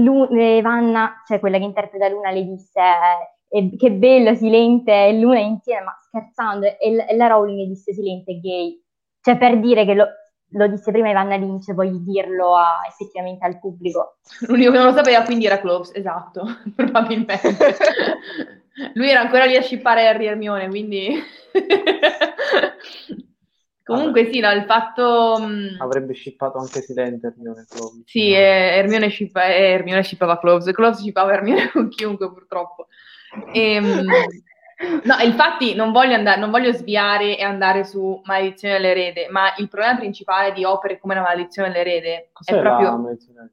Lu- Vanna, cioè quella che interpreta Luna, le disse eh, che bello Silente e Luna insieme, ma scherzando. E, e la Rowling disse Silente è gay. Cioè per dire che lo, lo disse prima Vanna Lynch, voglio dirlo a- effettivamente al pubblico. l'unico che non lo sapeva quindi era Cloves esatto [LAUGHS] probabilmente [LAUGHS] lui era ancora lì a scippare Harry e Hermione quindi [LAUGHS] comunque sì no, il fatto mh, avrebbe shippato anche Silente Hermione Club. Sì, eh, Hermione, shippa- eh, Hermione shippava Cloves, Cloves shippava Hermione con chiunque purtroppo. Ehm, no, infatti non voglio, andare, non voglio sviare e andare su Maledizione dell'erede, ma il problema principale di opere come la Maledizione dell'erede Cos'è è proprio... la maledizione?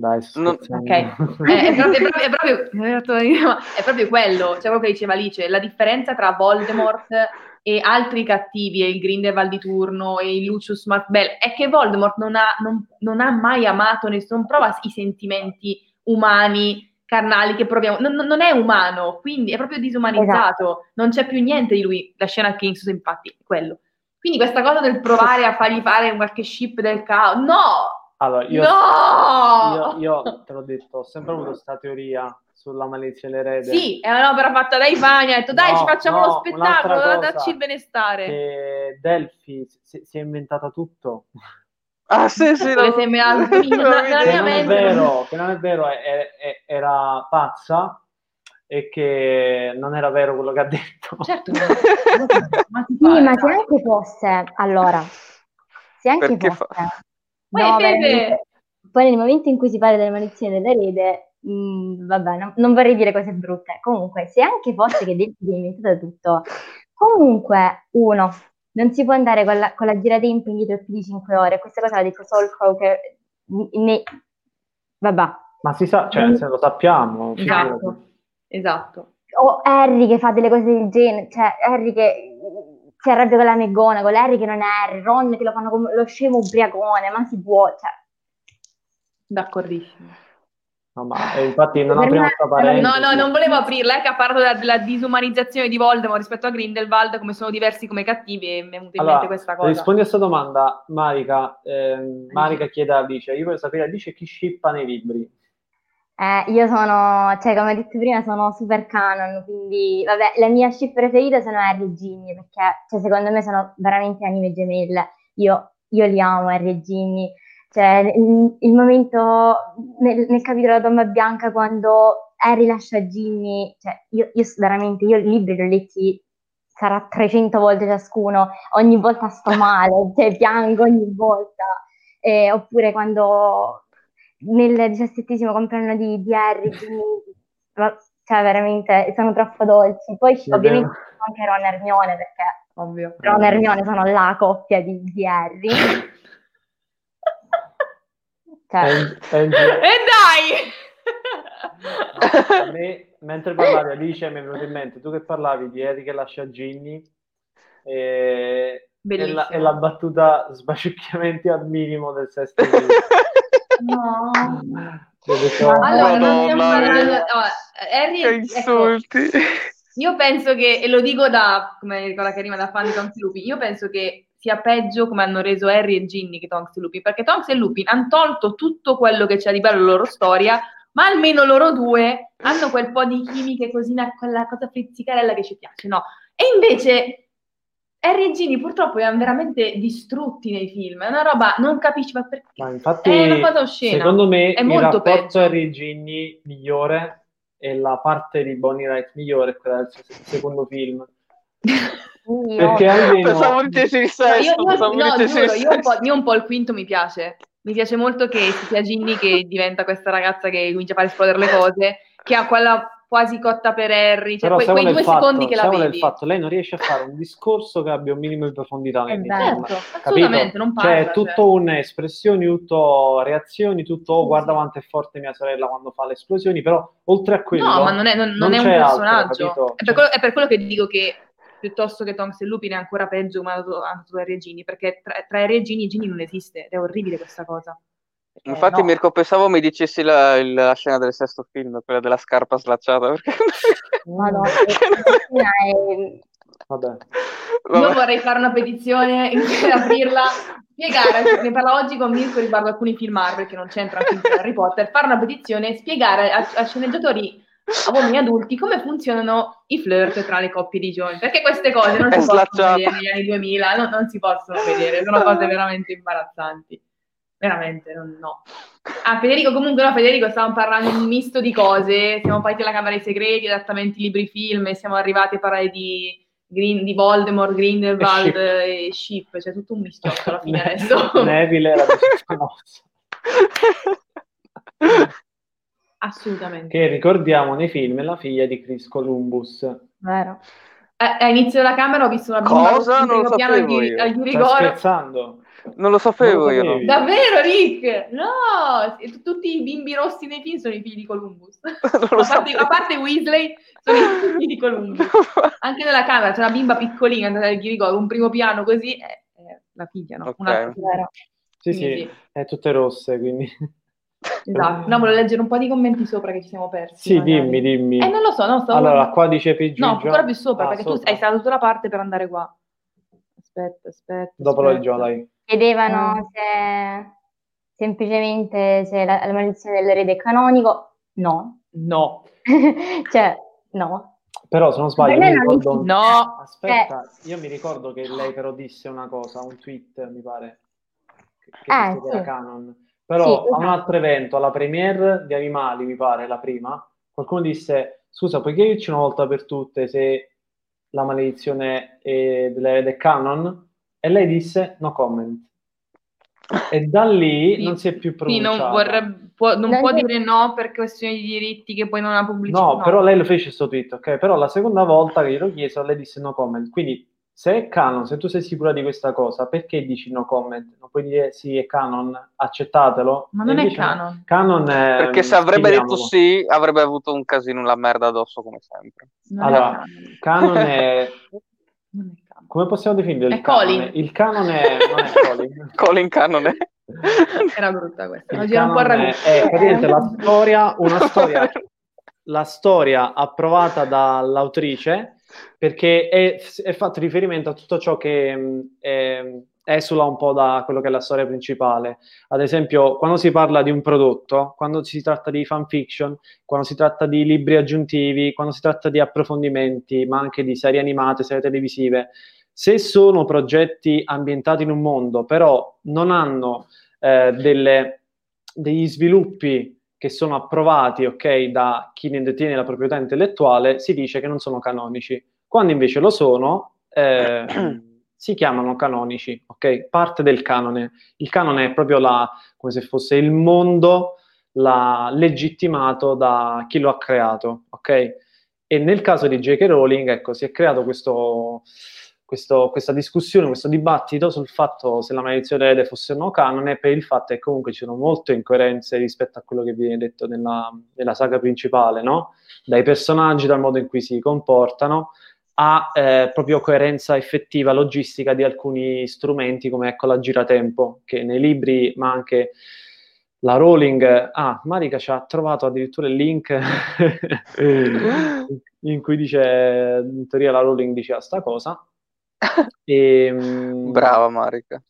Dai, Ok, Non- scherzando. è, è proprio, è, proprio, è, proprio, quello, cioè quello che diceva Alice, la differenza tra Voldemort e altri cattivi, e il Grindelwald di turno e il Lucius Malfoy, è che Voldemort non ha, non- non ha mai amato, nessuno, non prova i sentimenti umani, carnali che proviamo, non, non- è umano, quindi è proprio disumanizzato, non c'è più niente di lui, la scena Kings infatti è quello. Quindi questa cosa del provare a fargli fare qualche ship del caos, no! Allora, io, no! io, io te l'ho detto, ho sempre avuto questa teoria sulla maledizione erede. Sì, è un'opera fatta dai fani, ha detto dai No, ci facciamo no, lo spettacolo, dacci il benestare. Che Delphi si, si è inventata tutto. Ah, sì, sì. No. sei meato? [LAUGHS] Non è vero, che non è vero, è- è- era pazza e che non era vero quello che ha detto. Certo, [LAUGHS] ma Sì, ma se anche fosse, allora, se anche Perché fosse, fa- Poi, no, poi nel momento in cui si parla delle maledizioni dell'erede, mh, vabbè, no- non vorrei dire cose brutte, comunque, se anche fosse che Delphi è inventato tutto, comunque, uno, non si può andare con la, con la giratempo indietro più di 5 ore, questa cosa l'ha detto Saul Croker, ne- vabbè, Ma si sa, cioè, se lo sappiamo. Esatto, esatto. o Harry che fa delle cose del genere, cioè Harry che si arrabbia con la McGonagall, Harry che non è Harry, Ron che lo fanno come lo scemo ubriacone, ma si può, cioè, D'accordissimo. No, ma eh, infatti non apriamo questa parentesi. No, no, non volevo aprirla, è che ha parlato della, della disumanizzazione di Voldemort rispetto a Grindelwald, come sono diversi come cattivi, e mi è venuta in Allora, mente questa cosa. rispondi a questa domanda, Marica. Ehm, Marica chiede a Alice, io voglio sapere Alice chi shippa nei libri. Eh, io sono, cioè come ho detto prima, sono super canon, quindi vabbè, la mia ship preferita sono Harry e Ginny, perché cioè, secondo me sono veramente anime gemelle. Io, io li amo, Harry e Ginny. Cioè, il, il momento nel, nel capitolo della Tomba Bianca quando Harry lascia Ginny, cioè, io, io veramente, io i libri li ho letti, sarà 300 volte ciascuno, ogni volta sto male, [LAUGHS] cioè piango ogni volta. Eh, oppure quando nel diciassettesimo compleanno di, di Harry, Ginny, cioè veramente sono troppo dolci. Poi Va ovviamente anche Ron e Hermione, perché Ovvio. Ron e Hermione sono la coppia di, di Harry. [LAUGHS] E dai! a me, mentre parlavi Alice mi è venuto in mente, tu che parlavi di Harry che lascia Ginny e, e, la, e la battuta sbaciucchiamenti al minimo del sesto. No. Allora, non stiamo parlando... oh, Harry, Che ecco, insulti. Io penso che, e lo dico da, come ricorda Karima, da fan di Tonks e Lupin, io penso che sia peggio come hanno reso Harry e Ginny che Tonks e Lupin, perché Tonks e Lupin hanno tolto tutto quello che c'è di bello nella loro storia, ma almeno loro due hanno quel po' di chimiche così, quella cosa frizzicarella che ci piace, no? E invece Harry e Ginny purtroppo erano veramente distrutti nei film, è una roba, non capisci ma perché, Ma infatti, è una cosa oscena. secondo me, È il molto rapporto peggio. Harry e Ginny migliore e la parte di Bonnie Wright migliore è quella del se- secondo film. [LAUGHS] Quindi Perché io- almeno... Pensavo dicessi il No, sesto. io, io- no, giuro, il io un, po', sesto. io un po' il quinto mi piace. Mi piace molto che sia Ginny che diventa questa ragazza che comincia a far esplodere le cose, che ha quella quasi cotta per Harry, cioè Però que- quei nel due fatto, secondi che la nel vedi. fatto, lei non riesce a fare un discorso che abbia un minimo di profondità vero. film. Certo, assolutamente, non parla. Cioè, cioè. tutto un espressioni, tutto reazioni, tutto oh, guarda quanto è forte mia sorella quando fa le esplosioni, però oltre a quello No, ma non è, non- non non è un altro, personaggio. capito? è, per Cioè- quello, è per quello che dico che piuttosto che Tonks e Lupin è ancora peggio come ha dato ha dato Harry e Ginny, perché tra, tra Harry e Ginny, Ginny non esiste, ed è orribile questa cosa. Perché Infatti, no. Mirko, pensavo mi dicessi la, il- la scena del sesto film, quella della scarpa slacciata. Perché... [LAUGHS] Madonna, [LAUGHS] questa è- Vabbè. Io Vabbè. vorrei fare una petizione, [LAUGHS] aprirla, spiegare, ne parlo oggi con Mirko riguardo alcuni film Marvel che non c'entrano con Harry Potter, fare una petizione e spiegare a, a sceneggiatori, a uomini adulti, come funzionano i flirt tra le coppie di giovani, perché queste cose non si possono vedere negli anni 2000, no- non si possono vedere, sono cose veramente imbarazzanti. Veramente, non- no. Ah, Federico, comunque no, Federico, stavamo parlando di un misto di cose, siamo partiti dalla Camera dei Segreti, adattamenti, libri, film, e siamo arrivati a parlare di, Green- di Voldemort, Grindelwald E Ship, c'è tutto un mischiotto alla fine [LAUGHS] adesso. Neville era. [LAUGHS] [LAUGHS] Assolutamente. che ricordiamo nei film è la figlia di Chris Columbus. Vero. A, a inizio della Camera ho visto una bimba Cosa? Non lo primo piano al Stai Ghirigoro. scherzando? Non lo sapevo Non lo io. Davvero, Rick? No! Tutti i bimbi rossi nei film sono i figli di Columbus. [LAUGHS] A, parte, a parte Weasley, sono i figli di Columbus. [LAUGHS] Anche nella camera c'è una bimba piccolina andata al Ghirigoro, un primo piano così, è, è la figlia, no? Ok. Un'altra. Sì, Quindi sì, è tutte rosse, quindi... Esatto. No, volevo leggere un po' di commenti sopra che ci siamo persi. Sì, magari. dimmi, dimmi. Eh, non lo so, no, stavo Allora, qua dice Pigigio. No, ancora più sopra, Ah, perché tu sopra. hai saltato la parte per andare qua. Aspetta, aspetta. Dopo lo aspetta. leggo, dai. Chiedevano se semplicemente se la, la maledizione dell'erede è canonico. No. No. [LAUGHS] cioè, no. Però, se non sbaglio, mi non ricordo... No. Aspetta, Eh. io mi ricordo che lei però disse una cosa, un tweet, mi pare, che, che Eh, era sì. canon. Però Sì, a un esatto. altro evento, alla premiere di Animali, mi pare, la prima, qualcuno disse, scusa, puoi chiederci una volta per tutte se la maledizione è, dell'erede è canon? E lei disse, no comment. E da lì Sì. non si è più Sì, pronunciata. non, vorrebbe, può, non può dire no per questioni di diritti che poi non ha pubblicità. No, però lei lo fece questo tweet, ok? Però la seconda volta che glielo chiesto, lei disse no comment. Quindi, se è canon, se tu sei sicura di questa cosa, perché dici no comment? Non puoi dire sì, è canon, accettatelo? Ma E non è canon. Canon è... Perché se avrebbe detto sì, avrebbe avuto un casino, la merda addosso come sempre. Non Allora, è canon. Canon è... [LAUGHS] Non è canon. Come possiamo definire il È canone? Colin. Il canon è... non è [LAUGHS] Colin. Colin Canone. [LAUGHS] Era brutta questa. Il Oggi un po' è, è praticamente la storia, una storia, la storia approvata dall'autrice perché è, è fatto riferimento a tutto ciò che mh, è- esula un po' da quello che è la storia principale. Ad esempio, quando si parla di un prodotto, quando si tratta di fanfiction, quando si tratta di libri aggiuntivi, quando si tratta di approfondimenti, ma anche di serie animate, serie televisive, se sono progetti ambientati in un mondo, però non hanno eh, delle- degli sviluppi che sono approvati, ok, da chi ne detiene la proprietà intellettuale, si dice che non sono canonici. Quando invece lo sono, eh, [CLEARS THROAT] si chiamano canonici, ok? Parte del canone. Il canone è proprio la, come se fosse il mondo la- legittimato da chi lo ha creato, ok? E nel caso di J.K. Rowling, ecco, si è creato questo, questo- questa discussione, questo dibattito sul fatto se la maledizione erede fosse o no canone, per il fatto che comunque ci sono molte incoerenze rispetto a quello che viene detto nella, nella saga principale, no? Dai personaggi, dal modo in cui si comportano, a eh, proprio coerenza effettiva, logistica di alcuni strumenti, come ecco la giratempo, che nei libri, ma anche la Rowling, ah, Marica ci ha trovato addirittura il link [LAUGHS] in cui dice, in teoria la Rowling diceva sta cosa. E, mm, Brava Marica.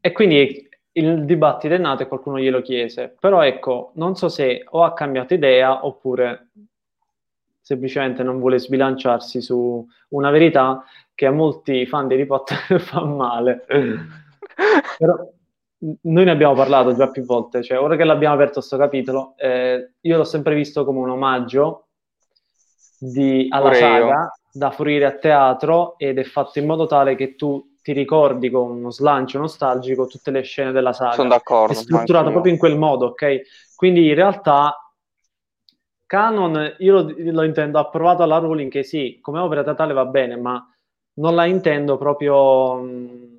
E quindi il dibattito è nato e qualcuno glielo chiese, però ecco, non so se o ha cambiato idea oppure semplicemente non vuole sbilanciarsi su una verità che a molti fan di Harry Potter [LAUGHS] fa male. [LAUGHS] però noi ne abbiamo parlato già più volte, cioè ora che l'abbiamo aperto questo capitolo, eh, io l'ho sempre visto come un omaggio di, alla saga da fruire a teatro ed è fatto in modo tale che tu ti ricordi con uno slancio nostalgico tutte le scene della saga. Sono d'accordo. È strutturato proprio in quel modo, ok? Quindi in realtà Canon, io lo, lo intendo approvato alla Rowling che sì, come opera teatrale va bene, ma non la intendo proprio mh,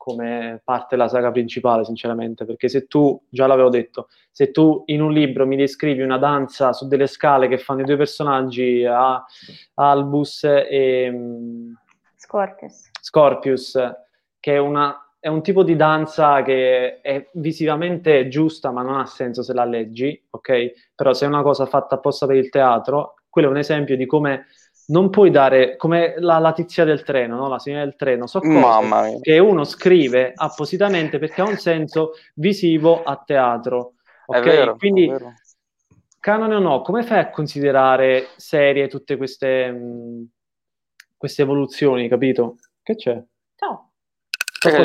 come parte della saga principale, sinceramente, perché se tu, già l'avevo detto, se tu in un libro mi descrivi una danza su delle scale che fanno i due personaggi, a, Albus e... Scorpius. Scorpius, che è, una, è un tipo di danza che è visivamente giusta, ma non ha senso se la leggi, ok? Però se è una cosa fatta apposta per il teatro, quello è un esempio di come non puoi dare come la, la tizia del treno, no? la signora del treno, so cose che uno scrive appositamente perché ha un senso visivo a teatro. Okay? Vero, Quindi, canone o no, come fai a considerare serie tutte queste, mh, queste evoluzioni, capito? Che c'è? Ciao. Cioè,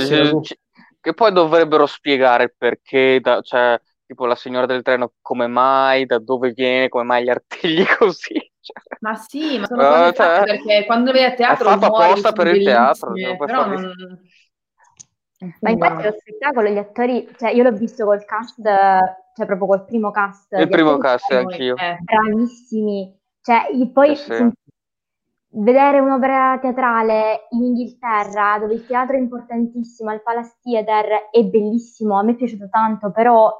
che poi dovrebbero spiegare perché, da, cioè, tipo la signora del treno, come mai, da dove viene, come mai gli artigli [LAUGHS] così. Cioè. Ma sì, ma sono uh, cose cioè, perché quando vedi a teatro... È fatto apposta per il teatro. Però non... Ma infatti lo spettacolo, gli attori, cioè io l'ho visto col cast, cioè proprio col primo cast. Il primo cast, anch'io. Eh. Bravissimi. Cioè, poi eh sì. vedere un'opera teatrale in Inghilterra, dove il teatro è importantissimo, al Palace Theatre, è bellissimo, a me è piaciuto tanto, però,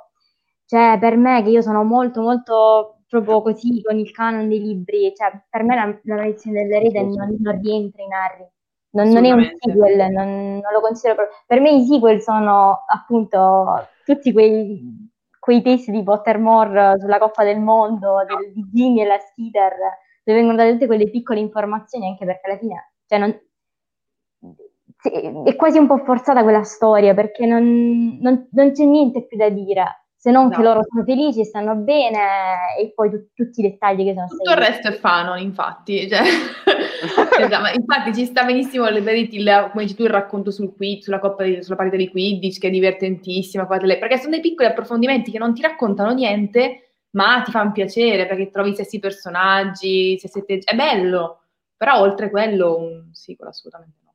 cioè, per me, che io sono molto, molto proprio così con il canon dei libri, cioè per me la, la maledizione dell'erede non, non rientra in Harry, non, non è un sequel, non, non, lo considero proprio. Per me i sequel sono appunto tutti quei, quei testi di Pottermore sulla Coppa del Mondo, del, di Ginny e la Skeeter, dove vengono date tutte quelle piccole informazioni, anche perché alla fine, cioè non, è quasi un po' forzata quella storia, perché non, non, non c'è niente più da dire se non no. che loro sono felici, stanno bene e poi tu, tutti i dettagli che sono Tutto stati. il resto è fanon, infatti. Cioè, [LAUGHS] esatto, infatti ci sta benissimo, vedete, il, come dici tu, il racconto sul quiz, sulla, coppa di, sulla partita di Quidditch, che è divertentissima, perché sono dei piccoli approfondimenti che non ti raccontano niente, ma ti fanno piacere, perché trovi i stessi personaggi, se siete... è bello, però oltre quello un sequel assolutamente no.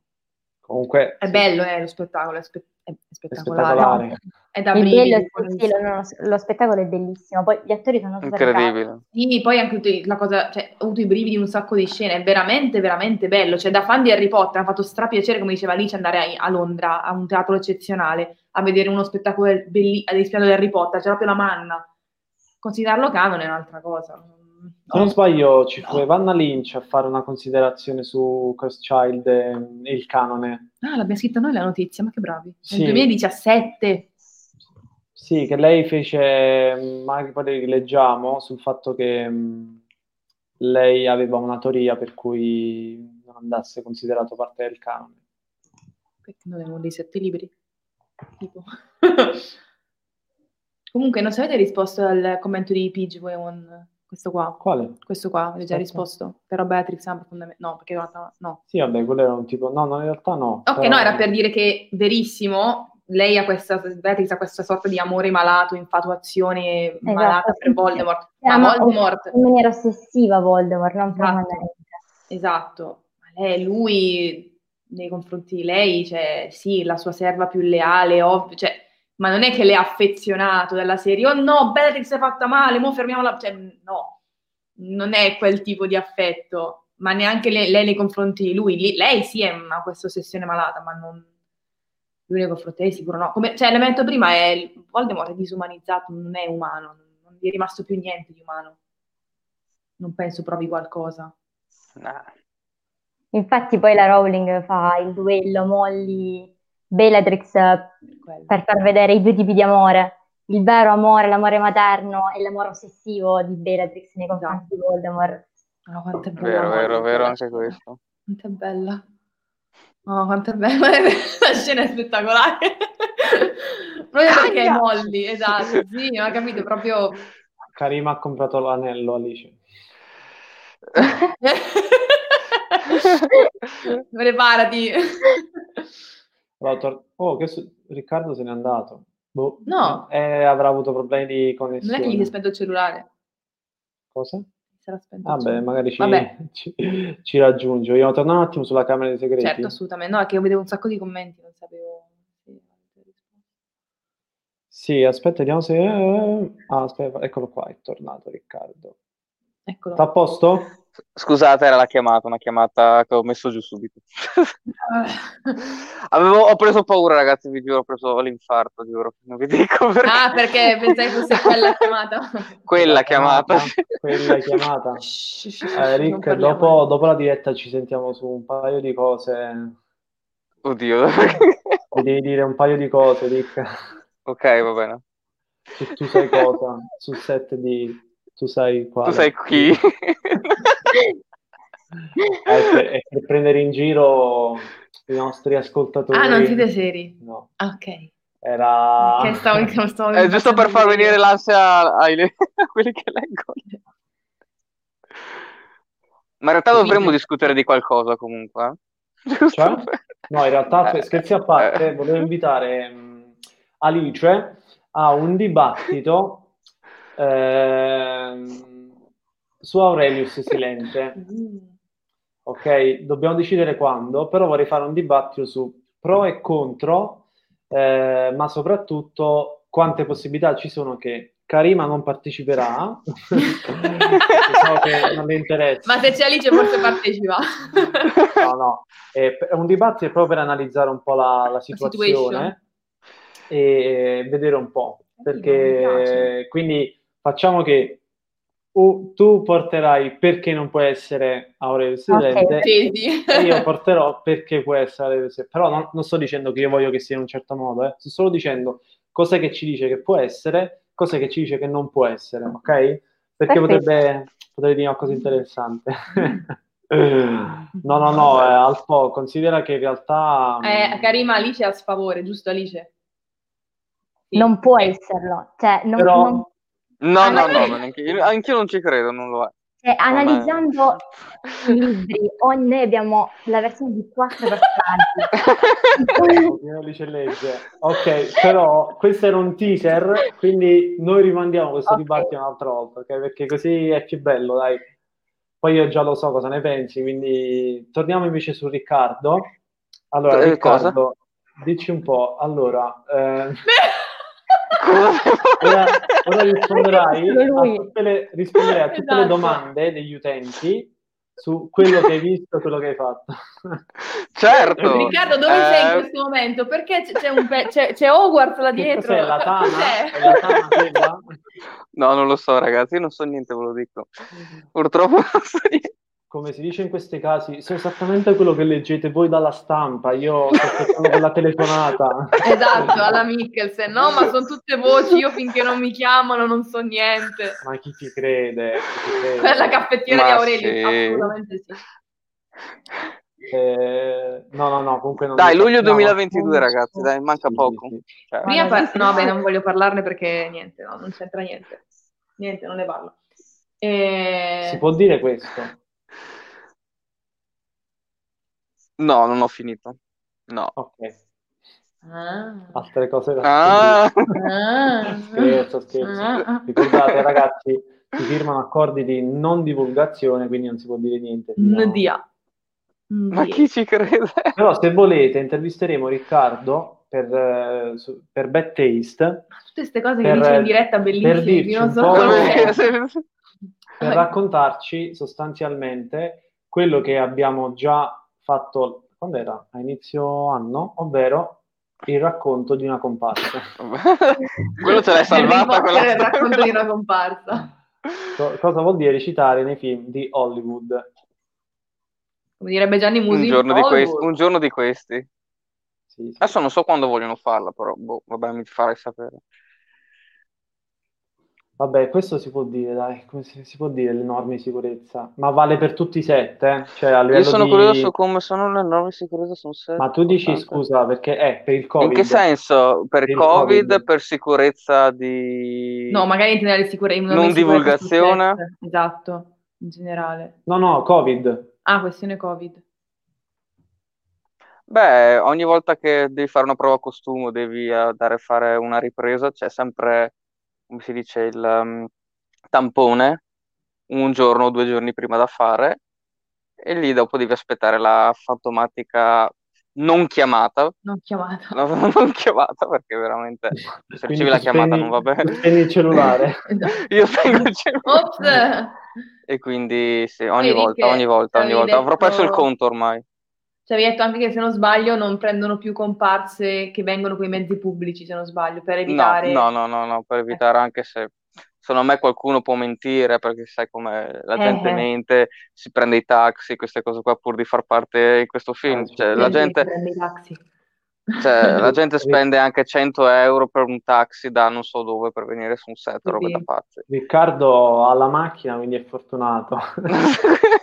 Comunque... È sì. bello, eh, lo spettacolo, è, spe- è spettacolare. È spettacolare. È da brividi. Sì, lo, lo, spettacolo è bellissimo, poi gli attori sono super Incredibile. Sì, poi anche la cosa, cioè, ho avuto i brividi in un sacco di scene, è veramente, veramente bello. Cioè, da fan di Harry Potter mi ha fatto strapiacere, come diceva Alice, andare a, a, Londra, a un teatro eccezionale, a vedere uno spettacolo bellissimo, all'ispiano di Harry Potter, c'è proprio la manna. Considerarlo canone è un'altra cosa. Se non sbaglio, ci fu Evanna Lynch a fare una considerazione su Cursed Child e il canone. Ah, l'abbiamo scritta noi la notizia, ma che bravi. Nel 2017. Sì, che lei fece, ma che poi leggiamo, sul fatto che mh, lei aveva una teoria per cui non andasse considerato parte del canone. Perché non uno dei sette libri? Tipo. [LAUGHS] Comunque, non sapete risposto al commento di Pidge? Questo qua. Quale? Questo qua, avete già risposto? Però Beatrix è profondamente... No, perché in realtà no. Sì, vabbè, quello era un tipo... No, no in realtà no. Ok, però... no, era per dire che verissimo, lei ha questa, Beatrix ha questa sorta di amore malato, infatuazione esatto, malata per Voldemort. Ma Voldemort... In maniera ossessiva Voldemort, non esatto. esatto. Ma lei, lui, nei confronti di lei, cioè, sì, la sua serva più leale, ovvio, cioè, ma non è che le ha affezionato dalla serie, oh no, Beatrix è fatta male, mo fermiamola, cioè, no, non è quel tipo di affetto, ma neanche lei, lei nei confronti di lui, lei sì è una, questa ossessione malata, ma non l'unico fratello sicuro no. Come, cioè, l'elemento prima è il Voldemort è disumanizzato, non è umano, non, non gli è rimasto più niente di umano. Non penso provi qualcosa. Nah. Infatti poi la Rowling fa il duello Molly Bellatrix per far vedere i due tipi di amore, il vero amore, l'amore materno e l'amore ossessivo di Bellatrix nei confronti di Voldemort. Oh, quanto è bella. Vero, vero, vero anche questo. Quanto è bella. Oh, quanto è bella. [LAUGHS] La scena è spettacolare. Proprio perché è Cagna! Molly, esatto. Sì, ho capito, proprio... Karima ha comprato l'anello, Alice. [LAUGHS] Preparati. Tor- oh, che su- Riccardo se n'è andato. Boh. No. Eh, avrà avuto problemi di Non è connessione. che gli si è spento il cellulare. Cosa? Sarà spento Vabbè, cellulare. magari ci, Vabbè. [LAUGHS] ci, ci raggiunge. Vogliamo tornare un attimo sulla Camera dei Segreti? Certo, assolutamente. No, è che io vedevo un sacco di commenti, non sapevo... Sì, Sì, aspetta, vediamo se... Ah, aspetta, eccolo qua, è tornato Riccardo. Eccolo. Sta a posto? Scusate, era la chiamata, una chiamata che ho messo giù subito. [LAUGHS] Avevo, ho preso paura, ragazzi, vi giuro, ho preso l'infarto, giuro. Non vi dico perché. Ah, perché pensai fosse quella [LAUGHS] chiamata? Quella chiamata. [LAUGHS] Quella chiamata. Eh, Rick, dopo, dopo la diretta ci sentiamo su un paio di cose. Oddio. Mi devi dire un paio di cose, Rick. ok, va bene. Su tu sai cosa? Sul set di... Tu sai quale? Tu sai chi? Eh, per, è per prendere in giro i nostri ascoltatori. Ah, non siete seri? No, ok. era... Che stavo, che stavo È giusto per far venire l'ansia ai- [LAUGHS] a quelli che leggono. Ma in realtà dovremmo Quindi- discutere di qualcosa comunque. eh? [LAUGHS] Cioè? No, in realtà, Eh, scherzi a parte, eh. volevo invitare mh, Alice a un dibattito [LAUGHS] ehm, su Aurelius Silente. [LAUGHS] Ok, dobbiamo decidere quando, però vorrei fare un dibattito su pro e contro, eh, ma soprattutto quante possibilità ci sono che Karima non parteciperà, [LAUGHS] so che non le interessa. Ma se c'è Alice forse partecipa. No, no, è un dibattito proprio per analizzare un po' la, la situazione situation. e vedere un po', perché quindi facciamo che u- tu porterai perché non può essere Aurelius Silente Ok. Sì, sì. e io [LAUGHS] porterò perché può essere Aurelius Silente. Però non, non sto dicendo che io voglio che sia in un certo modo, eh. sto solo dicendo cos'è che ci dice che può essere, cos'è che ci dice che non può essere, ok? Perché Perfetto. potrebbe, potrebbe dire una cosa interessante. No, no, no, [LAUGHS] eh, Alpo, considera che in realtà... Eh, Karima Alice a sfavore, giusto Alice? Sì. Non può esserlo. Cioè, non- Però- non- No, Ah, no, ma- no, non anche io, anch'io non ci credo, non lo è. cioè, analizzando i libri, o- noi abbiamo la versione di quattro personaggi. [LAUGHS] Io dice legge. Ok, però questo era un teaser, quindi noi rimandiamo questo Ok. dibattito un'altra volta, ok? Perché così è più bello, dai. Poi io già lo so cosa ne pensi, quindi torniamo invece su Riccardo. Allora, Eh, Riccardo, dici un po', allora, eh, Cosa [LAUGHS] ora, ora risponderai, [LAUGHS] a tutte le, risponderai a tutte le Esatto. domande degli utenti su quello che hai visto e quello che hai fatto. [LAUGHS] Certo. Riccardo, dove sei in Eh, questo momento? Perché c'è, c'è un pe- c'è, c'è Hogwarts là dietro? cos'è, la tana? Cos'è? È la tana? [LAUGHS] No, non lo so, ragazzi, io non so niente, ve lo dico. Purtroppo non so niente. Come si dice in questi casi, so esattamente quello che leggete voi dalla stampa, io sto aspettando quella telefonata. [LAUGHS] Esatto, alla Mikkelsen. No, ma sono tutte voci, io finché non mi chiamano non so niente. Ma chi ti crede? Chi ti crede? Quella caffettiera Ma di Aurelio, sì. assolutamente sì. Eh, no, no, no, comunque non Dai, luglio No, 2022, no. ragazzi, dai, manca poco. sì, sì. Cioè, Prima Ma par- non no, beh, non voglio parlarne perché niente, no, non c'entra niente. Niente, non ne parlo. Eh, Si può dire questo? No, non ho finito. No. Ok, Ah. altre cose da Ah, Ah. Scherzo, scherzo. Ah. Ricordate, ragazzi, si firmano accordi di non divulgazione, quindi non si può dire niente. fino- Ndia. ma chi ci crede? Però se volete intervisteremo Riccardo per, eh, per Bad Taste Tutte queste cose che Per- dici in diretta per bellissime, non un so po' [LAUGHS] per raccontarci sostanzialmente quello che abbiamo già fatto, quando era? A inizio anno, ovvero il racconto di una comparsa. [LAUGHS] Quello ce l'hai salvata. È il quella- racconto di una comparsa. Co- cosa vuol dire recitare nei film di Hollywood? Come direbbe Gianni Un Musi, giorno, di questi, un giorno di questi. Sì, sì. Adesso non so quando vogliono farla, però boh, vabbè, mi farai sapere. Vabbè, questo si può dire, dai, come si, si può dire le norme di sicurezza? Ma vale per tutti i set, eh? Cioè, a Io livello sono di... curioso come sono le norme di sicurezza sul set. Ma tu dici, importante. scusa, perché è per il In Covid? che senso? Per Per il Covid, Covid. per sicurezza di... No, magari intendere sicure- Non sicurezza sul divulgazione? Esatto, in generale. No, no, Covid. Ah, questione Covid. Beh, ogni volta che devi fare una prova costume, o devi eh, andare a fare una ripresa, c'è sempre, come si dice, il um, tampone un giorno o due giorni prima da fare e lì dopo devi aspettare la fantomatica non chiamata, Non chiamata. no, [LAUGHS] non chiamata perché veramente se Quindi ricevi la chiamata spegni- non va bene. spegni il cellulare. [LAUGHS] Esatto. Io spengo il cellulare. Ops! E quindi sì, ogni Vedi volta, ogni volta, ogni volta. Avrò perso il detto- conto ormai. Ci avevi detto anche che se non sbaglio non prendono più comparse che vengono con i mezzi pubblici, se non sbaglio, per No, evitare... no, no, no, no, per evitare anche se secondo me qualcuno può mentire perché sai come la Eh, gente eh. mente, si prende i taxi, queste cose qua pur di far parte in questo film. sì. Cioè, la Gente che gente, prende i taxi. cioè, la [LAUGHS] gente spende anche 100 euro per un taxi da non so dove per venire su un set, robe Sì. da pazzi. Riccardo ha la macchina, quindi è fortunato. [LAUGHS] [LAUGHS]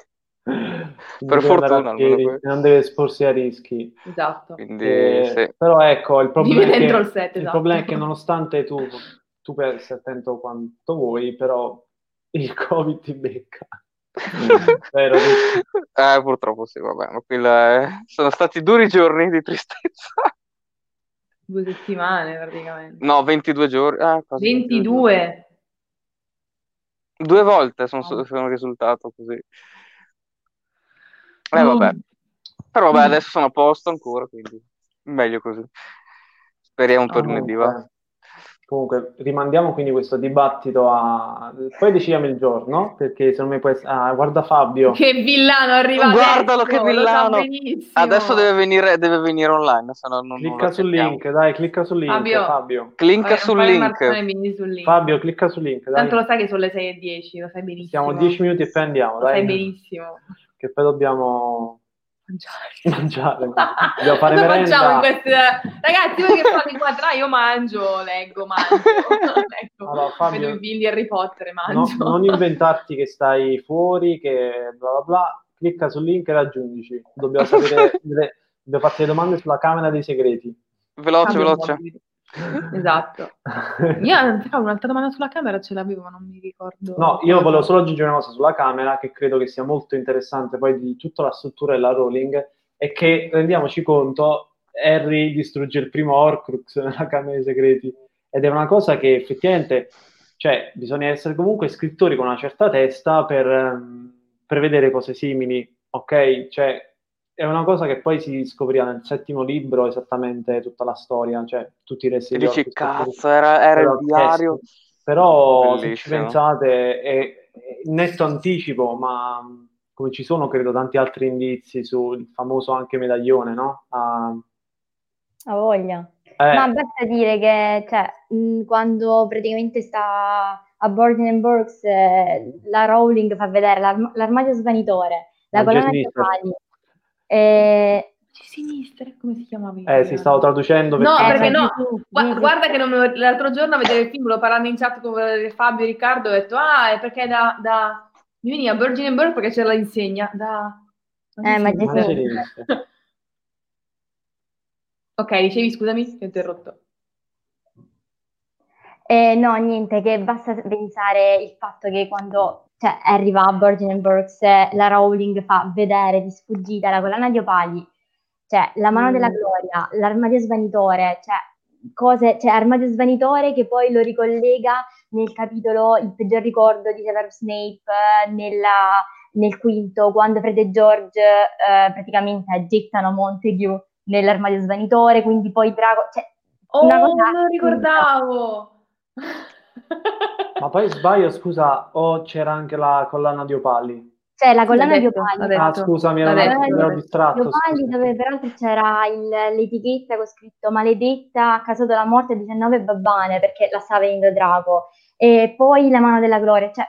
Per fortuna, almeno non deve esporsi a rischi. Esatto. Quindi Eh, sì. Però ecco, il problema, è che, il set, il esatto. problema è che nonostante tu, tu essere attento quanto vuoi, però il Covid ti becca. [LAUGHS] Vero, Eh, purtroppo sì, vabbè, ma quella è- sono stati duri giorni di tristezza. Due settimane praticamente. No, 22 giorni. Ah, quasi 22 giorni. 22. Due volte sono, Oh. sono risultato così. Eh, vabbè. Però vabbè, Mm. adesso sono a posto ancora, quindi meglio così. Speriamo per lunedì, va. Comunque, comunque, rimandiamo quindi questo dibattito a... Poi decidiamo il giorno, perché secondo me può essere... Ah, guarda Fabio. Che villano arriva Guardalo adesso, che lo villano. Adesso deve venire, deve venire online, se no non, non Clicca lo sul accettiamo. link, dai, clicca sul link, Fabio. Fabio. Clicca Vabbè, sul non link. sul link. Fabio, clicca sul link, dai. Tanto lo sai che sono le 6.10, lo sai benissimo. Siamo 10 minuti e poi andiamo, Lo sai dai. benissimo. Che poi dobbiamo Mangiare. mangiare. [LAUGHS] Dobbiamo fare Cosa merenda. queste... Ragazzi, voi che fate qua tra io mangio, leggo, mangio. [LAUGHS] Ecco, Allora, Fabio, vedo i film di Harry Potter e No, mangio. non inventarti che stai fuori, che bla bla bla. Clicca sul link e raggiungici. Dobbiamo sapere, [LAUGHS] delle- dobbiamo farti le domande sulla Camera dei Segreti. Veloce, Fabio veloce. Mobili. Esatto. [LAUGHS] Io realtà, un'altra domanda sulla camera ce l'avevo, ma non mi ricordo. No, io volevo solo aggiungere una cosa sulla Camera che credo che sia molto interessante poi di tutta la struttura della Rowling è che rendiamoci conto Harry distrugge il primo Horcrux nella Camera dei Segreti ed è una cosa che effettivamente cioè bisogna essere comunque scrittori con una certa testa per ehm, prevedere cose simili, ok? Cioè è una cosa che poi si scoprirà nel settimo libro esattamente tutta la storia, cioè tutti i resti E di dici, Horcrux. cazzo, era, era il diario. testo. Però se ci Bellissimo. pensate è, è netto anticipo, ma come ci sono credo tanti altri indizi sul famoso anche medaglione, no? Ah, Ha voglia. eh, Ma basta dire che, cioè, mh, quando praticamente sta a Borden Burks, eh, la Rowling fa vedere l'arm- l'armadio svanitore, la colonna di sinistra. Pali. E... sinistra, come si chiamava? eh, si stavo traducendo No, perché- perché no, Sì, sì, Gua- sì. Guarda che non me lo- l'altro giorno a vedere il film, lo parlando in chat con Fabio e Riccardo, ho detto, ah, è perché da, da... mi veniva Virgin and Birth perché c'era l'insegna, da... Eh, ma. [LAUGHS] Ok, dicevi, scusami, ti ho interrotto. Eh, no, niente, che basta pensare il fatto che quando cioè, arriva a Virgin eh, la Rowling fa vedere di sfuggita la collana di opali, cioè la mano Mm. della gloria, l'armadio svanitore, cioè cose, cioè armadio svanitore che poi lo ricollega nel capitolo Il peggior ricordo di Severus Snape, eh, nella- nel quinto, quando Fred e George eh, praticamente gettano Montague nell'armadio svanitore, quindi poi Drago, cioè Oh, una cosa non lo ricordavo! Ma poi sbaglio, scusa, o c'era anche la collana di opali? Cioè la collana di detto, opali. l'ha detto. Ah, scusami, ero, ero distratto. opali scusa. dove peraltro c'era il- l'etichetta con scritto maledetta a causa della morte di 19 babbane perché la stava venendo Drago e poi la mano della gloria cioè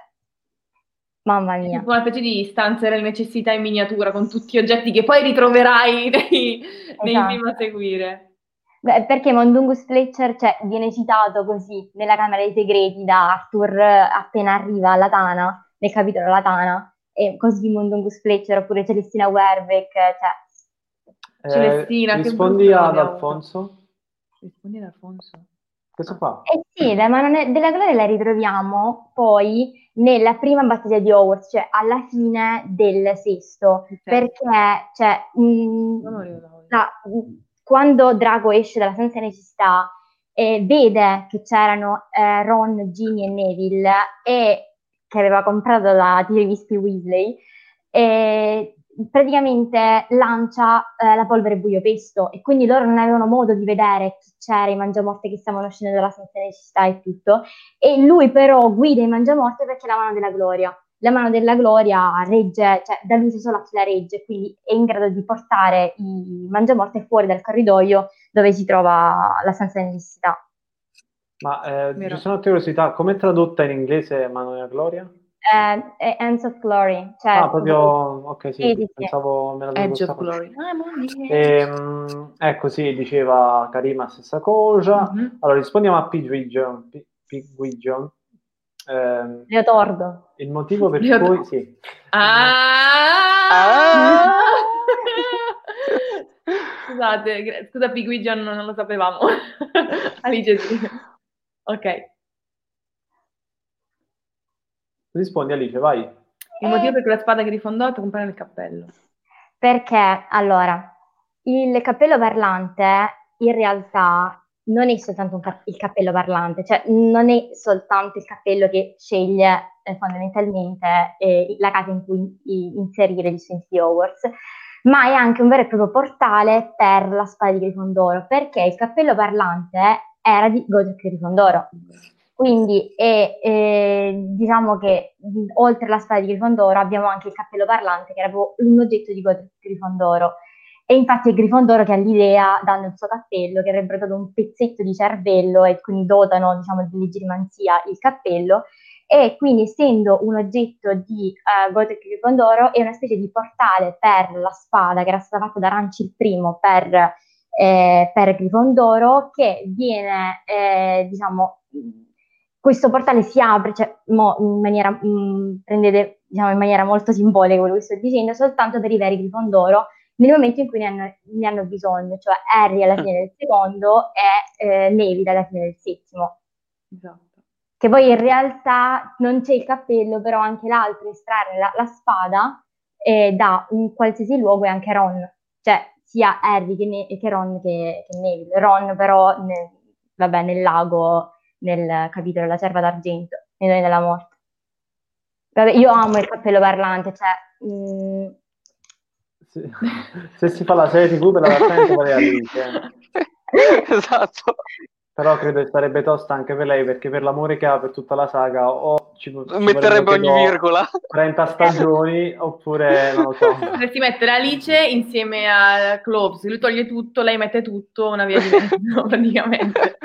mamma mia una specie di stanze delle necessità in miniatura con tutti gli oggetti che poi ritroverai [LAUGHS] nei, nei Esatto. film a seguire. Beh, perché Mondungus Fletcher cioè, viene citato così nella Camera dei Segreti da Arthur appena arriva alla Tana, nel capitolo alla Tana, e così Mondungus Fletcher oppure Celestina Werbeck, cioè... Eh, Celestina, che rispondi ad Alfonso. Rispondi ad Alfonso. Questo qua. Eh sì, la mano della gloria la ritroviamo poi nella prima battaglia di Hogwarts, cioè alla fine del sesto, Sì. perché cioè, mh, Non lo ricordavo. Quando Drago esce dalla senza necessità e vede che c'erano eh, Ron, Ginny e Neville e che aveva comprato la Tiri Vispi Weasley e praticamente lancia eh, la polvere buio pesto. E quindi loro non avevano modo di vedere chi c'era, i mangiamorte che stavano scendendo dalla senza necessità e tutto. E lui però guida i mangiamorte perché è la mano della gloria la mano della gloria regge, cioè da lui c'è solo a chi la regge, quindi è in grado di portare i mangiamorte fuori dal corridoio dove si trova la stanza di necessità. Ma eh, ci sono curiosità. Com'è tradotta in inglese Mano della Gloria? Eh, è Hands of Glory, cioè Ah, proprio... Ok, sì, Sì, pensavo me l'avevo Edge of Glory. Ah. Ehm, ecco, sì, diceva Karima stessa cosa. Mhm. Allora, rispondiamo a Pigwidgeon. Pi- Pigwidgeon. Ehm, Leotordo. il motivo per Io- cui... Sì, Ah! [LAUGHS] Scusate, gra- scusa Pigwidgeon, non lo sapevamo. [LAUGHS] Alice sì. Ok. rispondi Alice, vai. Il motivo per cui la spada Grifondoro compare nel cappello. Perché allora il cappello parlante in realtà non è soltanto cap- il cappello parlante, cioè non è soltanto il cappello che sceglie eh, fondamentalmente eh, la casa in cui i- inserire gli studenti Hogwarts, ma è anche un vero e proprio portale per la spada di Grifondoro, perché il cappello parlante era di Godric Grifondoro. Quindi è, eh, diciamo che oltre alla spada di Grifondoro abbiamo anche il cappello parlante che era un oggetto di Godric Grifondoro. E infatti è Grifondoro che ha l'idea, dando il suo cappello, che avrebbero dato un pezzetto di cervello e quindi dotano, diciamo, di leggimanzia il cappello. E quindi, essendo un oggetto di eh, Godric Grifondoro, è una specie di portale per la spada che era stata fatta da Ranci il primo per, eh, per Grifondoro, che viene, eh, diciamo, questo portale si apre, cioè, mo, in maniera, mh, prendete, diciamo, in maniera molto simbolica quello che sto dicendo, soltanto per i veri Grifondoro, nel momento in cui ne hanno, ne hanno bisogno, cioè Harry alla fine del secondo e eh, Neville alla fine del settimo. Esatto. Che poi in realtà non c'è il cappello, però anche l'altro estrarre la, la spada eh, da un qualsiasi luogo è anche Ron, cioè sia Harry che, Ne- che Ron che, che Neville. Ron però, ne- vabbè, nel lago, nel capitolo La Cerva d'Argento, nei Doni della Morte. Vabbè, io amo il cappello parlante, cioè... mm, Se, se si fa la serie TV per la rassegna vale Alice. esatto. Però credo che sarebbe tosta anche per lei perché per l'amore che ha per tutta la saga o ci, ci Metterebbe ogni virgola. 30 stagioni oppure non lo so. Potresti mettere Alice insieme a Cloves, lui toglie tutto, lei mette tutto, una via di mezzo [LAUGHS] praticamente.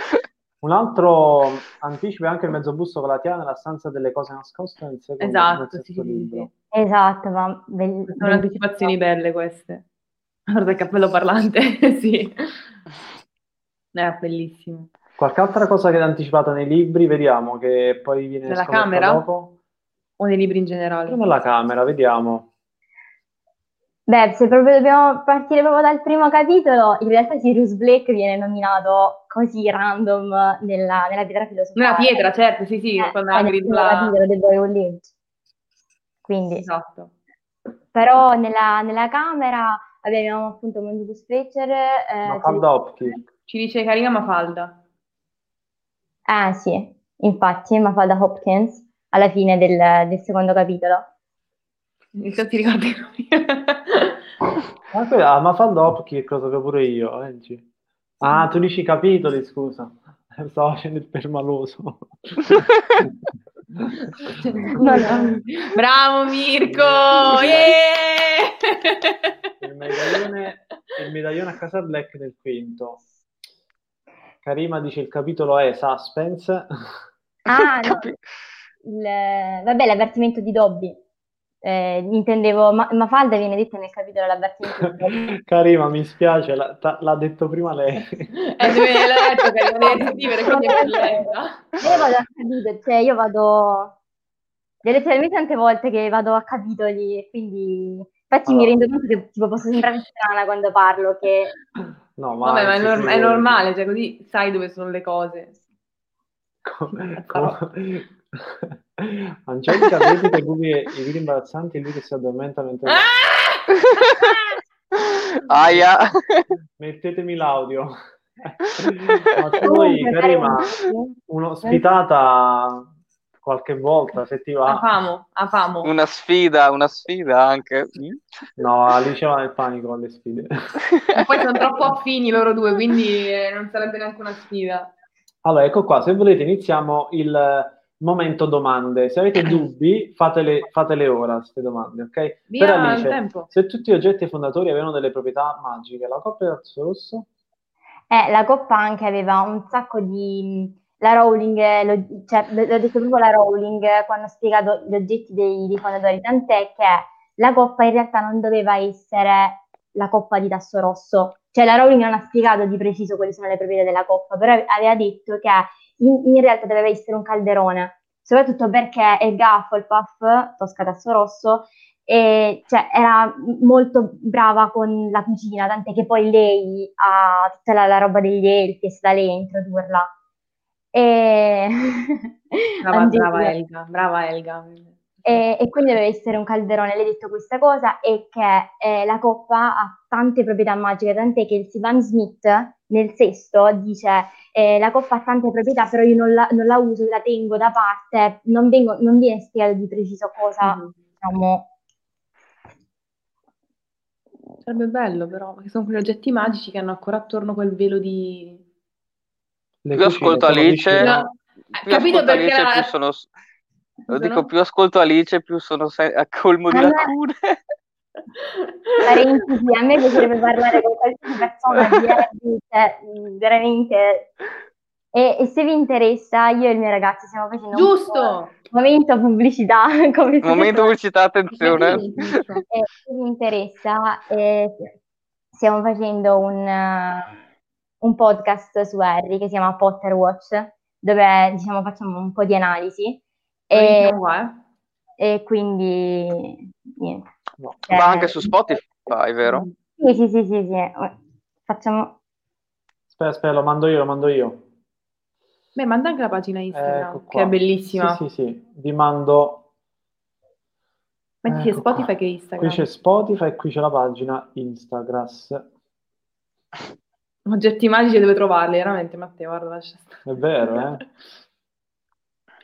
Un altro anticipo è anche il mezzobusto Galatiano nella stanza delle cose nascoste nel secondo Esatto, nel sì, sesto sì, libro. Esatto, ma... bell- Sono anticipazioni belle queste. Guarda il cappello parlante, [LAUGHS] sì. È [LAUGHS] bellissimo. Qualche altra cosa che è anticipata nei libri, vediamo che poi viene Nella camera? dopo. O nei libri in generale. Nella camera, vediamo. Beh, se proprio dobbiamo partire proprio dal primo capitolo, in realtà Sirius Black viene nominato così random nella, nella pietra filosofale. Nella pietra, certo, sì, sì, Eh, quando Hagrid la... capitolo del Boy. Quindi, Esatto. però nella, nella camera abbiamo appunto Mondibus Fletcher. Eh, Ma Falda Hopkins. Ci dice Carina Mafalda. Ah sì, infatti, Mafalda Hopkins alla fine del, del secondo capitolo. Non ti ricordi? Ah, quella, ma Falda Hopkins lo sapevo pure io. leggi. Ah, tu dici i capitoli, scusa. [LAUGHS] Stavo facendo il permaloso. [LAUGHS] No, no. Bravo Mirko! Yeah! il, medaglione, il medaglione a casa Black del quinto. Karima dice il capitolo è Suspense. Ah, no, il- vabbè, l'avvertimento di Dobby. Eh, intendevo ma- Mafalda viene detta nel capitolo La battaglia Karima, [LAUGHS] mi spiace, la- ta- l'ha detto prima lei. Eh, dove l'ha detto che non devi scrivere, quindi è per lenta. Io vado a capitoli, cioè io vado delle talmente tante volte che vado a capitoli e quindi infatti mi Allora. rendo conto che tipo posso sembrare strana quando parlo che No, ma Vabbè, ma è, norm- è normale, cioè così sai dove sono le cose. Com- com- Angelica, vedi che cuffie i video imbarazzanti e lui che si addormenta mentre... Ah! [LAUGHS] Aia. Mettetemi l'audio. [LAUGHS] Ma Comunque, Karima, un'ospitata qualche volta, se ti va. famo, a famo. Una sfida, una sfida anche. No, Alice va nel panico alle sfide. E poi sono troppo affini loro due, quindi eh, non sarebbe neanche una sfida. Allora, ecco qua, se volete iniziamo il momento domande. Se avete [COUGHS] dubbi, fatele, fatele ora, queste domande, ok? Via per Alice, tempo. se tutti gli oggetti fondatori avevano delle proprietà magiche, la coppia del Terzo rosso? Eh, la Coppa anche aveva un sacco di... La Rowling, lo, cioè, l'ho detto proprio la Rowling quando ha spiegato gli oggetti dei, dei fondatori, tant'è che la Coppa in realtà non doveva essere la Coppa di tasso rosso. Cioè la Rowling non ha spiegato di preciso quali sono le proprietà della Coppa, però aveva detto che in, in realtà doveva essere un calderone, soprattutto perché il Hufflepuff, Tosca tasso rosso, e cioè, era molto brava con la cucina, tant'è che poi lei ha tutta la, la roba degli elfi, è stata lei a introdurla. E... Brava, brava [LAUGHS] Elga, brava Elga. E, e quindi deve essere un calderone. Lei ha detto questa cosa e che eh, la coppa ha tante proprietà magiche, tant'è che il Sivan Smith nel sesto dice eh, la coppa ha tante proprietà, però io non la, non la uso, la tengo da parte, non, vengo- non viene spiegato di preciso cosa, Mhm. diciamo, Sarebbe bello però, perché sono quegli oggetti magici che hanno ancora attorno quel velo di... Le Più cucine ascolto Alice, No. Capito ascolto perché Alice, la- più sono... Lo dico, più ascolto Alice, più sono se- a colmo di lacune. parentesi, a me piacerebbe parlare con qualsiasi persona di [LAUGHS] Reddit, cioè, mh, veramente. E, e se vi interessa, io e il mio ragazzo stiamo facendo un Giusto! momento pubblicità, [LAUGHS] come Momento pubblicità, attenzione. Sì. E se vi interessa, eh, stiamo facendo un, eh, un podcast su Harry che si chiama Potter Watch, dove diciamo facciamo un po' di analisi. E, eh. e quindi niente. no. Eh, Ma anche su Spotify, vero? Sì, sì, sì, sì, sì. Facciamo. Aspetta, aspetta, lo mando io, lo mando io. Beh, manda anche la pagina Instagram, Ecco che qua. è bellissima. Sì, sì, sì, vi mando... Metti Ecco Spotify qua. che Qui Instagram. c'è Spotify e qui c'è la pagina Instagram. Oggetti magici dove trovarli, veramente, Matteo, guarda, lascia stare. È vero, eh? [LAUGHS]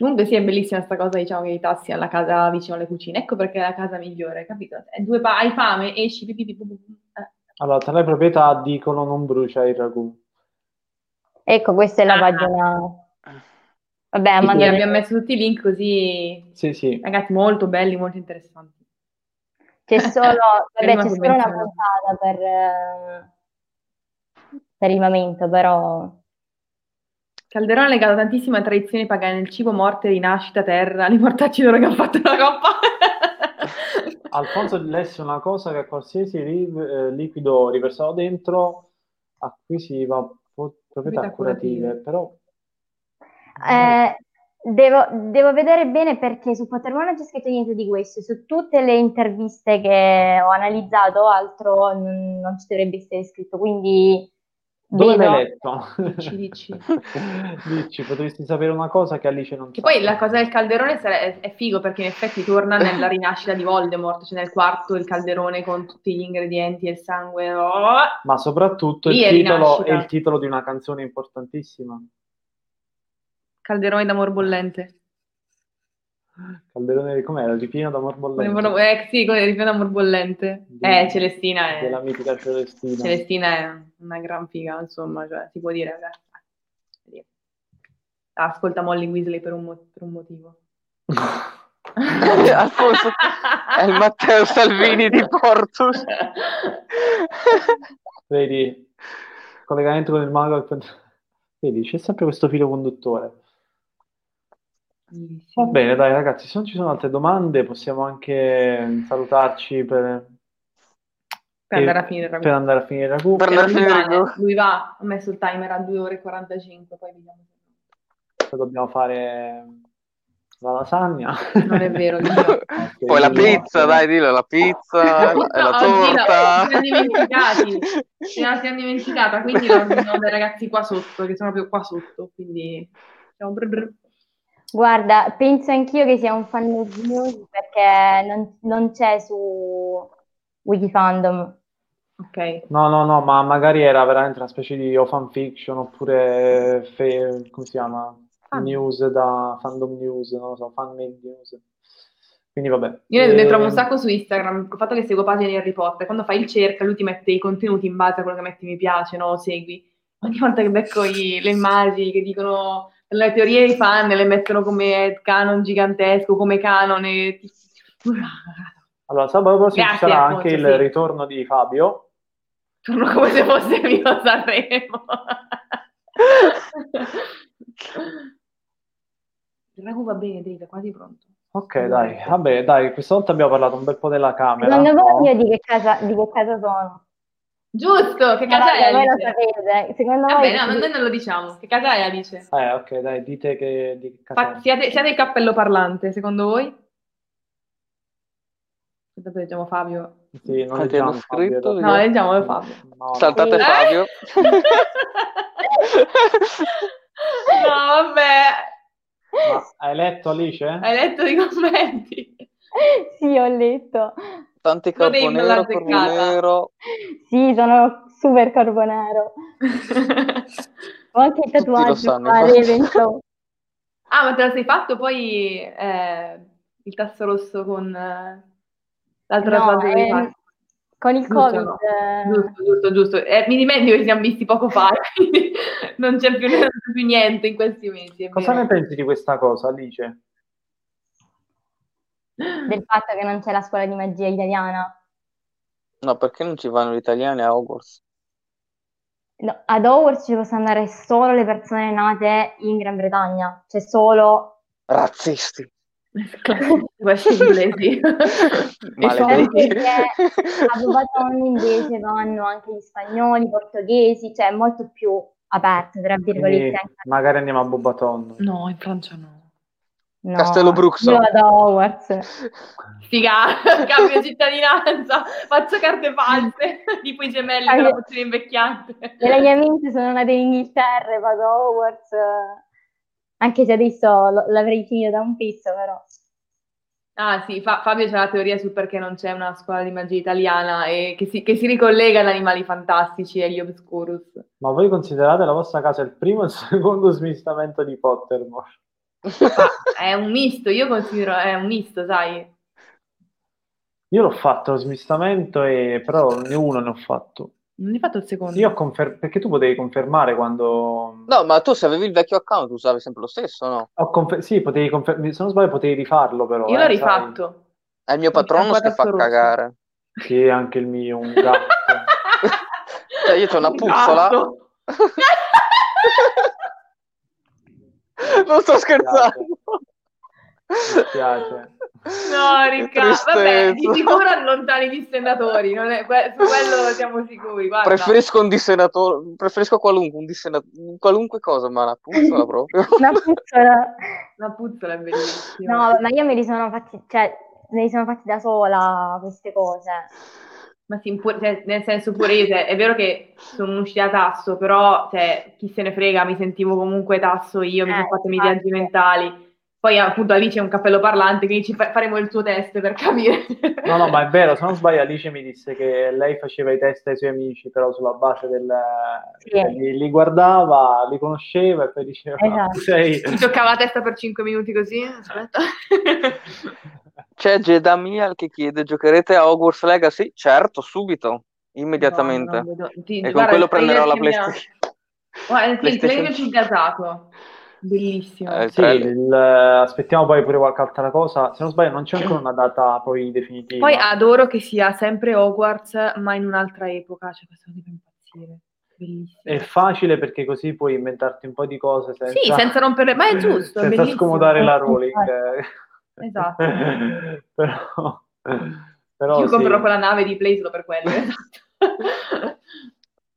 Comunque sì, è bellissima sta cosa, diciamo, che i tassi alla casa vicino alle cucine. Ecco perché è la casa migliore, capito? È due pa- hai fame, esci, pi, pi, pi, pu, pu, pu. Eh. Allora, tra le proprietà dicono non brucia il ragù. Ecco, questa è la Ah. pagina. Vabbè, Quindi mandate- abbiamo messo tutti i link così, Sì, sì. ragazzi, molto belli, molto interessanti. C'è [LAUGHS] solo, vabbè, c'è solo una puntata per, eh, per il momento, però Calderone è legato tantissimo a tradizioni pagane nel cibo, morte, rinascita, terra, li mortacci loro che hanno fatto la coppa. [LAUGHS] Alfonso lesse una cosa che qualsiasi ri- eh, liquido riversato dentro acquisiva po- proprietà Proprietà curative, curative. però eh, devo, devo vedere bene perché su Pottermore non c'è scritto niente di questo. Su tutte le interviste che ho analizzato, altro non, non ci dovrebbe essere scritto, quindi dove vedo. l'hai letto? Dici, dici. [LAUGHS] Dici, potresti sapere una cosa che Alice non Che sa. poi la cosa del calderone è, figo perché in effetti torna nella rinascita di Voldemort, cioè nel quarto il calderone con tutti gli ingredienti e il sangue. oh! Ma soprattutto il titolo è il titolo di una canzone importantissima. Calderone d'amor bollente. Calderone di com'era? Ripieno d'amor bollente. Con- Eh, sì, ripieno d'amor bollente. Di- Eh, Celestina è, della mitica Celestina. Celestina è una gran figa, insomma, cioè, si può dire. eh. Ascolta Molly Weasley per un, mo- per un motivo. [LAUGHS] Alfonso è il Matteo Salvini di Portus. Vedi, collegamento con il mago. Vedi, c'è sempre questo filo conduttore. Bellissimo. Va bene, dai ragazzi, se non ci sono altre domande possiamo anche salutarci per, Per andare a finire il ragù. per andare a finire il ragù. Per Lui andare a finire il va, ragù. eh, Lui va, ho messo il timer a 2 ore e 45, poi vediamo dobbiamo fare la lasagna. non è vero. [LAUGHS] Dio. Poi la pizza, dai, dillo, la pizza, la, e la Oggi la- torta. ci siamo dimenticati. [LAUGHS] Ce la siamo dimenticata, quindi la dai ragazzi qua sotto, che sono proprio qua sotto, quindi brr brr. Guarda, penso anch'io che sia un fan news perché non, non c'è su Wikifandom. Ok. No, no, no, ma magari era veramente una specie di o fanfiction oppure fe- come si chiama? Fan. News da fandom news, non lo so, fan-made news. Quindi vabbè. Io ne, ne trovo un Eh, sacco su Instagram, il fatto che seguo pagine di Harry Potter, quando fai il cerca lui ti mette i contenuti in base a quello che metti mi piace, no? Segui. Ogni volta che becco i- le immagini che dicono le teorie dei fan le mettono come canon gigantesco, come canon e... ti- [LAUGHS] Allora, sabato prossimo ci sarà anche il sì. ritorno di Fabio. Torno come se fosse [LAUGHS] mio Sanremo. Il ragù va bene, Dave, è quasi pronto. Ok, dai, vabbè, dai, questa volta abbiamo parlato un bel po' della camera. Secondo voi no? io di che casa, di che casa sono? Giusto, che casa è vabbè, voi lo Alice? sapete. Secondo Vabbè, voi no, noi non lo diciamo. Che casa è Alice? Eh, ok, dai, dite che di casa Fa- siate, siate il cappello parlante, secondo voi? Aspetta, leggiamo Fabio. Sì, non leggiamo Fabio, scritto? realtà. No, leggiamo Fabio. No, Saltate Eh? Fabio. [LAUGHS] no, vabbè. Ma hai letto Alice? Hai letto i commenti? Sì, ho letto. Tanti Lo devi corpo non l'ha nero, corpo azzeccata. nero. Sì, sono super carbonero. [LAUGHS] Ho anche il tatuaggio [LAUGHS] ah, ma te lo sei fatto poi eh, il tasto rosso con eh, l'altro No, che hai ehm, con il Giusto, Covid. no? eh, Giusto, giusto, giusto. Eh, mi dimentico che ci siamo visti poco fa, [LAUGHS] quindi non c'è più, non c'è più niente in questi mesi. Cosa vero. ne pensi di questa cosa, Alice? Del fatto che non c'è la scuola di magia italiana. No, perché non ci vanno gli italiani a Hogwarts? No, ad Hogwarts ci possono andare solo le persone nate in Gran Bretagna, cioè solo Razzisti. Questi inglesi. Perché a Bobaton invece vanno anche gli spagnoli, i portoghesi, cioè è molto più aperto, tra virgolette. Quindi magari andiamo a Bobaton. No, in Francia no. No, Castello Bruxo. Io vado a Hogwarts. [LAUGHS] Figa, [LAUGHS] cambio cittadinanza, faccio carte false, [LAUGHS] tipo i gemelli Ah, della io- pozione invecchiante. Le mie amiche sono nate in Inghilterra, e vado a Hogwarts, anche se adesso l'avrei finito da un pizzo, però. Ah sì, Fa- Fabio c'ha la teoria sul perché non c'è una scuola di magia italiana e che si, che si ricollega ad Animali Fantastici e gli Obscurus. Ma voi considerate la vostra casa il primo e il secondo smistamento di Pottermore? È un misto, io considero, è un misto, sai. Io l'ho fatto lo smistamento, e... però né uno ne ho fatto. Non hai fatto il secondo? Io ho confer- perché tu potevi confermare quando... No, ma tu se avevi il vecchio account usavi sempre lo stesso, no? Ho confer- sì, potevi confer- se non sbaglio potevi rifarlo però. Io eh, l'ho sai. rifatto. È il mio patrono che fa Rosso. cagare. Sì, anche il mio, un gatto. [LAUGHS] Cioè, io c'ho una puzzola. [LAUGHS] [LAUGHS] [LAUGHS] Non sto scherzando. Mi spiace. No, Riccardo, tristezza. vabbè, di sicuro allontani gli stendatori, non è- que- su quello siamo sicuri, guarda. Preferisco un dissennatore, preferisco qualunque, un dissena- qualunque cosa, ma la puzzola proprio. [LAUGHS] Una puzzola. [LAUGHS] La puzzola è bellissima. No, ma io me li sono fatti, cioè, me li sono fatti da sola queste cose. Ma sì, pure- cioè, nel senso pure io, cioè, è vero che sono uscita a tasso, però cioè, chi se ne frega, mi sentivo comunque tasso io, mi Eh, sono fatte i viaggi mentali. Poi appunto Alice è un cappello parlante, quindi ci fa- faremo il tuo test per capire. No, no, ma è vero, se non [LAUGHS] sbaglio Alice mi disse che lei faceva i test ai suoi amici, però sulla base del... Sì. cioè, li, li guardava, li conosceva e poi diceva, Esatto. sei... Mi toccava la testa per 5 minuti così, aspetta. [LAUGHS] C'è Jedamiel che chiede: giocherete a Hogwarts Legacy? Certo, subito, immediatamente. No, vedo- ti- e con guarda, quello il trailer prenderò la ha- PlayStation. Guarda, sì, il trailer più gasato. Bellissimo. Eh, Sì, il- aspettiamo poi pure qualche altra cosa. Se non sbaglio non c'è ancora una data poi definitiva. Poi adoro che sia sempre Hogwarts, ma in un'altra epoca, cioè questo mi fa impazzire. Bellissimo. è facile perché così puoi inventarti un po' di cose senza, Sì, senza rompere, ma è [LAUGHS] giusto, è senza bellissimo. scomodare la Rowling. Esatto. [LAUGHS] però, però Io sì. comprerò quella nave di Play solo per quello, [LAUGHS] esatto.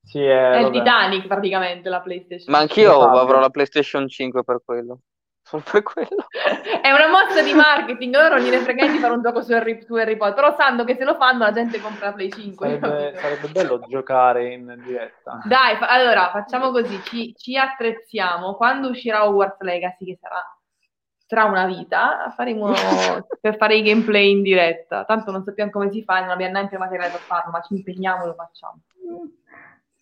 Sì, eh, È il. Titanic praticamente la PlayStation. Ma anch'io Fabio. avrò la PlayStation 5 per quello. Solo per quello. È una mossa di marketing, loro non gliene frega niente di fare un gioco su Harry, su Harry Potter, però sanno che se lo fanno la gente compra la Play 5. Sarebbe, sarebbe bello giocare in diretta. Dai, fa- allora facciamo così, ci, ci attrezziamo, quando uscirà Hogwarts Legacy, che sarà tra una vita, faremo per fare i gameplay in diretta. Tanto non sappiamo come si fa, non abbiamo neanche materiale per farlo, ma ci impegniamo e lo facciamo.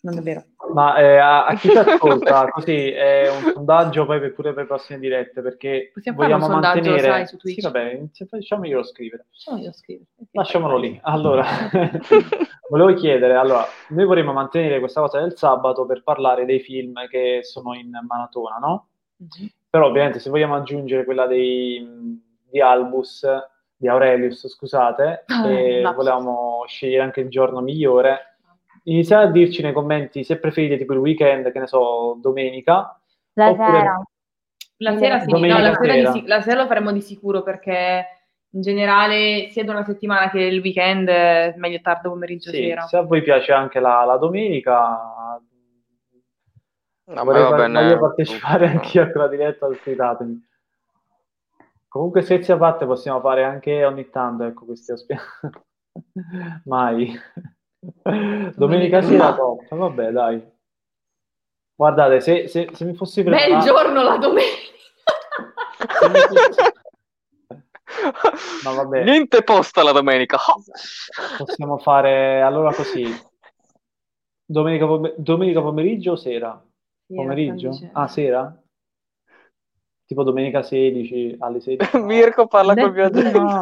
Non è vero. Ma eh, a, a chi ci ascolta, [LAUGHS] così è un sondaggio poi per, pure per le prossime dirette, perché Possiamo fare un vogliamo sondaggio, mantenere... sai, su Twitch. Sì, vabbè, facciamoglielo scrivere. Lasciamolo scrivere. Lasciamolo lì. Allora, [LAUGHS] volevo chiedere, allora, noi vorremmo mantenere questa cosa del sabato per parlare dei film che sono in maratona, no? Mhm. Però ovviamente se vogliamo aggiungere quella dei, di Albus, di Aurelius, scusate, Ah, e lapsus. volevamo scegliere anche il giorno migliore, iniziate a dirci nei commenti se preferite tipo il weekend, che ne so, domenica, La Oppure- sera. La sera sì, Domenica no, la sera, sic- la sera lo faremo di sicuro perché in generale sia da una settimana che il weekend è meglio tardo pomeriggio sì, sera. se a voi piace anche la, la domenica, No, vorrei ma va far- voglio partecipare tutto. anch'io a quella diretta, ospitatemi. Comunque scherzi a parte possiamo fare anche ogni tanto, ecco, questi ospiti. [LAUGHS] Mai. Domenica sera Ma- vabbè dai. Guardate, se, se, se mi fossi Bel preparato... giorno la domenica. se [LAUGHS] vabbè. Niente posta la domenica. Possiamo fare allora così. Domenica, pom- domenica pomeriggio o sera? Pomeriggio? Ah, sera? Tipo domenica 16 alle 16. [LAUGHS] Mirko parla col mio Detto agente. no.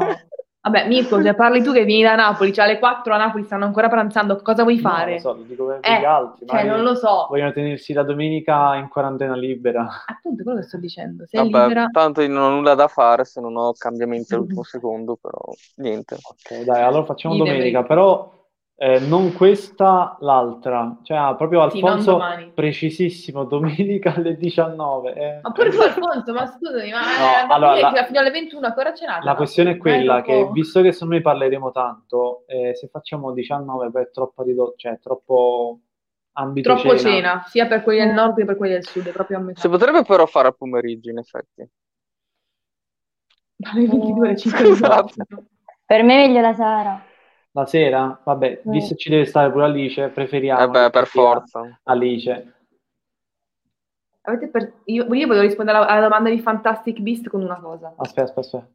Vabbè, Mirko, se parli tu che vieni da Napoli, cioè alle 4 a Napoli stanno ancora pranzando, cosa vuoi No, fare? lo so, lo dico per Eh, gli altri. Cioè, non lo so. Vogliono tenersi la domenica in quarantena libera. Appunto, quello che sto dicendo. Sei Vabbè, libera. tanto io non ho nulla da fare se non ho cambiamenti all'ultimo secondo, però niente. Ok, dai, allora facciamo domenica, però eh, non questa, l'altra. Cioè, ah, proprio Sì, Alfonso, domani. precisissimo, domenica alle 19. eh. Ma pure tu, Alfonso, ma scusami, ma No, eh, ma allora, la- fino alle 21 ancora cenate? La no? questione è quella Eh, che, dopo- visto che me parleremo tanto, eh, se facciamo 19 poi è troppo ridotto, cioè è troppo ambito Troppo cena. sia per quelli del nord che per quelli del sud, è proprio a metà. Si potrebbe però fare a pomeriggio, in effetti. Dalle 22 alle 5 di [LAUGHS] Esatto. Per me è meglio la sera. La sera? Vabbè, Mm. visto che ci deve stare pure Alice, preferiamo Eh beh, per forza. Alice. Avete per- io, io volevo rispondere alla, alla domanda di Fantastic Beast con una cosa. Aspetta, aspetta, aspetta.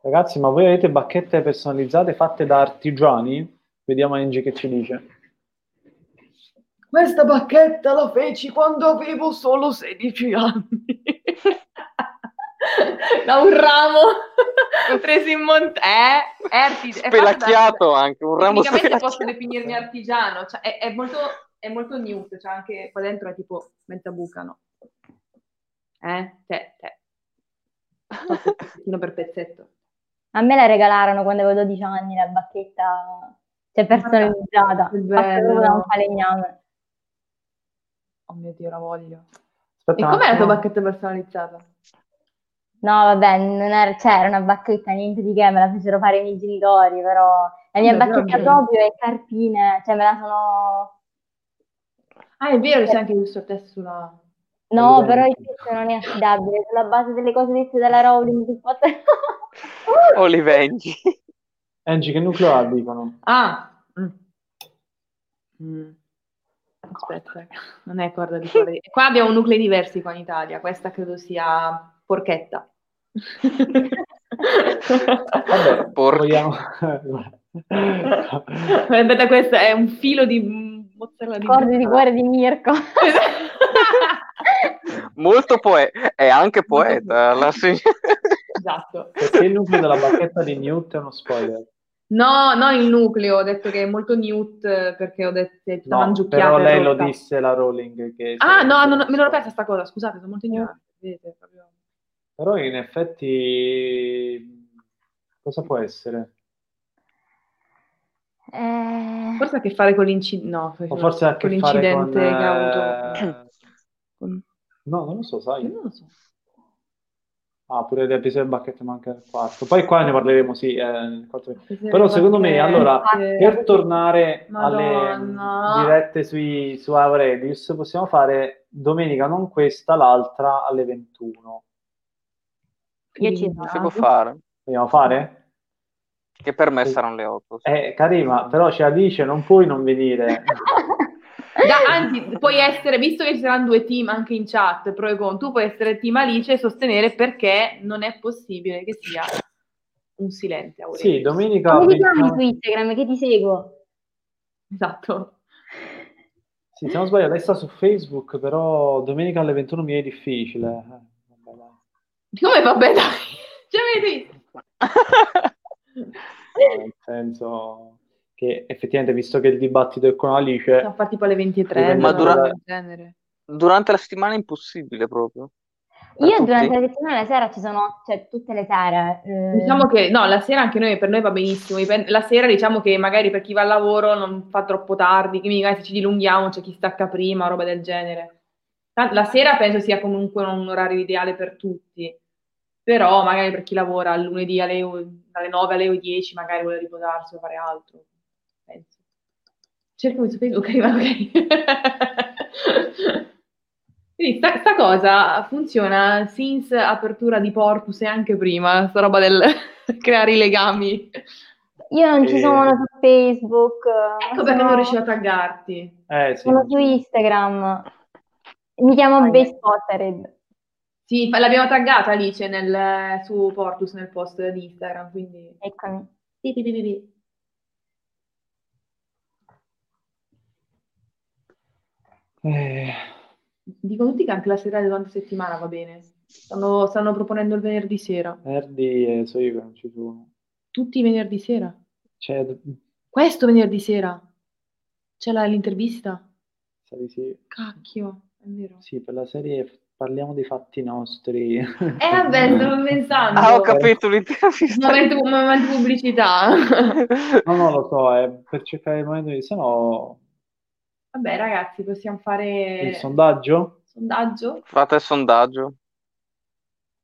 Ragazzi, ma voi avete bacchette personalizzate fatte da artigiani? Vediamo Angie che ci dice. Questa bacchetta la feci quando avevo solo 16 anni. [LAUGHS] da un ramo preso in montagna. Eh, è arti- è fatta da- Spelacchiato anche, un ramo spelacchiato. posso definirmi artigiano, cioè è, è molto, è molto nude, cioè anche qua dentro è tipo mezza buca, no? Eh? Te, te. Pezzettino per pezzetto. A me la regalarono quando avevo 12 anni la bacchetta, cioè personalizzata, fatta da un falegname. Oh mio Dio, la voglio. Aspetta E com'è la tua attimo. bacchetta personalizzata? No, vabbè, non era, cioè, era una bacchetta, niente di che, me la fecero fare i miei genitori, però la mia Vabbè, bacchetta proprio è carpine, cioè me la sono... Ah, è vero, c'è anche il suo testo sulla... No, però il testo non è affidabile, sulla base delle cose dette dalla Rowling sul fatto... [LAUGHS] O li vendi. Angie, che nucleo ha, dicono? Ah! Mm. Mm. Aspetta, non è corda di cuore. [LAUGHS] Qua abbiamo nuclei diversi qua in Italia, questa credo sia porchetta. Vabbè, Porca. vogliamo... Aspetta, questo è un filo di mozzarella di Corde di cuore di Mirko. [LAUGHS] Molto poeta, è anche poeta. La sig- esatto. Perché il nucleo della bacchetta di Newt è uno spoiler. No, no, il nucleo, ho detto che è molto nude perché ho detto che è No, mangiucchiata però lei lo disse la Rowling che Ah, no, sarebbe no, no, me spoiler. persa sta cosa, scusate, sono molto ignorante. Vedete, proprio... Però in effetti cosa può essere? Eh, Forse ha a che fare con l'incidente. No, O forse ha a con che fare con... l'incidente che ha avuto. eh, con- No, non lo so, sai. Io non lo so. Ah, pure l'episodio del bacchetto manca il quarto. Poi qua ne parleremo, sì. eh, Però secondo me, allora, per tornare Madonna. alle dirette sui, su Aurelius, possiamo fare domenica, non questa, l'altra alle 21. Io ci Non si può fare. Vogliamo fare? Che per me saranno le 8. Eh, Karima, però c'è Alice, non puoi non venire. [LAUGHS] Da- anzi, puoi essere, visto che ci saranno due team anche in chat, pro e con, tu puoi essere team Alice e sostenere perché non è possibile che sia un silente Aurelio. Sì, domenica Come ti chiami 29 su Instagram che ti seguo? Esatto. Sì, se non sbaglio, lei sta su Facebook, però domenica alle 21 mi è difficile. Come vabbè dai, cioè vedi? No, nel senso che effettivamente, visto che il dibattito è con Alice, Siamo fatti tipo alle 23, Ma dura-. Durante la settimana è impossibile proprio. Io tutti? durante la settimana la sera ci sono, cioè tutte le sere. eh, Diciamo che no, la sera anche noi, per noi va benissimo. La sera diciamo che magari per chi va al lavoro non fa troppo tardi, quindi magari se ci dilunghiamo c'è chi stacca prima, roba del genere. Tant- La sera penso sia comunque un orario ideale per tutti, però magari per chi lavora al lunedì alle, dalle 9 alle 10 magari vuole riposarsi o fare altro. Penso. Cercami su Facebook, [LAUGHS] arriva ok. Quindi sta, sta cosa funziona since apertura di Portus e anche prima, sta roba del [LAUGHS] creare i legami. Io non ci Eh. sono su Facebook. Ecco perché non riuscivo a taggarti. eh sì, Sono su Instagram. Mi chiamo Ah, Base Pottered. Sì, l'abbiamo taggata Alice nel- su Portus nel post di Instagram, quindi... Eccomi. Sì, sì, sì, sì, sì. Eh, Dicono tutti che anche la sera durante la settimana va bene. Stanno, stanno proponendo il venerdì sera. venerdì eh, so io che non ci sono. Tutti i venerdì sera. C'è, Questo venerdì sera. C'è la- l'intervista. di sì. Cacchio, vero. Sì, per la serie parliamo dei fatti nostri. Eh [LAUGHS] vabbè, stavo pensando. Ah, ho capito l'intervista. Momento, momento pubblicità. [LAUGHS] No, no, lo so, è per cercare il momento di... Se no, Vabbè, ragazzi, possiamo fare il sondaggio? sondaggio. Fate il sondaggio.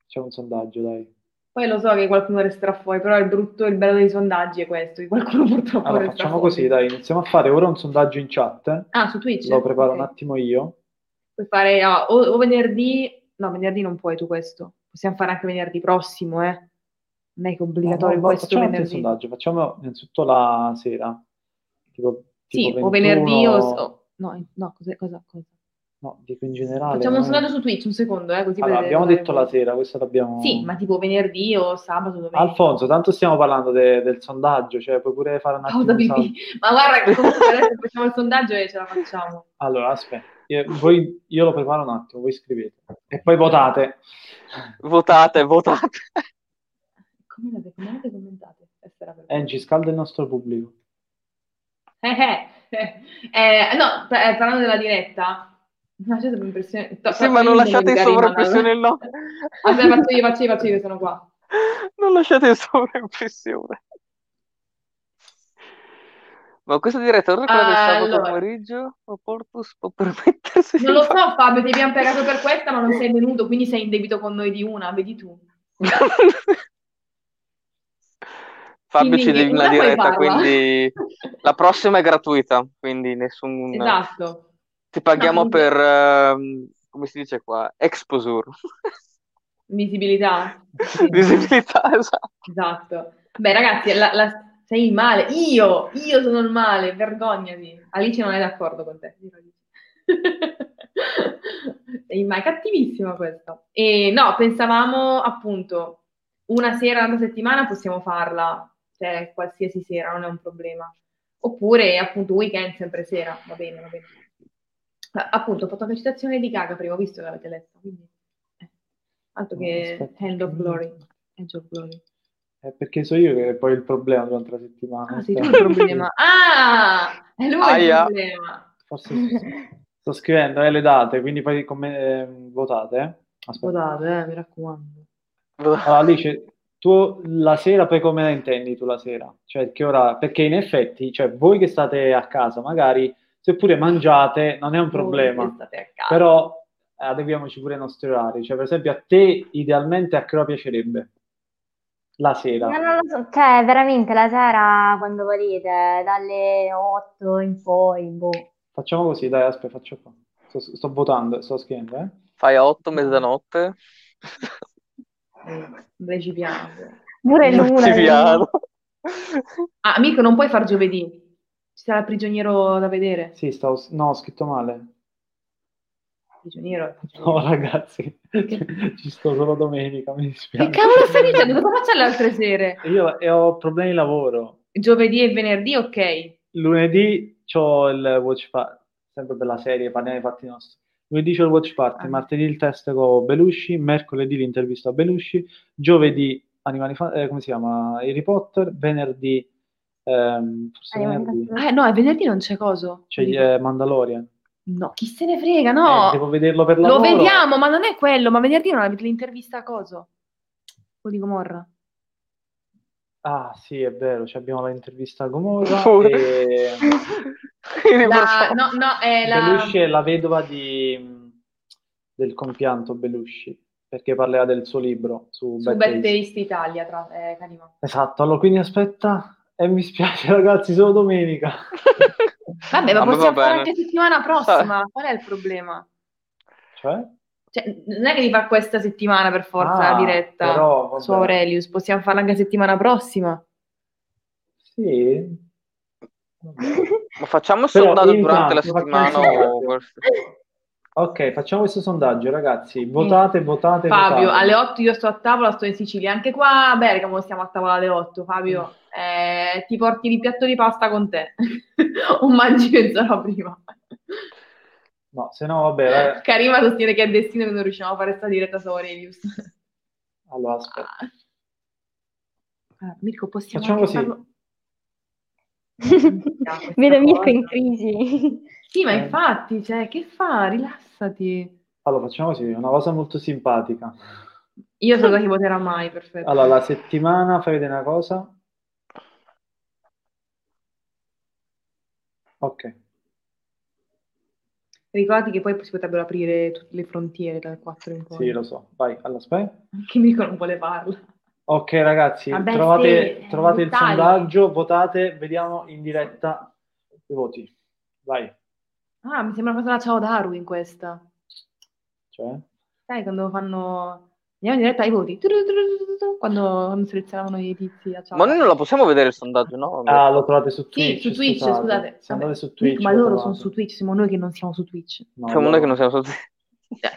C'è un sondaggio, dai. Poi lo so che qualcuno resterà fuori, però il brutto e il bello dei sondaggi è questo, che qualcuno purtroppo Allora, facciamo fuori. così, dai, iniziamo a fare ora un sondaggio in chat. Ah, su Twitch? Lo preparo Ok. un attimo io. Puoi fare ah, o, o venerdì, no, venerdì non puoi tu questo. Possiamo fare anche venerdì prossimo, eh. Non è che è obbligatorio No, no, questo facciamo venerdì. sondaggio, facciamo innanzitutto la sera. Tipo, Sì, tipo o venerdì o... 21 No, no, cos'è- cosa, cosa? No, dico in generale. Facciamo un no? sondaggio su Twitch, un secondo, eh, così Allora, abbiamo cosa detto la sera, questo l'abbiamo... Sì, ma tipo venerdì o sabato, domenica. Alfonso, tanto stiamo parlando de- del sondaggio, cioè puoi pure fare un attimo... Pausa [LAUGHS] pipì. Ma guarda, comunque adesso facciamo il sondaggio e ce la facciamo. Allora, aspetta, voi- io lo preparo un attimo, voi scrivete. E poi votate. Votate, votate. [LAUGHS] Come era per- Angie, scalda il nostro pubblico. Eh, eh, eh. Eh, no, pa- eh, parlando della diretta, non impressione. Sì, ma non lasciate in sovrappressione il no. [LAUGHS] Aspetta, faccio io, faccio io, faccio io, sono qua. Non lasciate in sovraimpressione. Ma questa diretta ora quella del sabato Allora. pomeriggio? O Portus può permettersi Non lo so, fare- Fabio, ti abbiamo pagato per questa, ma non sei venuto, quindi sei in debito con noi di una, vedi tu. [LAUGHS] Fabio Quindi ci devi una diretta, quindi [LAUGHS] la prossima è gratuita, quindi nessun... Esatto. Ti paghiamo No, per, ehm, come si dice qua, exposure, Visibilità. [LAUGHS] Visibilità, esatto. Esatto. Beh, ragazzi, la- la- sei il male. Io, io sono il male, vergognati. Alice non è d'accordo con te. Il [LAUGHS] male, cattivissima questo. E no, pensavamo appunto una sera alla settimana possiamo farla, cioè qualsiasi sera, non è un problema. Oppure appunto weekend sempre sera, va bene, va bene. Ma, Appunto, ho fatto una citazione di Gaga prima, ho visto che l'avete letta, quindi... eh, Altro che. Hand of Glory. Hand of Glory. È perché so io che è poi il problema durante la settimana. Ah, sei tu Aspetta. il problema. [LAUGHS] Ah, è lui Aia. il problema. Forse sto scrivendo eh, le date, quindi poi come, eh, votate. eh. Aspetta. Scusate, eh, mi raccomando. Allora, Alice, tu la sera poi come la intendi tu la sera? Cioè, che ora, perché in effetti, cioè, voi che state a casa, magari, seppure mangiate, non è un problema, Voi che state a casa. però eh, adeguiamoci pure ai nostri orari. Cioè, per esempio, a te idealmente a che ora piacerebbe? La sera. Ma non lo so, cioè veramente la sera quando volete, dalle 8 in poi, boh. Facciamo così, dai, aspetta, faccio qua. Sto, sto votando, sto scrivendo, eh? Fai a 8 mezzanotte? Eh, Recipiano. Pure l'una. Civiano. Ah, amico, non puoi far giovedì. Ci sarà il prigioniero da vedere. Sì, stavo, no, ho scritto male. Prigioniero. [LAUGHS] No, ragazzi, [LAUGHS] ci sto solo domenica, mi Che dispiace. cavolo stai dicendo? Cosa faccio le altre sere? Io e ho problemi di lavoro. Giovedì e venerdì, ok. Lunedì c'ho il watch party, sempre per la serie, parliamo dei fatti nostri. Lunedì c'ho il watch party, Ah. martedì il test con Belushi, mercoledì l'intervista a Belushi, giovedì Animali Fa- eh, come si chiama? Harry Potter, venerdì, ehm, forse venerdì. Eh, no, venerdì non c'è coso. c'è eh, Mandalorian. No, chi se ne frega, no. Eh, devo vederlo per Lo lavoro. vediamo, ma non è quello. Ma venerdì non avete l'intervista a coso? Quello di Gomorra. Ah, sì, è vero, ci abbiamo l'intervista a Gomorra [LAUGHS] Pure. e [LAUGHS] La- no, no, è la... Belushi è la vedova di, del compianto Belushi, perché parlerà del suo libro su Su Bad Bad Taste. Taste Italia, tra... eh, Karima. Esatto, allora quindi aspetta, e mi spiace [LAUGHS] ragazzi, solo domenica. [LAUGHS] Vabbè, ma possiamo va fare anche settimana prossima. Qual è il problema? Cioè? Cioè, non è che di fa questa settimana per forza Ah, la diretta però, su Aurelius, possiamo farla anche settimana prossima. Sì. [LAUGHS] Ma facciamo il Però sondaggio intanto durante la settimana? Ok, facciamo questo sondaggio ragazzi, votate, votate, Fabio, votate. alle 8 io sto a tavola, sto in Sicilia, anche qua a Bergamo stiamo a tavola alle 8. Fabio, eh, ti porti il piatto di pasta con te [LAUGHS] o mangi mezz'ora prima? No, se no vabbè, eh. Karima sostiene che è destino che non riusciamo a fare questa diretta su Aurelius. allora aspetta. Ah, Mirko, possiamo Facciamo così. farlo- [LAUGHS] Vedo Mirko in crisi. Sì, ma Eh. infatti, cioè, che fa? Rilassati. Allora facciamo così, una cosa molto simpatica. Io so da chi voterà mai, perfetto. Allora, la settimana fai vedere una cosa. Ok. Ricordati che poi si potrebbero aprire tutte le frontiere dal 4 in poi. Sì, lo so. Vai, allora aspetta. Che Mirko non vuole farlo. Ok, ragazzi, Vabbè, trovate, sì, trovate il sondaggio, votate, vediamo in diretta i voti. Vai. Ah, mi sembra cosa da Ciao Daru in questa. Cioè? Sai, quando fanno... Andiamo in diretta ai voti. Quando, selezionavano i tizi Ciao Ma noi non la possiamo vedere il sondaggio, no? Ah, lo trovate su Sì, Twitch, su Twitch, scusate. Se andate su. Twitch Ma lo loro trovate. sono su Twitch, siamo noi che non siamo su Twitch. No, Siamo loro- noi che non siamo su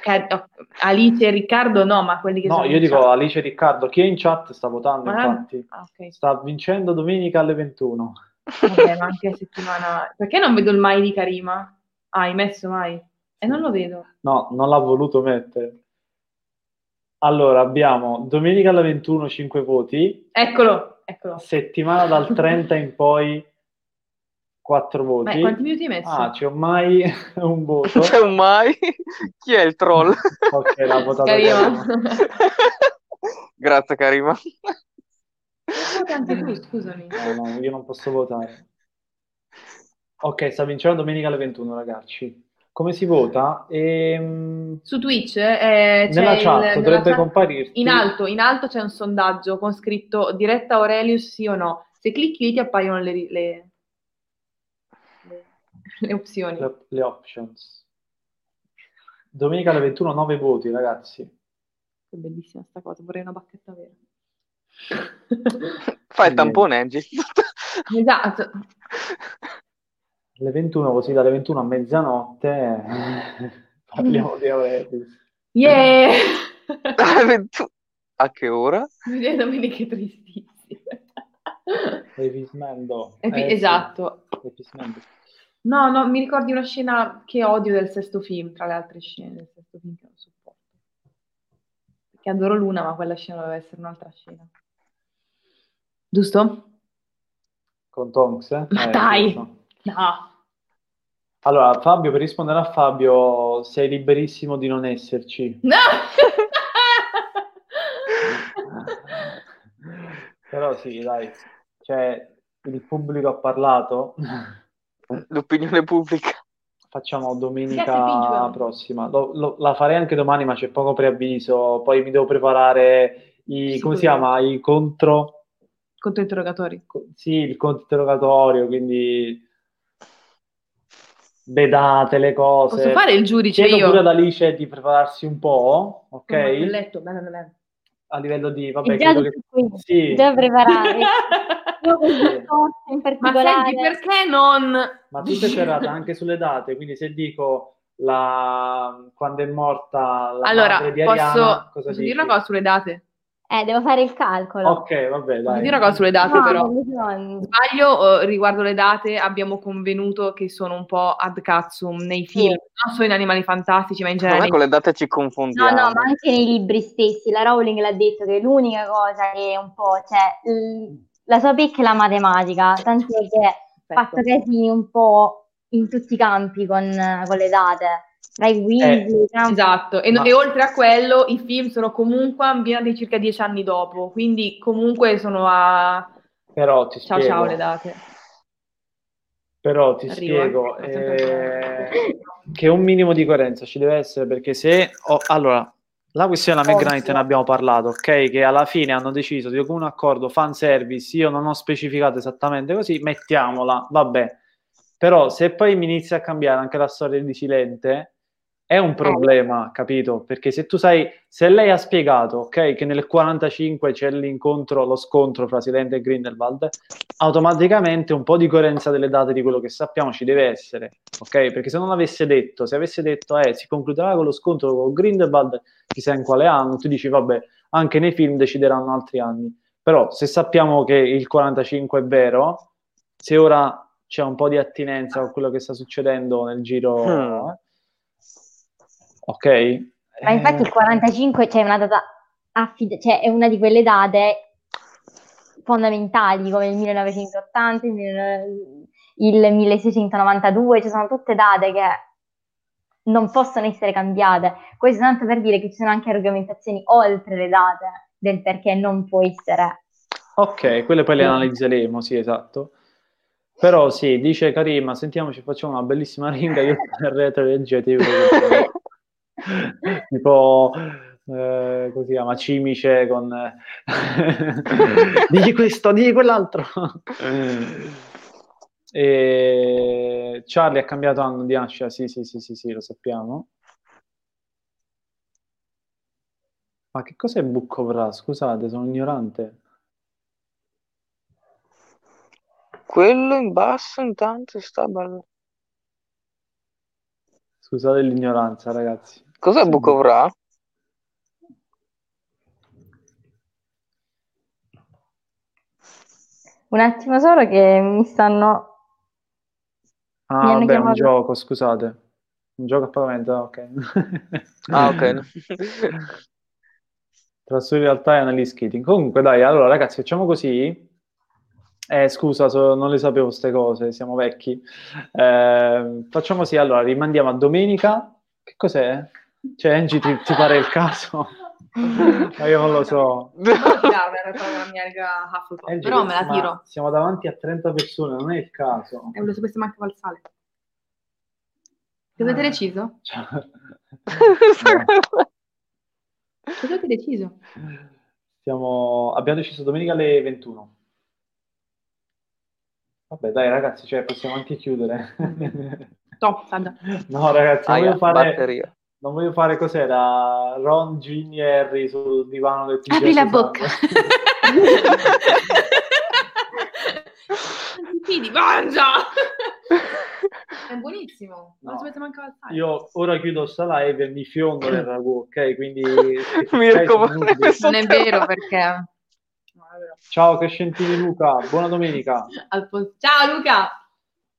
Cioè, oh, Alice e Riccardo no, ma quelli che No, sono io dico chat. Alice e Riccardo, chi è in chat sta votando, Ma- infatti. Ah, ok. Sta vincendo domenica alle 21. Vabbè, ma anche settimana... Perché non vedo il mai di Karima? Ah, hai messo mai? E non lo vedo. No, non l'ha voluto mettere. Allora, abbiamo domenica alle 21 5 voti, Eccolo, eccolo. settimana dal [LAUGHS] 30 in poi 4 Ma voti. quanti minuti hai messo? Ah, c'è ormai [LAUGHS] un voto. C'è un mai. Chi è il troll? [LAUGHS] Ok, l'ha votato Karima. Grazie, Karima. Anche tu, scusami. No, no, io non posso votare. Ok, sta vincendo domenica alle 21, ragazzi. Come si vota? Ehm, Su Twitch eh, c'è nella il- chat nella dovrebbe chat- comparirti. In alto, in alto c'è un sondaggio con scritto diretta Aurelius sì o no. Se clicchi lì ti appaiono le, le, le- le opzioni. le, le options. Domenica alle 21, 9 voti, ragazzi. Che bellissima sta cosa, vorrei una bacchetta vera. Fai il tampone, Angie. esatto. [LAUGHS] Alle 21, così dalle 21 a mezzanotte [LAUGHS] parliamo di Aurelius. Yeah! [LAUGHS] A che ora? Mi vedo domeniche tristissime. Epismendo. Epi- Eh, sì, esatto. Epismendo. No, no, mi ricordi una scena che odio del sesto film, tra le altre scene del sesto film che non sopporto. Perché adoro Luna, ma quella scena doveva essere un'altra scena. Giusto? Con Tonks, eh? Ma Eh, dai! so. No. Allora, Fabio, per rispondere a Fabio, sei liberissimo di non esserci. No! [LAUGHS] sì, dai. Cioè, il pubblico ha parlato. L'opinione pubblica. Facciamo domenica Pincio. prossima. Lo- lo- la farei anche domani, ma c'è poco preavviso. Poi mi devo preparare i, Sì, come si chiama? I contro, Conto interrogatori. co- sì, il conto interrogatorio, quindi le date, le cose. Posso fare il giudice Chiedo io? pure ad Alice di prepararsi un po', ok? Oh, il letto, bene, bene. A livello di, vabbè, È già che... qui, Sì. già [LAUGHS] in Ma senti, perché non... Ma tu sei ferrata anche sulle date, quindi se dico la... quando è morta la Allora, madre di posso, Ariana, cosa posso dici? dire una cosa sulle date? Eh, devo fare il calcolo. Ok, vabbè, dai. dire una cosa sulle date, No, però? non. Sbaglio, eh, riguardo le date, abbiamo convenuto che sono un po' ad cazzum nei film, non solo in Animali Fantastici, ma in Secondo genere. me con le date ci No, confondiamo. no, ma anche nei libri stessi, la Rowling l'ha detto che l'unica cosa che è un po', cioè, l- la sua pecca è la matematica, tant'è che ha fatto casini un po' in tutti i campi con, con le date, tra i Weasley, tra- Esatto, e, Ma- e oltre a quello i film sono comunque ambientati circa dieci anni dopo, quindi comunque sono a... Però ti Ciao spiego, ciao le date. però ti Arrivo, eh. spiego sempre- eh, che un minimo di coerenza ci deve essere perché se... oh, allora, la questione della. Knight ne abbiamo parlato, ok? Che alla fine hanno deciso di comune accordo fan service, io non ho specificato esattamente così, mettiamola, vabbè. Però se poi mi inizia a cambiare anche la storia di Silente, è un problema, capito? Perché se tu sai, se lei ha spiegato, ok, che nel 45 c'è l'incontro, lo scontro fra Silente e Grindelwald, automaticamente un po' di coerenza delle date di quello che sappiamo ci deve essere, ok? Perché se non l'avesse detto, se avesse detto, eh, si concluderà con lo scontro con Grindelwald, chissà in quale anno, tu dici, vabbè, anche nei film decideranno altri anni. Però se sappiamo che il 45 è vero, se ora c'è un po' di attinenza con quello che sta succedendo nel giro, Hmm. eh, ok? Ma infatti il 45 c'è una data affid- cioè è una di quelle date fondamentali come il 1980, il, il 1692, ci sono tutte date che non possono essere cambiate. Questo tanto per dire che ci sono anche argomentazioni oltre le date del perché non può essere. Ok, quelle poi le analizzeremo, sì, esatto. Però sì, dice Karima, sentiamoci, facciamo una bellissima ringa, io nel [LAUGHS] retro leggete, io quello che- [LAUGHS] tipo, eh, come si chiama, cimice con... [LAUGHS] digli questo, digli quell'altro. [LAUGHS] E... Charlie ha cambiato anno di nascita, sì, sì, sì, sì, sì, lo sappiamo. Ma che cos'è Book of Ra? Scusate, sono ignorante. Quello in basso intanto sta bello. Scusate l'ignoranza, ragazzi. Cos'è Book of Ra? Un attimo solo che mi stanno... Ah, Mi hanno vabbè, un chiamato- gioco, scusate. Un gioco a pagamento, [LAUGHS] ah, ok. [LAUGHS] Ah, ok. Trasferire realtà e analisi skating. Comunque, dai, allora, ragazzi, facciamo così. Eh, scusa, so- non le sapevo queste cose, siamo vecchi. Eh, facciamo così, allora, rimandiamo a domenica. Che cos'è? Cioè, Angie, ti, ti pare il caso? [LAUGHS] Ma io non lo so. Angie, però me la tiro. Siamo davanti a 30 persone, non è il caso. E lo sapesse manco al sale. Cosa avete deciso? Cioè, [LAUGHS] Cosa avete deciso? Stiamo... Abbiamo deciso domenica alle 21. Vabbè, dai, ragazzi, cioè, possiamo anche chiudere. Top. [LAUGHS] No, ragazzi, Aia, voglio fare... batteria. Non voglio fare cos'era Ron, Ginny e Harry sul divano del TG Apri la bocca. Non ti fidi, mangia! È buonissimo, non No. lo sapete sale. Io ora chiudo sta live e mi fiondo nel ragù, ok? Quindi... [LAUGHS] Mirko, Non è vero perché... Ciao Crescentini Luca, buona domenica. Ciao Luca!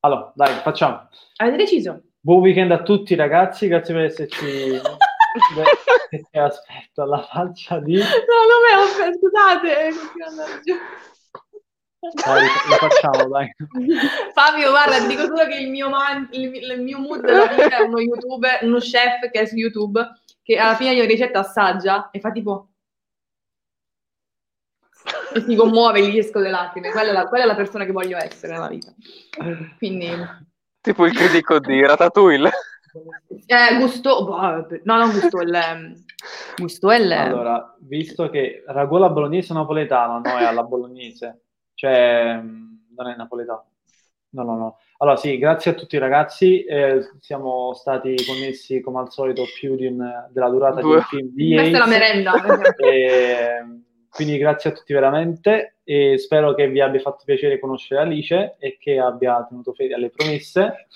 Allora, dai, facciamo. Avete deciso? Buon weekend a tutti ragazzi, grazie per esserci... Beh, [LAUGHS] aspetto alla faccia di... No, non me lo scusate, giù. Dai, lo facciamo, dai. Fabio, guarda, dico solo che il mio, man- il, il mio mood della vita è uno youtuber, uno chef che è su YouTube, che alla fine di una ricetta assaggia e fa tipo... che si commuove, gli escono le lacrime. Quella è, la, quella è la persona che voglio essere nella vita. Quindi... Tipo il critico di Ratatouille. Eh, gusto... boh, no, non gusto, il... Gusto è il... Allora, visto che ragù alla bolognese è napoletano, no, è alla bolognese. Cioè, mh, non è napoletano. No, no, no. Allora, sì, grazie a tutti i ragazzi. eh, siamo stati connessi come al solito più di un- della durata di Due. un film di Questa è la merenda. [LAUGHS] E, quindi grazie a tutti veramente e spero che vi abbia fatto piacere conoscere Alice e che abbia tenuto fede alle promesse.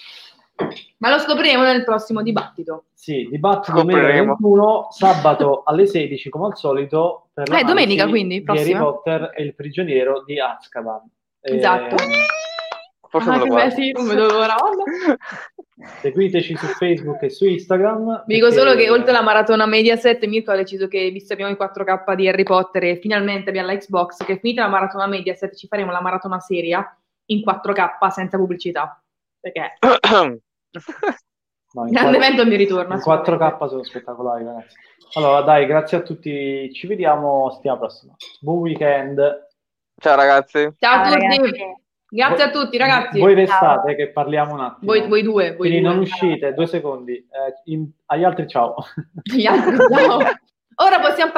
Ma lo scopriremo nel prossimo dibattito. Sì, dibattito domenica Scopriremo. 21, sabato alle 16 come al solito per Eh, domenica, quindi, di Harry prossima. Potter e il prigioniero di Azkaban. Eh, Esatto. Forse Ah, me lo guardo. sì, non vedo l'ora. Vabbè. [LAUGHS] seguiteci su Facebook e su Instagram. Vi dico perché- solo che oltre alla maratona Mediaset, Mirko ha deciso che, visto che abbiamo i 4K di Harry Potter e finalmente abbiamo la Xbox, che finita la maratona Mediaset ci faremo la maratona seria in 4K senza pubblicità. Perché [COUGHS] No, in grande quattro- evento il mio ritorno. in 4K sono spettacolari ragazzi. Allora dai, grazie a tutti, ci vediamo settimana prossima. Buon weekend. Ciao ragazzi. Ciao a tutti. ragazzi. Grazie a tutti, ragazzi. Voi restate che parliamo un attimo. Voi, voi due, voi Quindi due. non uscite, due secondi. Eh, in- agli altri ciao. Gli altri, ciao. [LAUGHS] Ora possiamo